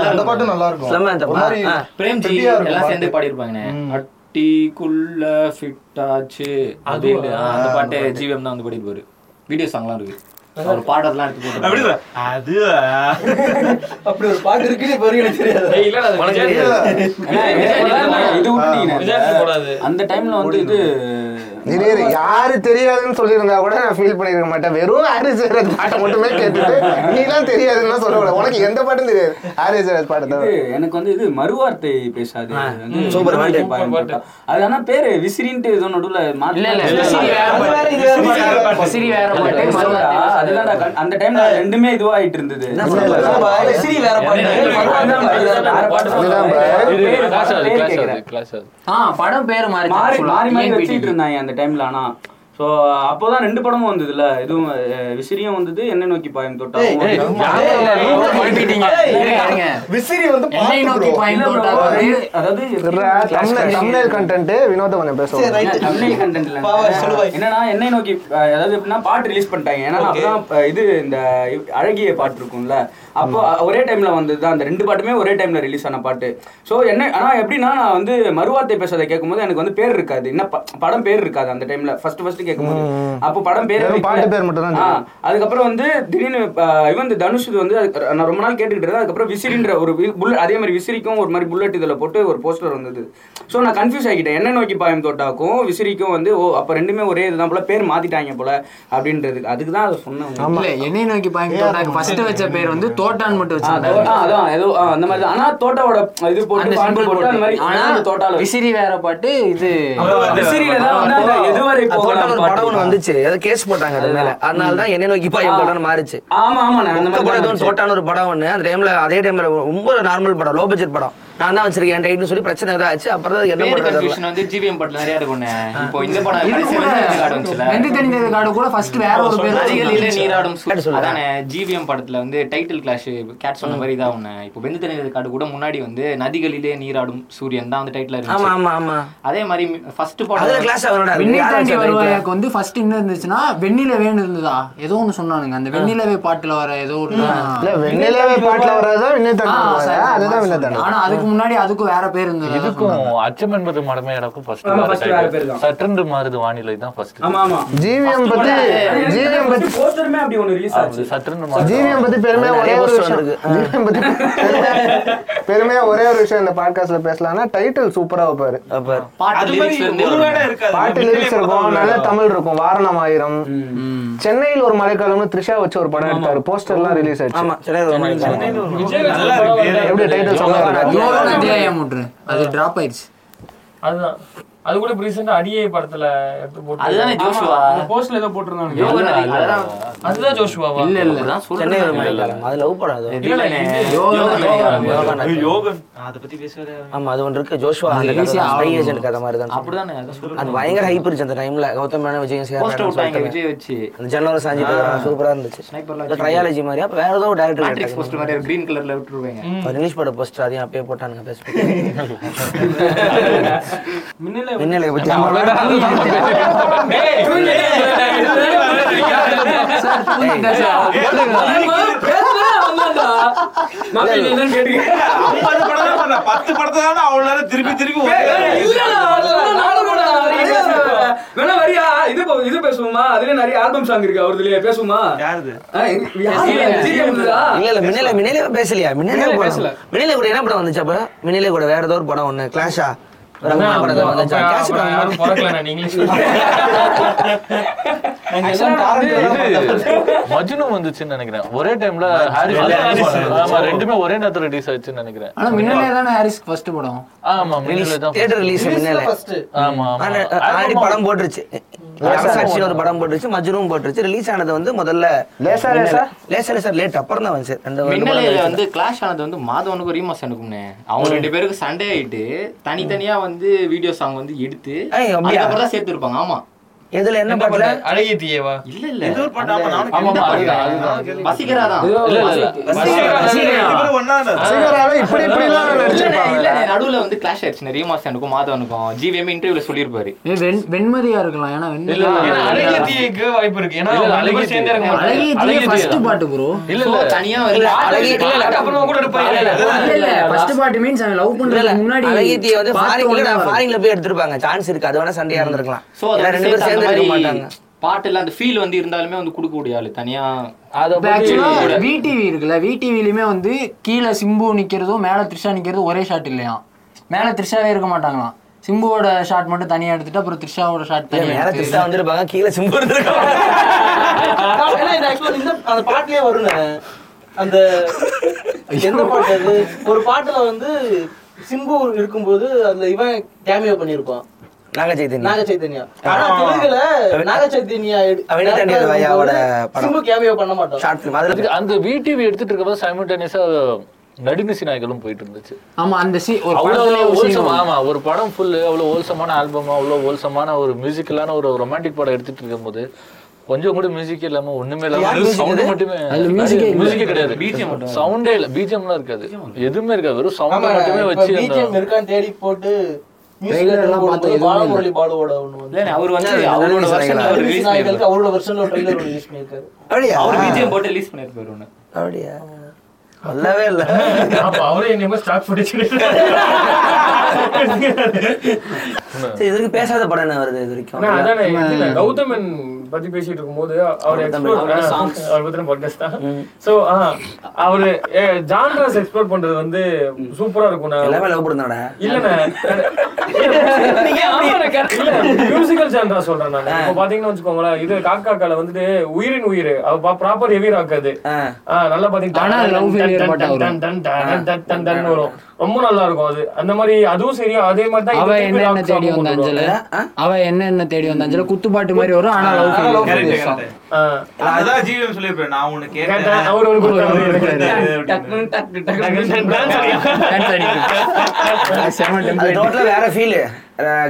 அந்த பாட்டு நல்லா இருக்கும். ஒரு பிரேம்ஜி எல்லாம். சேர்ந்து பாடியிருப்பாங்கண்ணே. அட்டிக்குள்ள ஃபிட் ஆச்சு அந்த பாட்டு ஜிவிஎம் தான் வந்து பாடியிருப்பாரு. வீடியோ சாங்லாம் இருக்கு. அவர் பாடலாம் எடுத்து போட்டு. அது அப்படி ஒரு பாட்டு இருக்குன்னு தெரியாது. அது. அந்த டைம்ல வந்து இது இரு, யாரு தெரியாதுன்னு சொல்லியிருந்தா கூட நான் ஃபீல் பண்ணிருக்க மாட்டேன். வெறும் ஹாரிஸ் ஜெயராஜ் பாட்டை மட்டுமே கேட்டுட்டு நீலாம் தெரியாதுன்னு சொல்லக்கூடாது. உனக்கு எந்த பாட்டும் தெரியாது. ஹாரிஸ் ஜெயராஜ் பாட்டை எனக்கு வந்து இது மறுவார்த்தை பேசாது. சூப்பர் பாட்டு. அது ஆனா பேரு விசிறின்ட்டு ஏதோ நடுவுல அந்த டைம்ல ரெண்டுமே இதுவாயிட்டு இருந்தது? விசிறி வேற பாட்டு. படம் பேரு மாறி மாறி மாறி மாறி வச்சுட்டு இருந்தாங்க அந்த டைம்ல ஆனா சோ அப்போதான் ரெண்டு படமும் வந்ததுல. இதுவும் விசிறியும் வந்தது என்ன நோக்கி பாயம் தொட்டா விசிறி வந்து என்னை நோக்கி பாயும் தோட்டா? வந்து அதாவது தமிழ் கண்டென்ட் வினோத கொஞ்சம் பேசுவோம் தமிழ் கண்டென்ட்ல என்னன்னா என்னை நோக்கி அதாவது எப்படின்னா பாட்டு ரிலீஸ் பண்ணிட்டாங்க ஏன்னா அப்பதான் இது இந்த அழகிய பாட்டு இருக்கும்ல. அப்போ ஒரே டைம்ல வந்தது அந்த ரெண்டு பாட்டுமே ஒரே டைம்ல ரிலீஸ் ஆன பாட்டு. சோ என்ன ஆனா எப்படின்னா நான் வந்து மறுவார்த்தை பேசுறதை கேட்கும்போது எனக்கு வந்து பேர் இருக்காது. என்ன படம் பேர் இருக்காது அந்த டைம்ல ஃபர்ஸ்ட் ஃபர்ஸ்ட் கேட்கும்போது. அப்போ படம் பேர் பாட்டு பேர் மட்டும் தான் அதுக்கப்புறம் வந்து திடீர்னு இவன் இந்த தனுஷ் இது வந்து அதுக்கு நான் ரொம்ப நாள் கேட்டுக்கிட்டு இருந்தேன். அதுக்கப்புறம் விசிறின்ற ஒரு புல்லட் அதே மாதிரி விசிறிக்கும் ஒரு மாதிரி புல்லட் இதுல போட்டு ஒரு போஸ்டர் வந்தது. ஸோ நான் கன்ஃபியூஸ் ஆகிட்டேன். என்ன நோக்கி பாயம் தோட்டாக்கும் விசிறிக்கும் வந்து ஓ அப்ப ரெண்டுமே ஒரே இதுதான் போல பேர் மாத்திட்டாங்க போல அப்படின்றதுக்கு அதுக்கு தான் அதை சொன்னேன். இல்ல என்னை நோக்கி பாயும் தோட்டாக்கு ஃபர்ஸ்ட் வச்ச பேர் வந்து தோட்டான் மட்டும் வச்சிருந்தாங்க அதான் ஏதோ அந்த மாதிரி ஆனா தோட்டாவோட இது போட்டு சிம்பிள் போட்டு அந்த மாதிரி ஆனா அந்த தோட்டால விசிறி வேற பாட்டு இது விசிறியில தான் வந்து எதுவரை போகலாம் படம் வந்துச்சு. ஏதோ கேஸ் போட்டாங்க அது மேல. அதனால தான் என்ன நோக்கி பாயம் படம்னு மாறிச்சு. ஆமா ஆமா நான் அந்த மாதிரி தோட்டான ஒரு படம் ஒண்ணு. அந்த டைம்ல அதே டைம்ல ரொம்ப நார்மல் படம் லோ பட்ஜெட் படம். நான் தான் வச்சிருக்கேன். டைட்னு சொல்லி பிரச்சனை ஏதாவது ஆச்சு. அப்புறம் தான் என்ன கன்ஃபியூஷன் வந்து ஜிவிஎம் படத்துல நிறைய இருக்கும்னு இப்போ இந்த படம் கூட வந்து கார்டு கூட ஃபர்ஸ்ட் வேற ஒரு பேர் நதிகளிலே நீராடும். அதானே ஜிவிஎம் படத்துல வந்து டைட்டில் கிளாஷ் கேட் சொன்ன மாதிரி தான் ஒண்ணு இப்போ வெந்து தெரிந்தது கார்டு கூட முன்னாடி வந்து நதிகளிலே நீராடும் சூரியன் தான் வந்து டைட்டில் இருந்துச்சு. ஆமா ஆமா அதே மாதிரி ஃபர்ஸ்ட் அதுல படம் கிளாஸ் அவனோட வெந்நீர் தாண்டி வருவாய்க்கு வந்து ஃபர்ஸ்ட் என்ன இருந்துச்சுன்னா வெண்ணிலவேன்னு இருந்ததா? ஏதோ ஒண்ணு சொன்னானுங்க. அந்த வெண்ணிலவே பாட்டுல வர ஏதோ ஒரு இல்ல வெண்ணிலவே பாட்டுல வர்றதுதான் விண்ணை ஆ, தாண்டி அதுதான் விண்ணை தாண்டி ஆனா அதுக்கு முன்னாடி அதுக்கும் வேற பேர் இருந்தது இதுக்கும் அச்சம் என்பது மடமை எனக்கும் ஃபர்ஸ்ட். சற்றென்று மாறுது வானிலை தான் ஃபர்ஸ்ட் ஆமா ஆமா. ஜிவிஎம் பத்தி ஜிவிஎம் பத்தி போஸ்டருமே அப்படி ஒன்னு ரிலீஸ் ஆச்சு. சற்றென்று மாறுது. ஜிவிஎம் பத்தி பெருமையா ஒரே ஒரு poster விஷயம் வந்திருக்கு. ஜிவிஎம் பத்தி பெருமையா- ஒரே ஒரு விஷயம் இந்த பாட்காஸ்ட்ல பேசலாம்னா டைட்டில் சூப்பரா வைப்பாரு. பாட்டு அது லிரிக்ஸ் பாட்டு லிரிக்ஸ் இருக்கும். நல்ல. தமிழ் இருக்கும். வாரணம் ஆயிரம். சென்னையில் ஒரு மழைக்காலம்னு த்ரிஷா வச்சு ஒரு படம் எடுத்தாரு. போஸ்டர் எல்லாம் ரிலீஸ் ஆச்சு இருக்கு. எப்படி டைட்டில் சொன்னாங்க அத்தியாயம் அது டிராப் ஆயிடுச்சு. அதுதான். அது கூட ரீசெண்டா அடியே படத்துல எடுத்து போட்டு அதுதானே ஜோஷுவா? போஸ்ட்ல ஏதோ போட்டிருந்தாங்க. அதுதான் ஜோஷுவாவா? இல்ல இல்ல ஒரு சொல்றேன். அது லவ் படம் அது. யோகா யோகன். அதை பத்தி பேசுறதே ஆமா அது ஒன்று இருக்கு. ஜோஷுவா அந்த ஆகும். ஏஜென்ட் கதை மாதிரி தான் அப்படிதானே. அது பயங்கர ஹைப் இருந்துச்சு அந்த டைம்ல கௌதம் மேனன் விஜய் போஸ்டர் விட்டாங்க சேர் விஜய் வச்சு. அந்த ஜன்னல் சாஞ்சிட்டு சூப்பரா இருந்துச்சு. ஸ்னைப்பர்லாம் ட்ரையாலஜி மாதிரி. அப்ப வேற ஏதோ ஒரு மேட்ரிக்ஸ் டேரக்டர் போஸ்டர் மாதிரி கிரீன் கலர்ல விட்டுருவாங்க. ரிலீஸ் பட போஸ்டர் அதையும் அப்பயே போட்டானுங்க. பேச மின்னலே மின்னலை பத்தி படத்தை தானே அவ்வளவு நேரம் திருப்பி திருப்பி வேணா வரியா இது இது பேசுவோமா அதுல நிறைய ஆல்பம் சாங் இருக்கு அவருதுலயே பேசுவோமா? இல்ல இல்ல மின்னல மின்னலே பேசலையா மின்னலே படம் மின்னலே கூட என்ன படம் வந்துச்சு அப்ப மின்னலே கூட வேற ஏதோ ஒரு படம் ஒண்ணு கிளாஷா மஜ்னு வந்துச்சுன்னு நினைக்கிறேன். ஒரே டைம்ல ஹாரிஸ் ஆமா ரெண்டுமே ஒரே நேரத்துல ரிலீஸ் ஆச்சுன்னு நினைக்கிறேன். ஆனா முன்னாலே தானே ஹாரிஸ் ஃபர்ஸ்ட் படம். ஆமா மின்னலே தான் தியேட்டர் ரிலீஸ் மின்னலே. ஃபர்ஸ்ட் ஆமா ஆமா. ஆல்ரெடி படம் போட்டுருச்சு. அரசாட்சின்னு ஒரு படம் போட்டுருச்சு மஜ்னும் போட்டுருச்சு. ரிலீஸ் ஆனது வந்து முதல்ல லேசா லேசா லேசா லேசா லேட் அப்புறம் தான். வந்து கிளாஷ் ஆனது வந்து மாதவனுக்கும் ரீமாஸ் எனக்கும்னே அவங்க ரெண்டு பேருக்கு சண்டே ஆயிட்டு தனித்தனியா வந்து வீடியோ சாங் வந்து எடுத்து? அதுக்கப்புறம் தான் சேர்த்து இருப்பாங்க எதுல என்ன பாட்டுல அழகிய தீயவா இல்ல இல்ல ஏதோ ஒரு பாட்டு, ஆமா, நானும் ஆமா, இந்த ஆமா, பாட்டு அதுதான், தான். அதுதான். வசீகரா தான் இல்ல இல்ல இல்ல இவரு ஒண்ணா இருந்தாரு. சீக்கிரம் இப்படி இப்படி எல்லாம் இல்ல நடிச்சிருப்பாங்க நடுவுல வந்து கிளாஷ் ஆயிடுச்சு ரீமாஸ் எனக்கும் மாதவனுக்கும் ஜிவிஎம் இன்டர்வியூல வெண்- வெண்மதியா இருக்கலாம் ஏன்னா இல்ல, வெண்மதி இல்ல, ஏன்னா அழகிய தீயக்கு வாய்ப்பு இருக்கு ஏன்னா இல்ல, அவங்க அழகிய ரெண்டு பேரும் சேர்ந்தே இருக்க தீய. மாட்டாங்க. அழகிய அழகிய ஃபர்ஸ்ட் தீயா? பாட்டு ப்ரோ இல்ல So, இல்ல தனியா இல்ல, வந்து அழகிய தீய இல்ல, அப்புறமா கூட இருப்பாங்க இல்ல இல்ல ஃபர்ஸ்ட் பாட்டு மீன்ஸ் லவ் இல்ல, பண்றதுக்கு முன்னாடி அழகிய வந்து part ஃபாரின்ல போய் எடுத்திருப்பாங்க சான்ஸ் இருக்கு அது வேணா சண்டையா இருந்திருக்கலாம் சோ ரெண்டு பேரும் சேர்ந்து மாட்டாங்க. பாட்டுல அந்த ஃபீல் வந்து இருந்தாலுமே வந்து கொடுக்க கூடிய ஆளு. தனியா விடிவி இருக்குல்ல விடிவிலுமே வந்து கீழே சிம்பு நிக்கிறதும் மேல த்ரிஷா நிக்கிறதும் ஒரே ஷாட் இல்லையா மேல த்ரிஷாவே இருக்க மாட்டாங்களாம். சிம்புவோட ஷாட் மட்டும் தனியா எடுத்துட்டு அப்புறம் த்ரிஷாவோட ஷாட் தனியா மேல திஸ்டா வந்திருப்பாங்க கீழே சிம்பு இருந்திருக்காங்க அந்த பாட்டுலயே வருங்க அந்த எந்த பாட்டு அது? ஒரு பாட்டுல வந்து சிம்பு இருக்கும்போது அதுல இவன் கேமியோ பண்ணிருப்பான் நாக சைத்தன்யா நாக சைத்தன்யா ஆனா தெலுங்குல நாக சைத்தன்யா எடு- வினய் தாண்டியது வாயாவோட படம். கேமியோ பண்ண மாட்டான் ஷார்ட் ஃபிலிம் அதுல அதுக்கு அந்த விடிவி எடுத்துட்டு இருக்கும்போது சைமல்டேனியஸா நடுநிசி நாய்களும் போயிட்டு இருந்துச்சு ஆமா அந்த சி ஒரு. ஆமா ஒரு படம் ஃபுல்லு அவ்வளோ ஹோல்சமான ஆல்பம் அவ்வளோ ஹோல்சமான ஒரு மியூசிக்கலான ஒரு ரொமான்டிக் படம் எடுத்துட்டு இருக்கும்போது கொஞ்சம் கூட மியூசிக் இல்லாம ஒண்ணுமே இல்லாம music சவுண்ட்? மட்டுமே. மியூசிக்கே கிடையாது மட்டும். சவுண்டே இல்ல பிஜிஎம்லாம் இருக்காது எதுவுமே இருக்காது வெறும் சவுண்ட் மட்டுமே வச்சு இருக்கான்னு தேடி போட்டு பார்த்தா. பாலமுரளி பாலுவோட வந்து. அவர் வந்து அவரோட நாய்கள். அவர். அவரோட வருஷன்ல ட்ரெய்லர் ரிலீஸ் பண்ணிருக்காரு அப்படியா? அவர் பிஜிஎம் போட்டு ரிலீஸ் பண்ணிருப்பாரு ஒண்ணு. அப்படியா? சொல்லவே இல்ல. அப்ப அவரே என்னமோ சரி பேசாத படம் என்ன வருது இது வரைக்கும்? கௌதமன் பத்தி பேசிட்டு இருக்கும்போது அவர் எக்ஸ்ப்ளோர் அவர் பத்தின பாட்காஸ்ட் தான். சோ அவரு ஜான்ராஸ் எக்ஸ்ப்ளோர் பண்றது வந்து சூப்பரா இருக்கும் எல்லாமே லவ் பண்ணாடா இல்லண்ணே. மியூசிக்கல் ஜான்ரா சொல்றேன் நான். இப்போ பாத்தீங்கன்னா வச்சுக்கோங்களேன் இது காக்காக்கால வந்துட்டு உயிரின் உயிர். அவ ப்ராப்பர் ஹெவி ராக் அது. நல்லா பாத்தீங்கன்னா ஆனா love failure பாட்டா வரும். டன் டன் டன் டன் டன் டன் வரும். ரொம்ப நல்லா இருக்கும் அது. அந்த மாதிரி அதுவும் சரியா அதே மாதிரி தான் அவ என்ன என்ன தேடி வந்த அஞ்சல. அவ என்ன என்ன தேடி வந்த அஞ்சல? குத்துப்பாட்டு மாதிரி வரும் ஆனா லவ். அதான் ஜீவன் சொல்லியிருப்பேன். நான் உன்னை கேட்டேன். அவர் ஒரு கொடுத்தாரு டக்குனு டக்கு டக்கு செம அது டெம்ப்ளேட் டோட்டலா வேற ஃபீல்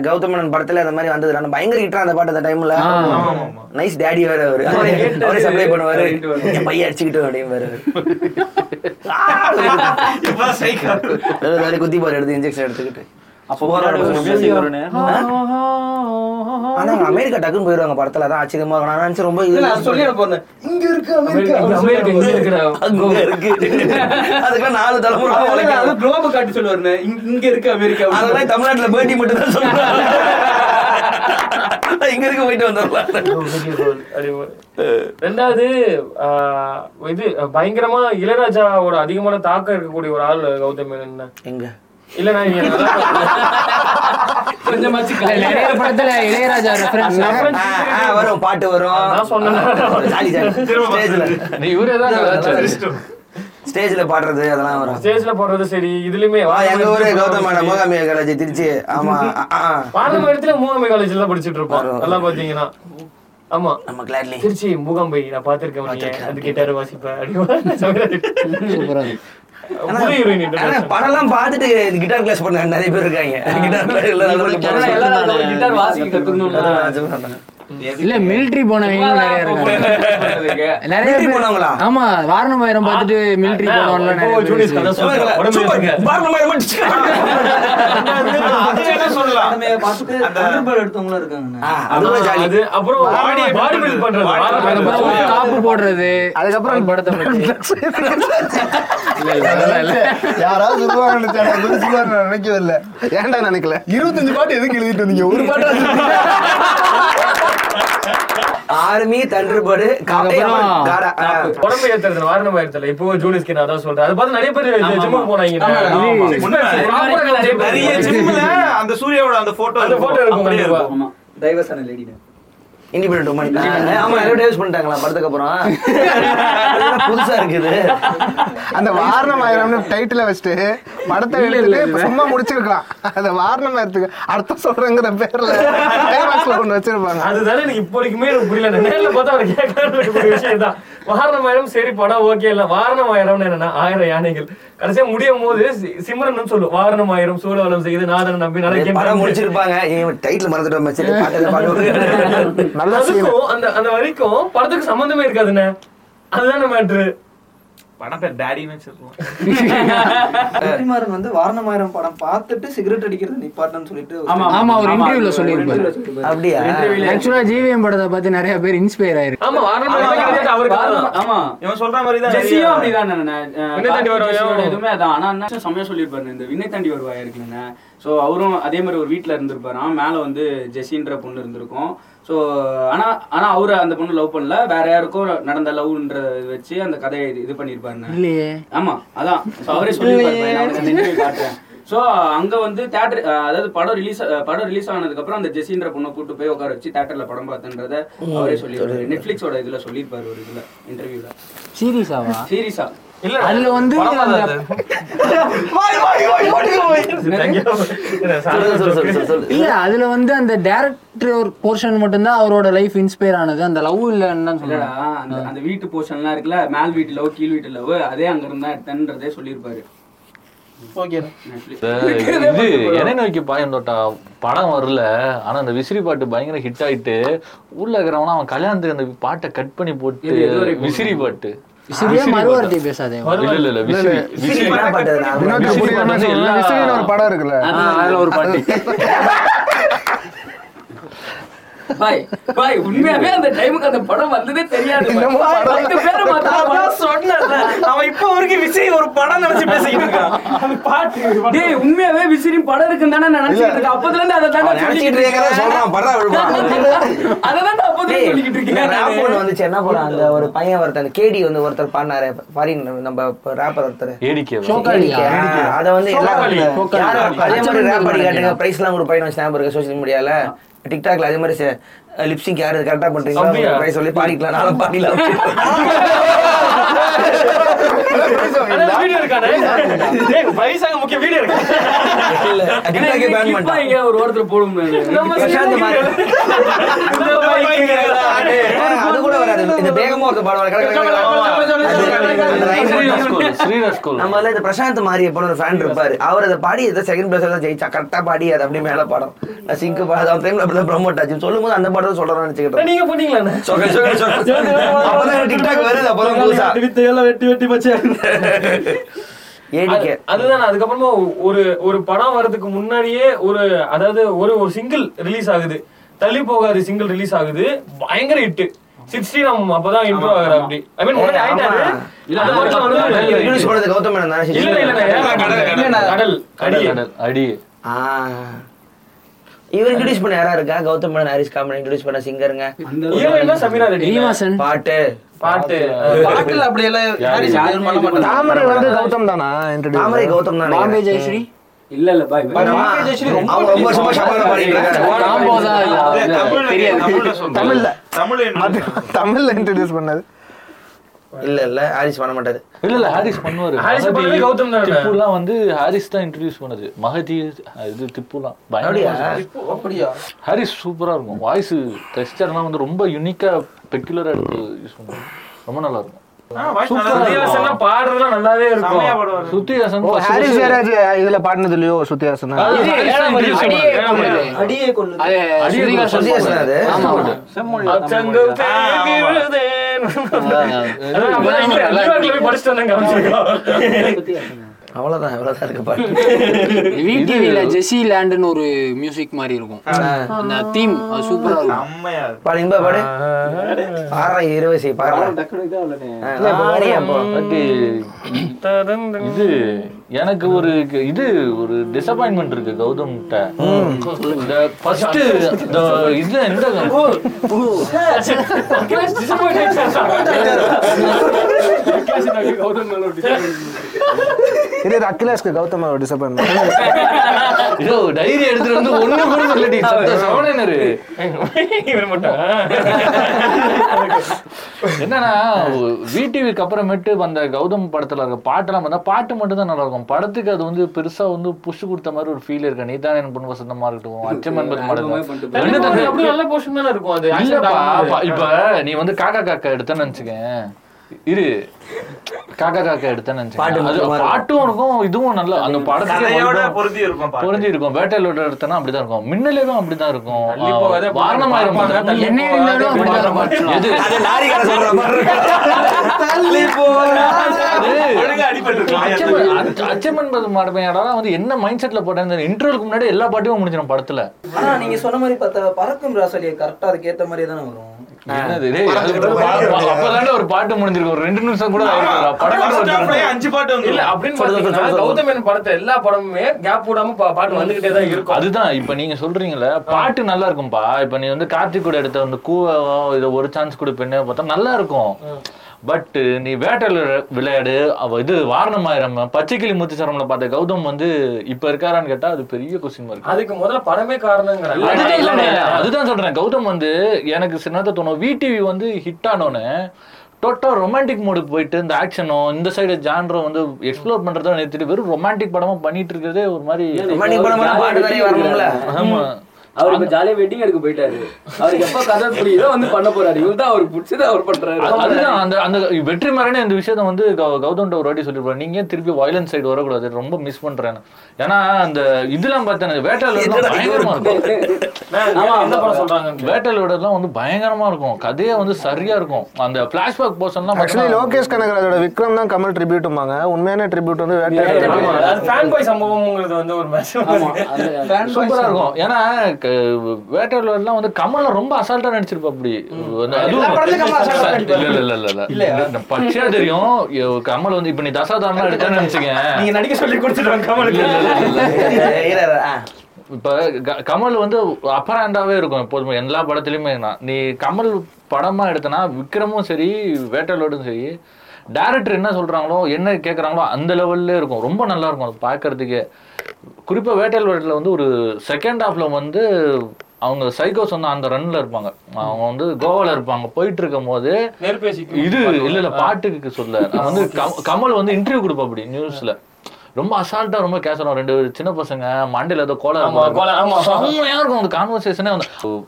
கௌதமன் படத்துல அந்த மாதிரி வந்தது. நான் பயங்கர ஹிட்டா அந்த பாட்டு அந்த டைம்ல நைஸ் டேடி வேற அவரு. அவரே சப்ளை பண்ணுவாரு. என் பையன் அடிச்சுக்கிட்டு அப்படின்னு வேற குத்தி பாரு எடுத்து இன்ஜெக்ஷன் எடுத்துக்கிட்டு. ஆனா அமெரிக்கா டக்குன்னு போயிருவாங்க படத்துல. அதான் ஆச்சரியமா இருக்கும். நான் நினைச்சேன் ரொம்ப இது இல்ல நான் சொல்லி போறேன். இங்க இருக்கு அமெரிக்கா. அமெரிக்கா இங்க இருக்கிற அங்க இருக்கு. அதுக்கெல்லாம் நாலு தலைமுறை குளோப காட்டி சொல்லுவாருண்ணே இங்க- இருக்கு அமெரிக்கா. அதெல்லாம் தமிழ்நாட்டுல பேட்டி மட்டும் தான் இங்க இருக்க போயிட்டு வந்துடலாம். ரெண்டாவது ஆஹ், இது பயங்கரமா இளையராஜாவோட அதிகமான தாக்கம் இருக்கக்கூடிய ஒரு ஆள் கௌதம் மேனன். எங்க? இல்ல நான் இங்க கொஞ்சமாச்சு நிறைய படத்துல இளையராஜா ரெஃபரன்ஸ் ஆ, ஆ, வரும் பாட்டு வரும். நான் சொன்னேன். ஸ்டேஜ்ல. நீ இவரே தான் ஸ்டேஜ்ல பாடுறது அதெல்லாம் வரும். ஸ்டேஜ்ல போடுறது சரி இதுலயுமே ஆ, எங்க ஊரு கௌதமான மோகாமிய காலேஜ் திருச்சி. ஆமா. பாரம்பரிய இடத்துல மூகாம்பை காலேஜ்ல படிச்சிட்டு இருப்போம். நல்லா பாத்தீங்கன்னா. ஆமா. நம்ம கிளாட்லி திருச்சி மூகாம்பை நான் பாத்திருக்கேன். அது கிட்டார் வாசிப்பேன். படம்லாம் பார்த்துட்டு கிட்டார் கிளாஸ் பண்ண நிறைய பேர் இருக்காங்க. கிட்டார் கிட்டார் வாசிக்க இல்ல மிலிட்டரி போனவங்க நிறைய இருக்காங்க. நிறைய போனவங்களா? ஆமா வாரணமாயிரம் பார்த்துட்டு மிலிட்டரி வாரணமாயிரம் காப்பு போடுறது. அதுக்கப்புறம் படத்தை யாராவது நினைக்கவே இல்ல. ஏன்டா நினைக்கல? இருபத்தஞ்சு பாட்டு எதுக்கு எழுதிட்டு வந்தீங்க? ஒரு பாட்டு ஆர்மி ஆ. உடம்பு ஏத்துறது வாரணமாயிரத்துல இப்போ ஜூனியர்ஸ்க்கு நான் அதான் சொல்றேன். அது பார்த்து நிறைய பேர் ஜிம்முக்கு போனாங்க. நிறைய ஜிம்ல அந்த சூர்யாவோட அந்த போட்டோ அந்த photo இருக்கும். அப்படியே கண்டிப்பா. இண்டிபெண்டன்ட் உமன் ஆமா டைவர்ஸ் பண்ணிட்டாங்களா? படத்துக்கு அப்புறம்? புதுசா இருக்குது. அந்த வாரணமாயிரம்னு டைட்டில வச்சுட்டு படத்தை இப்ப சும்மா முடிச்சிருக்கலாம். அந்த வாரணமாயிரத்துக்கு அர்த்தம் சொல்றேங்கிற பேர்ல கிளைமாக்ஸ்ல கொண்டு வச்சிருப்பாங்க. அதுதானே எனக்கு இப்போ வரைக்குமே எனக்கு புரியல. நேர்ல பார்த்தா அவர் கேட்கற விஷயம் தான் வாரணமாயிரம் சரி படம் ஓகே இல்ல. வாரணமாயிரம்னு என்னன்னா ஆயிரம் யானைகள். கடைசியா முடியும் போது சிம்ரன் சொல்லும் வாரணமாயிரம் சூழவலம் செய்து நாதன் நம்பி படம் நடக்கின்ற முடிச்சிருப்பாங்க. டைட்டில் மறந்துட்டோம் அந்த அந்த வரைக்கும் படத்துக்கு சம்பந்தமே இருக்காதுண்ணே. அதுதானே மேட்ரு படம் பேர் டேடின்னு வச்சிருக்கோம். வெற்றிமாறன் வந்து வாரணமாயிரம் படம் பார்த்துட்டு சிகரெட் அடிக்கிறது நிப்பாட்டன்னு சொல்லிட்டு ஒரு- ஆமா ஆமா ஒரு இன்டர்வியூல சொல்லியிருப்பாரு. அப்படியா? ஆக்சுவலா ஜிவிஎம் படத்தை பார்த்து நிறைய பேர் இன்ஸ்பயர் ஆயிருக்கு. ஆமா வாரணமாயிரம் அவருக்கு. ஆமா. இவன் சொல்ற மாதிரி தான் ஜெஸ்ஸியும் அப்படிதான் விண்ணை தாண்டி வருவாயா? எதுவுமே அதான். ஆனா என்ன செம்மையா சொல்லியிருப்பாரு. இந்த விண்ணை தாண்டி வருவாயா இருக்குங்க ஸோ அவரும் அதே மாதிரி ஒரு வீட்ல இருந்திருப்பாராம் மேல வந்து ஜெஸ்ஸின்ற பொண்ணு இருந்திருக்கும். ஸோ ஆனா ஆனா அவரு அந்த பொண்ணு லவ் பண்ணல. வேற யாருக்கும் நடந்த லவ்ன்ற வச்சு அந்த கதையை இது- பண்ணியிருப்பாருங்க இல்லையே. ஆமா அதான். So அவரே interview காட்டுறேன். ஸோ அங்க வந்து தேட்டர் அதாவது படம் ரிலீஸ் படம் ரிலீஸ் ஆனதுக்கு அப்புறம் அந்த ஜெசின்ற பொண்ணை கூட்டு போய் உட்கார வச்சு தேட்டர்ல படம் பார்த்தன்றத அவரே சொல்லியிருப்பாரு நெட்ஃபிளிக்ஸோட இதுல சொல்லியிருப்பாரு ஒரு இதுல இன்டர்வியூல சீரியஸாவா சீரியஸா இல்ல அதுல வந்து இல்ல அதுல வந்து அந்த டேரக்டர் ஒரு போர்ஷன் மட்டும்தான் அவரோட லைஃப் இன்ஸ்பயர் ஆனது. அந்த லவ் இல்லன்னு தான் இல்லடா சொல்றேன் அந்த அந்த வீட்டு போர்ஷன்லாம் இருக்குல்ல மேல் வீட்டு லவ் கீழ் வீட்டு லவ் அதே அங்க இருந்தா எடுத்தேன்றதே சொல்லியிருப்பாரு. ஓகே. இது எனை நோக்கி பாயம் தோட்டா படம் வரல. ஆனா அந்த விசிறி பாட்டு பயங்கர ஹிட் ஆயிட்டு ஊர்ல இருக்கிறவனா அவன் கல்யாணத்துக்கு அந்த பாட்டை கட் பண்ணி போட்டு விசிறி பாட்டு. விசிறி மறுவார்த்தை. பேசாதே. இல்ல இல்ல இல்ல ஒரு படம் இருக்குல்ல. அதுல ஒரு பாட்டு. பாய் பாய் உண்மையாவே அந்த டைமுக்கு அந்த படம் வந்ததே தெரியாது படம். பத்து பேரை சொன்னேன்ல, அவன் இப்போ வரைக்கும் விஜய் ஒரு படம் நினைச்சு பேசிக்கிட்டு இருக்கான். டேய் உண்மையாவே விசிறி படம் இருக்குன்னு தானே நான் நினைச்சிட்டு இருக்கேன். அப்பதுல இருந்து அதை தானே நினைச்சிட்டு இருக்கறத சொல்றான் விழுப்பான் அதை தான் சொல்லிக்கிட்டு இருக்கேன். ரேப் ஒன்று நானு. வந்துச்சு என்ன படம் அந்த ஒரு பையன் ஒருத்தர் அந்த கேடி வந்து ஒருத்தர் பாடினாரு. ஃபாரின் நம்ம ரேப்பர் ஒருத்தர். சோக்காலியா? அதை வந்து. எல்லாரும் அதே மாதிரி ரேப் பண்ணி பண்ணி காட்டுங்க. பிரைஸ் எல்லாம் கூட பையன் ஸ்னாப் இருக்கு சோஷியல் மீடியால டிக்டாக்ல அதே மாதிரி லிப்ஸிங் யாரு கரெக்டா பண்றீங்களோ சொல்லி பாடிக்கலாம். நானும் பாடிக்கலாம். வீடியோ முக்கிய இருக்கு. பேன் இங்க ஒரு போடும் bike அது கூட வராது. இந்த வேகமா ஒருத்தர் பாடுவாரு நம்ம இந்த பிரசாந்த் மாரிய போல ஒரு ஃபேன் இருப்பாரு. அவர் அதை பாடி ஏதோ செகண்ட் பிளேஸ் தான் ஜெயிச்சா. கரெக்டா பாடி அது அப்படியே மேல பாடம். நான் சிங்க் பாடு அந்த டைம்ல அப்படிதான் ப்ரொமோட் ஆச்சு. சொல்லும் போது அந்த பாடம் சொல்றேன்னு நினைச்சுக்கிட்டேன் நீங்க சொக்க அப்பதான் டிக்டாக் வருது அப்பதான் புதுசா. வித்தையெல்லாம் வெட்டி வெட்டி ஏடிக்கே அதுதான் அதுக்கப்புறமா ஒரு ஒரு படம் வர்றதுக்கு முன்னாடியே ஒரு அதாவது ஒரு ஒரு சிங்கிள் ரிலீஸ் ஆகுது. தள்ளி போகாது சிங்கிள் ரிலீஸ் ஆகுது. பயங்கர ஹிட் சிக்ஸ்டி நம்ம அப்பதான் இம்ப்ரூவ் ஆகுற அப்படி. ஐ மீன் ஆயிட்டாரு. கௌதம் இல்ல இல்ல கடல். அடி. அடி. ஆ. இவர் இன்ட்ரோடியூஸ் பண்ண யாரா இருக்கா? கௌதம் மேனன் ஹாரிஸ் காமன் இன்ட்ரோடியூஸ் பண்ண சிங்கருங்க பாட்டு. பாட்டு பாட்டுல அப்படி எல்லாம் தாமரை வந்து கௌதம் தானா? தாமரை கௌதம் தானே? பாம்பே ஜெயஸ்ரீ? இல்ல இல்ல பாய் ரொம்ப வருஷமா சபால பாடிட்டு இருக்காங்க. தமிழ்ல தமிழ்ல இன்ட்ரடியூஸ் பண்ணது. இல்ல இல்ல ஹாரிஸ் பண்ண மாட்டாரு. இல்ல இல்ல ஹாரிஸ் பண்ணுவாரு. ஹாரிஸ் பண்ணது கௌதம் தானே? திப்புலாம் வந்து ஹாரிஸ் தான் இன்ட்ரடியூஸ் பண்ணது. மகதி இது திப்புலாம். அப்படியா? பயங்கரமா அப்படியா? ஹாரிஸ் சூப்பரா இருக்கும். வாய்ஸ் டெக்ஸ்டர்லாம் வந்து ரொம்ப யுனிக்கா பெக்குலரா எடுத்து யூஸ் பண்ணுவாங்க ரொம்ப நல்லா இருக்கும். சுத்தியாசனா பாடுறதுலாம் நல்லாவே இருக்கும். செமையா பாடுவாரு. சுத்தியாசன் ஓ ஹாரிஸ் ஜெயராஜ் இதுல பாடினது இல்லையோ சுத்தியாசன் அடியே கொள்ளுது. அவ்வளவுதான் அவ்வளவுதான் இருக்கு பாட்டு. ஜெசி லேண்ட்னு ஒரு மியூசிக் மாதிரி இருக்கும். அந்த தீம் அது சூப்பரா இருக்கும். செம்மையா இருக்கு. பாடு இன்பா பாடு. பாடுறா இருவசி பாடுறா. பாடியா போ. இது எனக்கு ஒரு இது ஒரு டிசப்பாயின்மெண்ட் இருக்கு கௌதம் இந்த ஃபர்ஸ்ட் இந்த இது? கௌதம் ஒரு disappointment. இது கௌதம் டிசப்பாயின் இதோ டைரி எடுத்துட்டு வந்து ஒண்ணு கூட சொல்லடி சவணனரு என்னன்னா விடிவிக்கு அப்புறமேட்டு வந்த கௌதம் படத்துல இருக்க பாட்டெல்லாம் வந்தா பாட்டு மட்டும் தான் நல்லா இருக்கும் படத்துக்கு அது வந்து பெருசா வந்து புஷ் கொடுத்த மாதிரி ஒரு ஃபீல் இருக்கு. நீதான் என் பொண்ணு வசந்தமா இருக்கட்டும். அச்சம் என்பது மாடல் தானே இப்ப நீ வந்து காக்கா காக்கா எடுத்தேன்னு நினைச்சுக்கேன் இரு. காக்கா காக்கா எடுத்தேன்னு அது. பாட்டும் இருக்கும் இதுவும் நல்ல அந்த படத்துக்கு பொருந்தி இருக்கும். பொருந்தி இருக்கும். வேட்டையிலோட எடுத்தனா அப்படிதான் இருக்கும். மின்னலேரும் அப்படிதான் இருக்கும். வாரணமாயிரம். எது? அச்சமன் மாடமையாடலாம் வந்து என்ன மைண்ட் செட்ல போட்டேன் இன்டர்வலுக்கு முன்னாடி எல்லா பாட்டையும் முடிஞ்சிடும் படத்துல. ஆனா நீங்க சொன்ன மாதிரி பார்த்தா பறக்கும் ராசலியை கரெக்டா அதுக்கு ஏத்த மாதிரி தானே வரும். ஒரு பாட்டு முடிஞ்சிருக்கும். ஒரு ரெண்டு நிமிஷம் கூட அஞ்சு பாட்டு இல்ல. அப்படின்னு பாத்தீங்கன்னா கௌதம் மேனன் படத்தை எல்லா படமுமே கேப் விடாம பா- பாட்டு வந்துகிட்டே தான் இருக்கும். அதுதான் இப்ப நீங்க சொல்றீங்கல்ல பாட்டு நல்லா இருக்கும்பா. இப்ப நீ வந்து கார்த்திக் கூட எடுத்த அந்த கூவ இத ஒரு சான்ஸ் கொடுப்பேன்னு பார்த்தா நல்லா இருக்கும். பட் நீ வேட்டல் விளையாடு. அவ இது வாரணமாயிரம் பச்சைக்கிளி முத்துச்சரம்ல பார்த்த கௌதம் வந்து இப்ப இருக்காரான்னு கேட்டா அது பெரிய கொஸ்டின் மார்க் அதுக்கு முதல்ல படமே காரணங்கிறாங்க. அதுதான் சொல்றேன். அதுதான் சொல்றேன். கௌதம் வந்து எனக்கு சில நேரத்தை தோணும் விடிவி வந்து ஹிட் ஆனோன்னு டோட்டா ரொமான்டிக் மோடுக்கு போயிட்டு இந்த ஆக்ஷனோ இந்த சைடு ஜான்ரோ வந்து எக்ஸ்ப்ளோர் பண்றதா நிறுத்திட்டு வெறும் ரொமான்டிக் படமா பண்ணிட்டு இருக்கிறதே ஒரு மாதிரி பாட்டு ஆமா. அவர் இப்ப ஜாலியா வெட்டிங் எடுக்க போயிட்டாரு. அவருக்கு எப்ப கதை புரியுதோ வந்து பண்ண போறாரு. இவரு தான் அவருக்கு பிடிச்சது அவர் பண்றாரு. அது- அதுதான் அந்த அந்த வெற்றி மாறனே இந்த விஷயத்த வந்து கௌ- கௌதம்ட்ட ஒரு வாட்டி சொல்லிருப்பாரு. நீங்க திருப்பி வயலன்ஸ் சைடு வரக்கூடாது? ரொம்ப மிஸ் பண்றேன் ஏன்னா அந்த இதெல்லாம் பார்த்தேன். வேட்டால பயங்கரமா இருக்கும். சொல்றாங்கன்னு வேட்டலோட எல்லாம் வந்து பயங்கரமா இருக்கும். கதையே வந்து சரியா இருக்கும். அந்த பிளாஷ்பேக் போர்ஷன்லாம் ஆக்சுவலி லோகேஷ் கனகராஜோட விக்ரம் தான் கமல் ட்ரிபியூட்டுமாங்க உண்மையான ட்ரிபியூட் வந்து ஆமா, வேட்டை அது ஃபேன் பாய் சம்பவம்ங்கிறது வந்து ஒரு சூப்பரா இருக்கும். ஏன்னா வேட்டர்ல எல்லாம் வந்து கமல்ல ரொம்ப அசால்ட்டா நடிச்சிருப்பா அப்படி. கமல். இல்ல இல்ல இல்ல இல்ல பச்சையா தெரியும். கமல் வந்து இப்ப நீ தசாதாரணம் எடுத்தேன்னு நினைச்சுக்கேன். நீங்க நடிக்க சொல்லி இரு, ஆ. இப்ப க- கமல் வந்து அப்பராண்டாவே இருக்கும் எப்போதுமே எல்லா படத்துலயுமே நான். நீ கமல் படமா எடுத்தனா விக்ரமும் சரி வேட்டலோடும் சரி டேரக்டர் என்ன சொல்றாங்களோ என்ன கேக்குறாங்களோ அந்த லெவல்ல இருக்கும். ரொம்ப நல்லா இருக்கும் அது பார்க்கறதுக்கே குறிப்பா வேட்டல் வேட்டல வந்து ஒரு செகண்ட் ஹாஃப்ல வந்து அவங்க சைக்கோ சொன்ன அந்த ரன்ல இருப்பாங்க. அவங்க வந்து கோவால இருப்பாங்க. போயிட்டு இருக்கும் போது இது இல்ல இல்ல பாட்டுக்கு சொல்ல. வந்து கம்- கமல் வந்து இன்டர்வியூ கொடுப்பா அப்படி நியூஸ்ல ரொம்ப அசால்ட்டா ரொம்ப கேசலாம் ரெண்டு சின்ன பசங்க மண்டையில ஏதோ கோலம் ஆமா, கோலம், ஆமா. செம்மையா இருக்கும். அந்த கான்வர்சேஷனே வந்து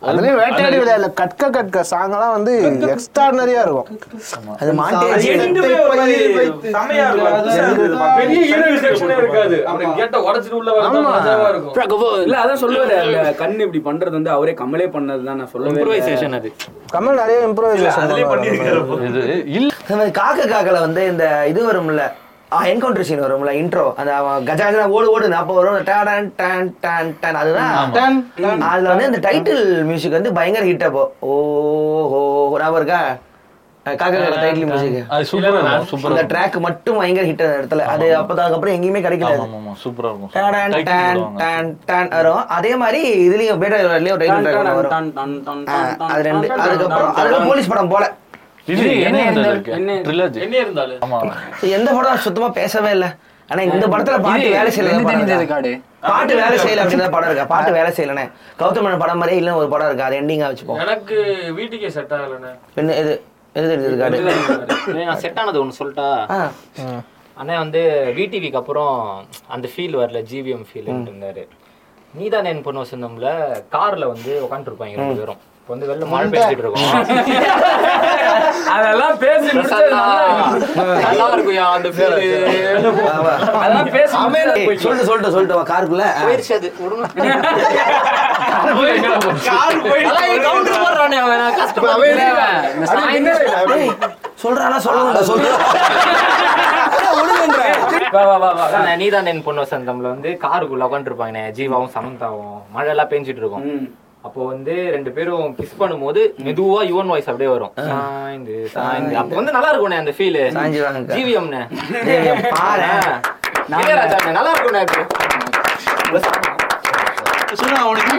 அதுலயும் வேட்டையாடி விளையாடல. கட்க கட்க சாங்கெல்லாம் வந்து எக்ஸ்ட்ரானரியா இருக்கும். அது மாண்டேஜ் எண்டுமே ஒரு மாதிரி செமையா இருக்கும். புதுசா இருந்தது பார்க்க. பெரிய ஹீரோ செக்ஷனே இருக்காது. அப்படி கேட்ட உடைச்சிட்டு உள்ள வரது மஜாவா இருக்கும். இல்ல அதான் சொல்லுவாரு அந்த கண் இப்படி பண்றது வந்து அவரே கமலே பண்ணதுதான் நான் சொல்லுவேன் இம்ப்ரூவைசேஷன் அது. கமல் நிறைய இம்ப்ரோவைசேஷன் இது இல்ல. காக்க காக்கல வந்து இந்த இது வரும்ல என்கவுண்டர் சீன் வரும்ல இன்ட்ரோ அந்த கஜா கஜா ஓடு ஓடு அப்போ வரும் டான் டான் டான். அதுதான். டன், டன். அதுல வந்து இந்த டைட்டில் மியூசிக் வந்து பயங்கர ஹிட் அப்போ. ஓ ஹோ ஞாபகம் இருக்கா? காக்கா டைட்டில் மியூசிக் அந்த ட்ராக் மட்டும் பயங்கர ஹிட் அந்த இடத்துல. அது அப்பதான் அதுக்கப்புறம் எங்கேயுமே கிடைக்கல. சூப்பரா இருக்கும் வரும். அதே மாதிரி இதுலயும் பேட்டா ஒரு டைட்டில் ட்ராக் வரும். டன், டன், டன், ஆ, டன், டன், அது ரெண்டு அதுக்கப்புறம் டன். போலீஸ் படம் போல. இது என்ன இருக்கு? என்ன- இருந்தாலும். ஆமா. எந்த படம் சுத்தமா பேசவே இல்ல. ஆனா இந்த படத்துல பாட்டு வேலை செய்யல பாட்டு வேலை செய்யல அப்படின்னு படம் இருக்கா? பாட்டு வேலை செய்யலனே கௌதம் மேனன் படம் மாதிரியே இல்ல ஒரு படம் இருக்கு? அது எண்டிங்கா வச்சுப்போம். எனக்கு வீட்டுக்கே செட் ஆகலண்ணே. என்ன இது? எது ஏய், நான் செட் ஆனது ஒன்று சொல்லட்டா. அண்ணா வந்து விடிவிக்கு அப்புறம் அந்த ஃபீல் வரல ஜிவிஎம் ஃபீல் இருந்தாரு. நீதான் என் பொண்ணு வசந்தம்ல கார்ல வந்து உட்காந்துருப்பாங்க ரெண்டு பேரும். இப்போ வந்து வெளில மழை பேசிட்டு இருக்கோம். அதெல்லாம் பேசி முடிச்சது நல்லா இருக்கும். அந்த ஃபீல் அதெல்லாம் பேசி சொல்லிட்டு சொல்லிட்டு சொல்லிட்டு வா காருக்குள்ள. போயிருச்சு அது விடுங்க. சொல்றானா சொல்லுங்க சொல்றா வா வா வா வா. நான் நீதான் என் பொண்ணு வசந்தம்ல வந்து காருக்குள்ள உட்காந்துருப்பாங்க ஜீவாவும் சமந்தாவும் மழை எல்லாம் பெஞ்சிட்டு இருக்கும். அப்போ வந்து ரெண்டு பேரும் கிஸ் பண்ணும்போது மெதுவா யுவன் வாய்ஸ் அப்படியே வரும். சாய்ந்து சாய்ந்து. அப்போ வந்து நல்லா இருக்கும்ண்ணே அந்த ஃபீல் பாரேன். இளையராஜாண்ணே நல்லா இருக்கும்ண்ணே இப்போ சும்மா அவனுக்கு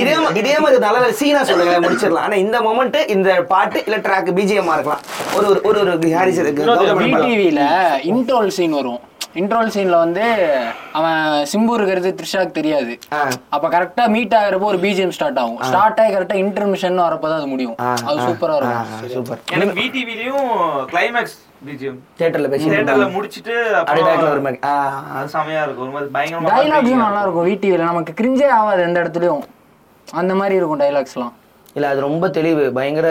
இது மாதிரி நல்ல சீனா சொல்லுங்க முடிச்சிடலாம். ஆனா இந்த மொமெண்ட் இந்த பாட்டு இல்ல ட்ராக் பிஜிஎம் இருக்கலாம். ஒரு ஒரு ஒரு ஒரு ஹாரிஸ் இருக்கு. டிவியில இன்ட்ரோல் சீன் வரும். இன்ட்ரோல் சீன்ல வந்து அவன் சிம்பு இருக்கிறது த்ரிஷாக்கு தெரியாது. அப்ப கரெக்டா மீட் ஆகுறப்போ ஒரு பிஜிஎம் ஸ்டார்ட் ஆகும். ஸ்டார்ட் ஆகி கரெக்டா இன்டர்மிஷன் வரப்பதான் அது முடியும். அது சூப்பரா இருக்கும். சூப்பர். எனக்கு விடிவிலையும் கிளைமேக்ஸ் பிஜிஎம் தியேட்டர்ல பேசி தியேட்டர்ல முடிச்சிட்டு அப்படியே backல ஒரு அப்புறம் மாதிரி ஆ, அது செமையா இருக்கும். ஒரு மாதிரி பயங்கரமா டைலாக்ஸும் நல்லா இருக்கும் விடிவில நமக்கு கிரிஞ்சே ஆகாது எந்த இடத்துலயும். அந்த மாதிரி இருக்கும் டைலாக்ஸ்லாம் இல்ல அது ரொம்ப தெளிவு. பயங்கர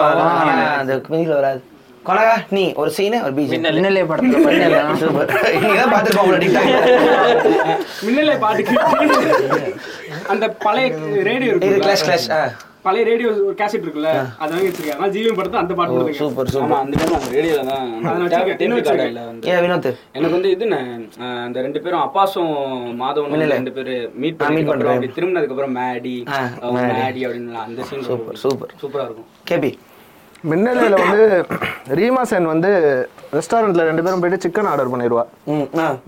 வரும். அந்த மீதில வராது. கொனகா நீ ஒரு சீனு ஒரு பிஜி மின்னலே. படத்துல பண்ணல நீதான் பாத்துருப்போம் உங்களோட மின்னலை பாட்டுக்கு அந்த பழைய ரேடியோ இது இருக்கு கிளாஸ் கிளாஸ் ஆ. பழைய ரேடியோ ஒரு கேசட் இருக்குல்ல அதை வாங்கி வச்சிருக்கேன். ஆனா ஜீவன் படத்தை அந்த பாட்டு போடுங்க சூப்பர் ஆமா சூப்பர் அந்த டைம் அந்த ரேடியோல தான். வினோத். எனக்கு வந்து இது அந்த ரெண்டு பேரும் அப்பாசும் மாதவனும் இல்ல. ரெண்டு பேரு மீட் பண்ணி பண்றேன். அப்படி திரும்பினதுக்கு அப்புறம் மேடி மேடி. மேடி அப்படின்னு அந்த சீன் சூப்பர் சூப்பர். சூப்பரா இருக்கும். கேபி. மின்னலையில வந்து ரீமா சென் வந்து ரெஸ்டாரண்ட்ல ரெண்டு பேரும் போயிட்டு சிக்கன் ஆர்டர் பண்ணிடுவா.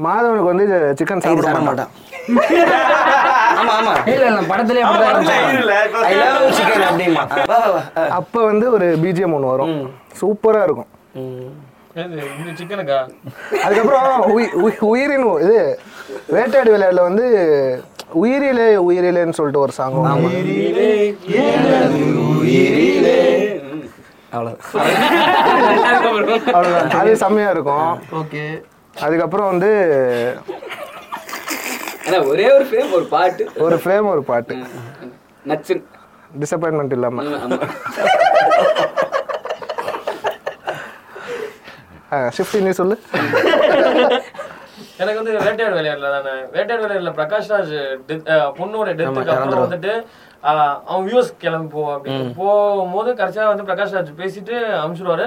மாதவனுக்கு வந்து சிக்கன் சாப்பிட மாட்டான். ஆமா இல்ல இல்ல அப்படிதான் அப்ப வந்து ஒரு பிஜிஎம் ஒன்று வரும். சூப்பரா இருக்கும். அதுக்கப்புறம் உயி- உயி- உயிரின் இது வேட்டையாடு விளையாடுல வந்து உயிரிலே உயிரிலேன்னு சொல்லிட்டு ஒரு சாங் அவ்வளவுதான். அது செம்மையா இருக்கும். ஓகே. அதுக்கப்புறம் வந்து ஆனா ஒரே ஒரு ஃப்ரேம் ஒரு பாட்டு ஒரு ஃப்ரேம் ஒரு பாட்டு நச்சு. டிசப்பாயின்மெண்ட் இல்லாம. ஷிஃப்டி நீ சொல்லு. எனக்கு வந்து வேட்டையாடு விளையாடல தானே. வேட்டையாடு விளையாடல. பிரகாஷ் ராஜ் பொண்ணோட டெத்துக்கு அப்புறம் வந்துட்டு அவன் வியூஸ் கிளம்பி போவான் அப்படின்னு. போகும்போது கடைசியா வந்து பிரகாஷ் ராஜ் பேசிட்டு அனுப்பிச்சிடுவாரு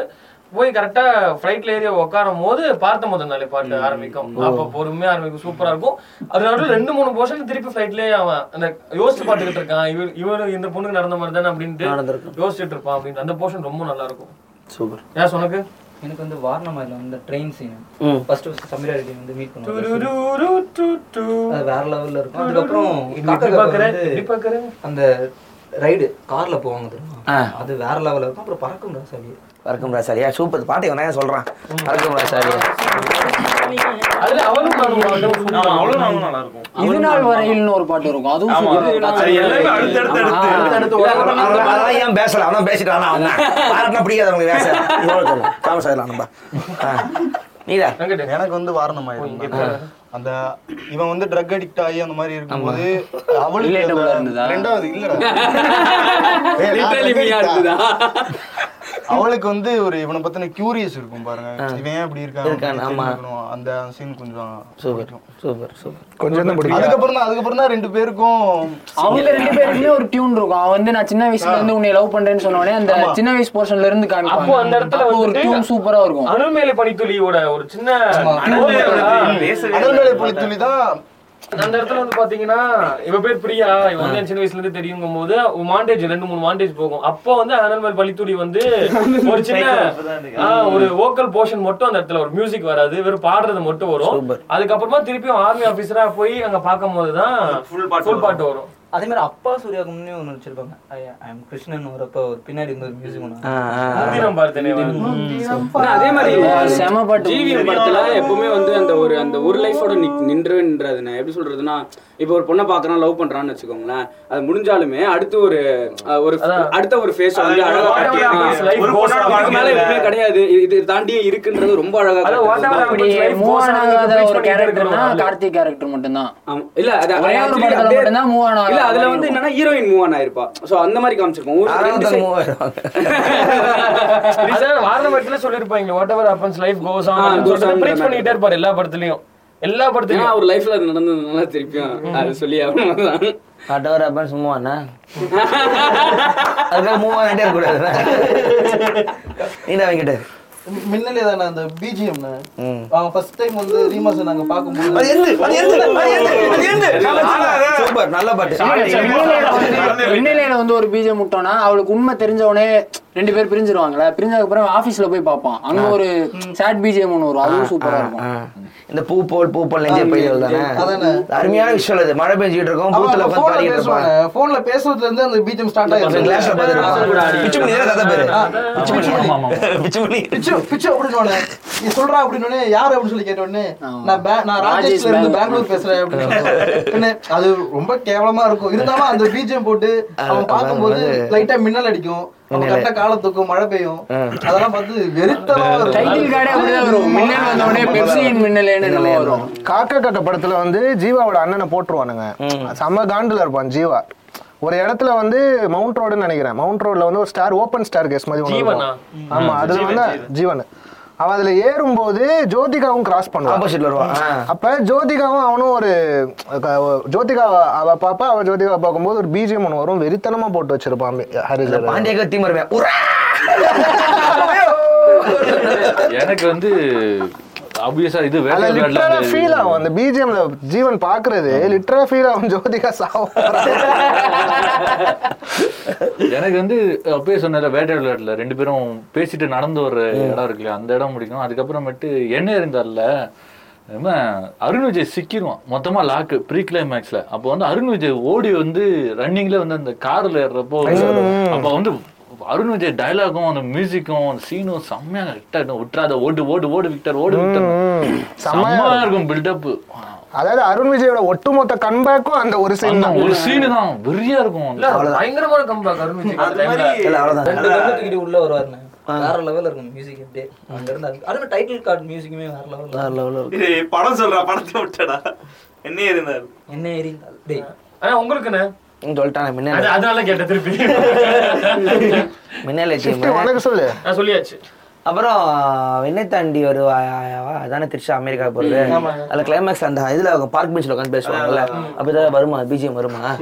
போய் கரெக்டா ஃபிளைட்ல ஏறி உட்காரும் போது பார்த்த முதல் நாளே பாட்டு ஆரம்பிக்கும். அப்ப பொறுமையா ஆரம்பிக்கும். சூப்பரா இருக்கும். அது நடுவில் ரெண்டு மூணு போர்ஷன் திருப்பி ஃபிளைட்லயே அவன் அந்த யோசிச்சு பார்த்துக்கிட்டு இருக்கான். இவர் இவரு இந்த பொண்ணுக்கு நடந்த மாதிரி தானே அப்படின்ட்டு யோசிச்சுட்டு இருப்பான் அப்படின்னு அந்த போர்ஷன் ரொம்ப நல்லா இருக்கும். சூப்பர் ஏன் சொனக்கு எனக்கு வந்து வாரணமாயில வந்து ட்ரெயின் சீன் ம். ஃபர்ஸ்ட் ஃபர்ஸ்ட் ரெட்டி வந்து மீட் டு. அது வேற லெவல்ல இருக்கும். அதுக்கப்புறம். அந்த ரைடு கார்ல போவாங்க தெரியுமா. அது வேற லெவல்ல இருக்கும். அப்புறம் பறக்கும் ராசாலி வணக்கம் ராசாரியா சூப்பர். பாட்டு இவன் தான் சொல்றான். வணக்கம் ராசாரியா இது நாள் வரையில்னு ஒரு பாட்டு இருக்கும். அதுவும் ஏன் பேசல? அவன் பேசிட்டானா? அவன் பிடிக்காது பேச. தாமஸ் ஆயிடலாம் நம்ம. நீதா எனக்கு வந்து வாரணம் அந்த இவன் வந்து ட்ரக் அடிக்ட் ஆகி அந்த மாதிரி இருக்கும்போது அவளுக்கு? ரெண்டாவது இல்லடா. அவளுக்கு வந்து ஒரு இவனை பத்தின கியூரியஸ் இருக்கும் பாருங்க. இவன் ஏன் இப்படி இருக்கான் ஆமா. அந்த சீன் கொஞ்சம் சூப்பர் சூப்பர் சூப்பர். கொஞ்சம் அதுக்கப்புறம் தான் அதுக்கப்புறம் தான் ரெண்டு பேருக்கும் அவங்க ரெண்டு பேருக்குமே ஒரு டியூன் இருக்கும். அவன் வந்து நான் சின்ன வயசுல இருந்து உன்னை லவ் பண்றேன்னு சொன்ன உடனே அந்த சின்ன வயசு போர்ஷன்ல இருந்து அப்போ காமிப்பாங்க அந்த இடத்துல அப்போ ஒரு டியூன் சூப்பரா இருக்கும். அணுமேலை பனித்துளியோட ஒரு சின்ன பேசவே அனல் மேலே புலித்துளி தான் அந்த இடத்துல வந்து பாத்தீங்கன்னா இவ பேர் பிரியா. இவ வந்து சின்ன வயசுல இருந்து தெரியுங்கும் போது மாண்டேஜ் ரெண்டு மூணு மாண்டேஜ் போகும். அப்போ வந்து அனல்மேல் பளித்துடி வந்து ஒரு சின்ன ஒரு வோக்கல் போர்ஷன் மட்டும் அந்த இடத்துல ஒரு மியூசிக் வராது வெறும் பாடுறது மட்டும் வரும். அதுக்கப்புறமா திருப்பியும் ஆர்மி ஆபீசரா போய் அங்க பார்க்கும் போதுதான் ஃபுல் பாட்டு வரும். அதே மாதிரி அப்பா சூர்யாவுக்கு முன்னே ஒன்று வச்சிருப்பாங்க ஐம் கிருஷ்ணன் வரப்ப ஒரு பின்னாடி இருந்து ஒரு மியூசிக் ஒன்று அதே மாதிரி செம பாட்டு. ஜிவிஎம் படத்துல எப்பவுமே வந்து அந்த ஒரு அந்த ஒரு லைஃபோட நின்றுன்றது நான் எப்படி சொல்றதுன்னா இப்போ ஒரு பொண்ணை பாக்குறான் லவ் பண்றான்னு வச்சுக்கோங்களேன். அது முடிஞ்சாலுமே அடுத்து ஒரு ஒரு அடுத்த ஒரு ஃபேஸ் வந்து அழகா காட்டி- மேல எதுவுமே கிடையாது. இது- தாண்டியும் இருக்குன்றது ரொம்ப அழகா அப்படி மூவ் ஆகாத ஒரு கேரக்டர்னா. கார்த்திக் கேரக்டர் மட்டும்தான். ஆமா. இல்ல அது ஒரே ஒரு படத்துல மட்டும்தான் அதுல வந்து. என்னன்னா ஹீரோயின் மூவ் ஆன் ஆயிருப்பா. சோ அந்த மாதிரி ஆயிடுவாங்க வாரணமட்டில சொல்லிருப்பாங்க whatever happens life goes ah, goes on preach பண்ணிட்டே இருப்பாரு எல்லா படத்துலயும். எல்லா படத்துலயும். அவர் லைஃப்ல அது நடந்ததுனால திருப்பியும் அது சொல்லி ஆகணும் வாட் எவர் ஹேப்பன்ஸ் மூவ் ஆனா அதுக்காக மூவ் ஆகிட்டே இருக்கக்கூடாது நீதான் வாங்கிட்டு மின்னலே தானே அந்த பிஜிஎம். அவன் ஃபர்ஸ்ட் டைம் வந்து ரீமாஸ் நாங்க அது எந்து அது எந்து அது எந்து அது எந்து? சூப்பர் நல்ல பாட்டு. விண்ணிலையில வந்து- ஒரு பீஜம் முட்டோம்னா அவளுக்கு உண்மை தெரிஞ்ச உடனே ரெண்டு பேர் பிரிஞ்சிருவாங்கல்ல பிரிஞ்சதுக்கு அப்புறம் ஆபீஸ்ல போய் பார்ப்பான். அங்க ஒரு சாட் பிஜிஎம் ஒன்று வரும். அதுவும் சூப்பரா இருக்கும். இந்த பூ போல் பூ போல் நெஞ்சே பயிர்கள் தானே அதானே. அருமையான விஷயம் அது. மழை பெஞ்சிட்டு இருக்கும் பூத்துல உட்காந்து போன்ல பாடிட்டு பேசுறதுல இருந்து அந்த பிஜிஎம் ஸ்டார்ட் ஆயிருக்கு கிளாஸ்ல பார்த்துருப்பான் பிச்சு பண்ணி தானே கதை பேரு. பிச்சு பண்ணி. பிச்சு பண்ணி. பிச்சு பிச்சு அப்படின்னு நீ சொல்றா அப்படின்னு யாரு அப்படின்னு சொல்லி கேட்ட உடனே ஆமா. நான் நான் ராஜேஷ் ராஜேஷ்ல இருந்து பெங்களூர். பேசுறேன் அப்படின்னு உடனே அது ரொம்ப கேவலமா இருக்கும். இருந்தாலும் அந்த பிஜிஎம் போட்டு அவன் பார்க்கும்போது லைட்டா மின்னல் அடிக்கும். அவன் மின்னல். கரெக்டா காலை தூக்கும் மழை பெய்யும். அதெல்லாம் பார்த்து இருக்கும் டைட்டில் கார்டே அப்படிதான் வரும். மின்னல் வந்த உடனே பெப்சியின் மின்னலேன்னு என்னமோ வரும். காக்கா காக்கா படத்துல வந்து ஜீவாவோட அண்ணனை போட்டுருவானுங்க. செம்ம காண்டுல இருப்பான் ஜீவா. ஒரு இடத்துல வந்து மவுண்ட் ரோடுன்னு நினைக்கிறேன். மவுண்ட் ரோட்ல வந்து ஒரு ஸ்டார் ஓப்பன் ஸ்டார் கேஸ் மாதிரி? இருக்கும். ஆமா அதுல வந்து ஜீவன். அவன் அதுல ஏறும்போது ஜோதிகாவும் கிராஸ் பண்ணுவான் ஆப்போசிட்ல வருவான். அப்ப ஜோதிகாவும் அவனும் ஒரு ஜோதிகா அவ பாப்பா அவ ஜோதிகா பார்க்கும்போது ஒரு பிஜிஎம் ஒன்று வரும். வெறித்தனமா போட்டு வச்சிருப்பான் ஹரிஜர் பாண்டியக்க தீமருவேன் உரா! எனக்கு வந்து ஆப்வியஸா இது வேற லிட்டரலா ஃபீல் ஆகும். அந்த பிஜிஎம்ல ஜீவன் பாக்குறது லிட்டரலா ஃபீல் ஆகும். ஜோதிகா சாவும் எனக்கு வந்து அப்பயே சொன்னல வேட்டை விளையாட்டுல ரெண்டு பேரும் பேசிட்டு நடந்து ஒரு இடம் இருக்கு இல்லையா அந்த இடம் பிடிக்கும். அதுக்கப்புறமேட்டு எண்ணெய் இருந்தார்ல அருண் விஜய் சிக்கிடுவான் மொத்தமா லாக்கு ப்ரீ கிளைமேக்ஸ்ல அப்போ வந்து அருண் விஜய் ஓடி வந்து ரன்னிங்ல வந்து அந்த கார்ல ஏறுறப்போ அப்போ வந்து அருண் விஜய் டயலாகும் அந்த மியூசிக்கும் அந்த சீனும் செம்மையா கரெக்டா விட்டுறாத ஓடு ஓடு ஓடு விக்டர் ஓடு விக்டர். செம்மையா இருக்கும். பில்டப் அதாவது அருண் விஜயோட ஒட்டுமொத்த கன்பேக்கும் அந்த ஒரு சீன் தான். ஒரு சீனு தான். வெறியா இருக்கும். பயங்கரமான கம்பேக் அருண் விஜய் அந்த அது டைம்ல மாதிரி இல்ல அவ்வளவுதான் உள்ள வருவாருண்ணே வேற லெவல்ல இருக்கும் மியூசிக் அப்படியே. அங்க இருந்து அதுவும் டைட்டில் கார்டு மியூசிக்குமே வேற லெவல்ல வேற level ல இருக்கும். இது படம் சொல்றா படத்தை விட்டடா. என்ன இருந்தாரு என்ன எரிந்தால் டேய். ஆனா உங்களுக்குண்ணே ம், மின்னல். அதனால திருப்பி. மின்னல் சொல்லு. சொல்லியாச்சு. அப்புறம் விண்ணை தாண்டி வருவாயாவா அதானே திருச்சி அமெரிக்கா போறது. அதுல கிளைமேக்ஸ் அந்த இதுல அவங்க பார்க் பெஞ்சில் உட்காந்து பேசுவாங்கல்ல. அப்பதான் வருமா? பிஜிஎம் வருமா?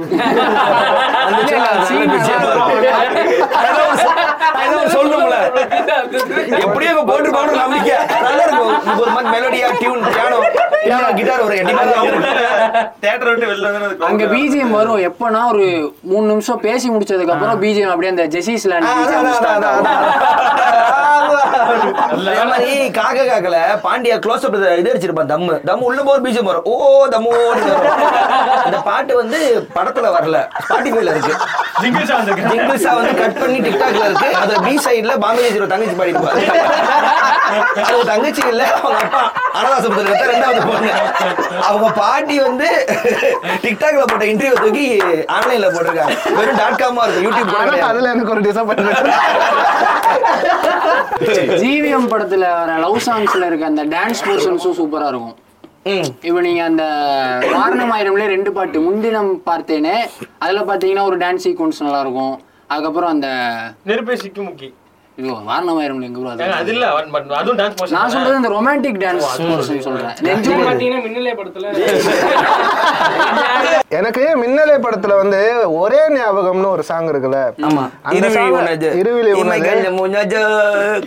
எப்படியும் அங்க போட்டுருப்பாங்க நம்பிக்கை நல்லா இருக்கும். ஒரு மாதிரி மெலோடியா டியூன் பியானோ கிட்டார் ஒரு தேட்டர் விட்டு வெளில வந்து அங்க பிஜிஎம் வரும். எப்பனா ஒரு மூணு நிமிஷம் பேசி முடிச்சதுக்கு அப்புறம் பிஜிஎம் அப்படியே அந்த ஜெசிஸ் அதே மாதிரி காக்க காக்கல. பாண்டியா க்ளோஸ் அப் இது அடிச்சிருப்பான் தம்மு. தம்மு உள்ள போது பீஜம் வரும் ஓ தம்மு இந்த பாட்டு வந்து படத்துல வரல. ஸ்பாட்டிஃபைல இருக்கு. ஜிங்கிள்ஸா வந்து கட் பண்ணி டிக்டாக்ல இருக்கு. அதுல பி சைடுல பாம்பே ஜீரோ தங்கச்சி பாடிருப்பாரு அது ஒரு தங்கச்சி இல்ல அவங்க அப்பா. அனாதாசபுரத்துல இருக்க ரெண்டாவது பொண்ணு. அவங்க பாட்டி வந்து டிக்டாக்ல போட்ட இன்டர்வியூ தூக்கி ஆன்லைன்ல போட்டிருக்காங்க. வெறும் டாட் காமா இருக்கும். யூடியூப். அதுல எனக்கு ஒரு டிசப்பாயின்மெண்ட் ஜிவிஎம் படத்துல வர லவ் சாங்ஸ்ல இருக்க அந்த டான்ஸ் போர்ஷன்ஸும் சூப்பரா இருக்கும். ம். இப்போ நீங்க அந்த வாரணமாயிரம்ல ரெண்டு பாட்டு. முன்தினம் பார்த்தேனே அதுல பாத்தீங்கன்னா ஒரு டான்ஸ் சீக்வன்ஸ் நல்லா இருக்கும். அதுக்கப்புறம் அந்த நெருப்பே சிக்கி முக்கி. ஐயோ வாரணமாயிரம்ல எங்க bro அது. இல்ல அதுவும் டான்ஸ் நான் சொல்றது இந்த ரொமான்டிக் டான்ஸ் சொல்றேன். நெஞ்சு இது பாத்தீங்கன்னா மின்னலே படத்துல எனக்கு மின்னலே படத்துல வந்து ஒரே ஞாபகம்னு ஒரு சாங் இருக்குல்ல. ஆமா. அந்த இருவிழி song- உனது முனது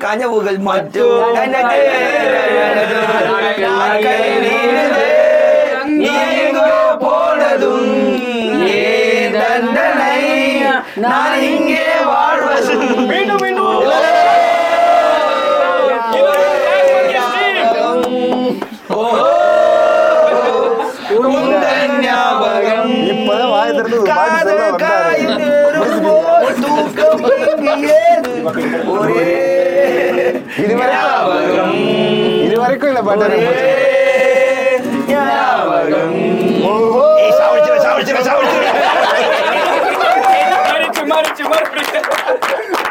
கனவுகள் மட்டும். நீ எங்கோ போனதும் தண்டனை நான் இங்கே வாழ்வதும். இது வரைக்கும் இது வரைக்கும் இந்த பாட்டு எனக்கு பிடிச்சது. ஞாபகம் ஏய், சாவடிச்சிரு, சாவடிச்சிரு, சாவடிச்சிரு. மாறிச்சு மாறிச்சு மாறிச்சு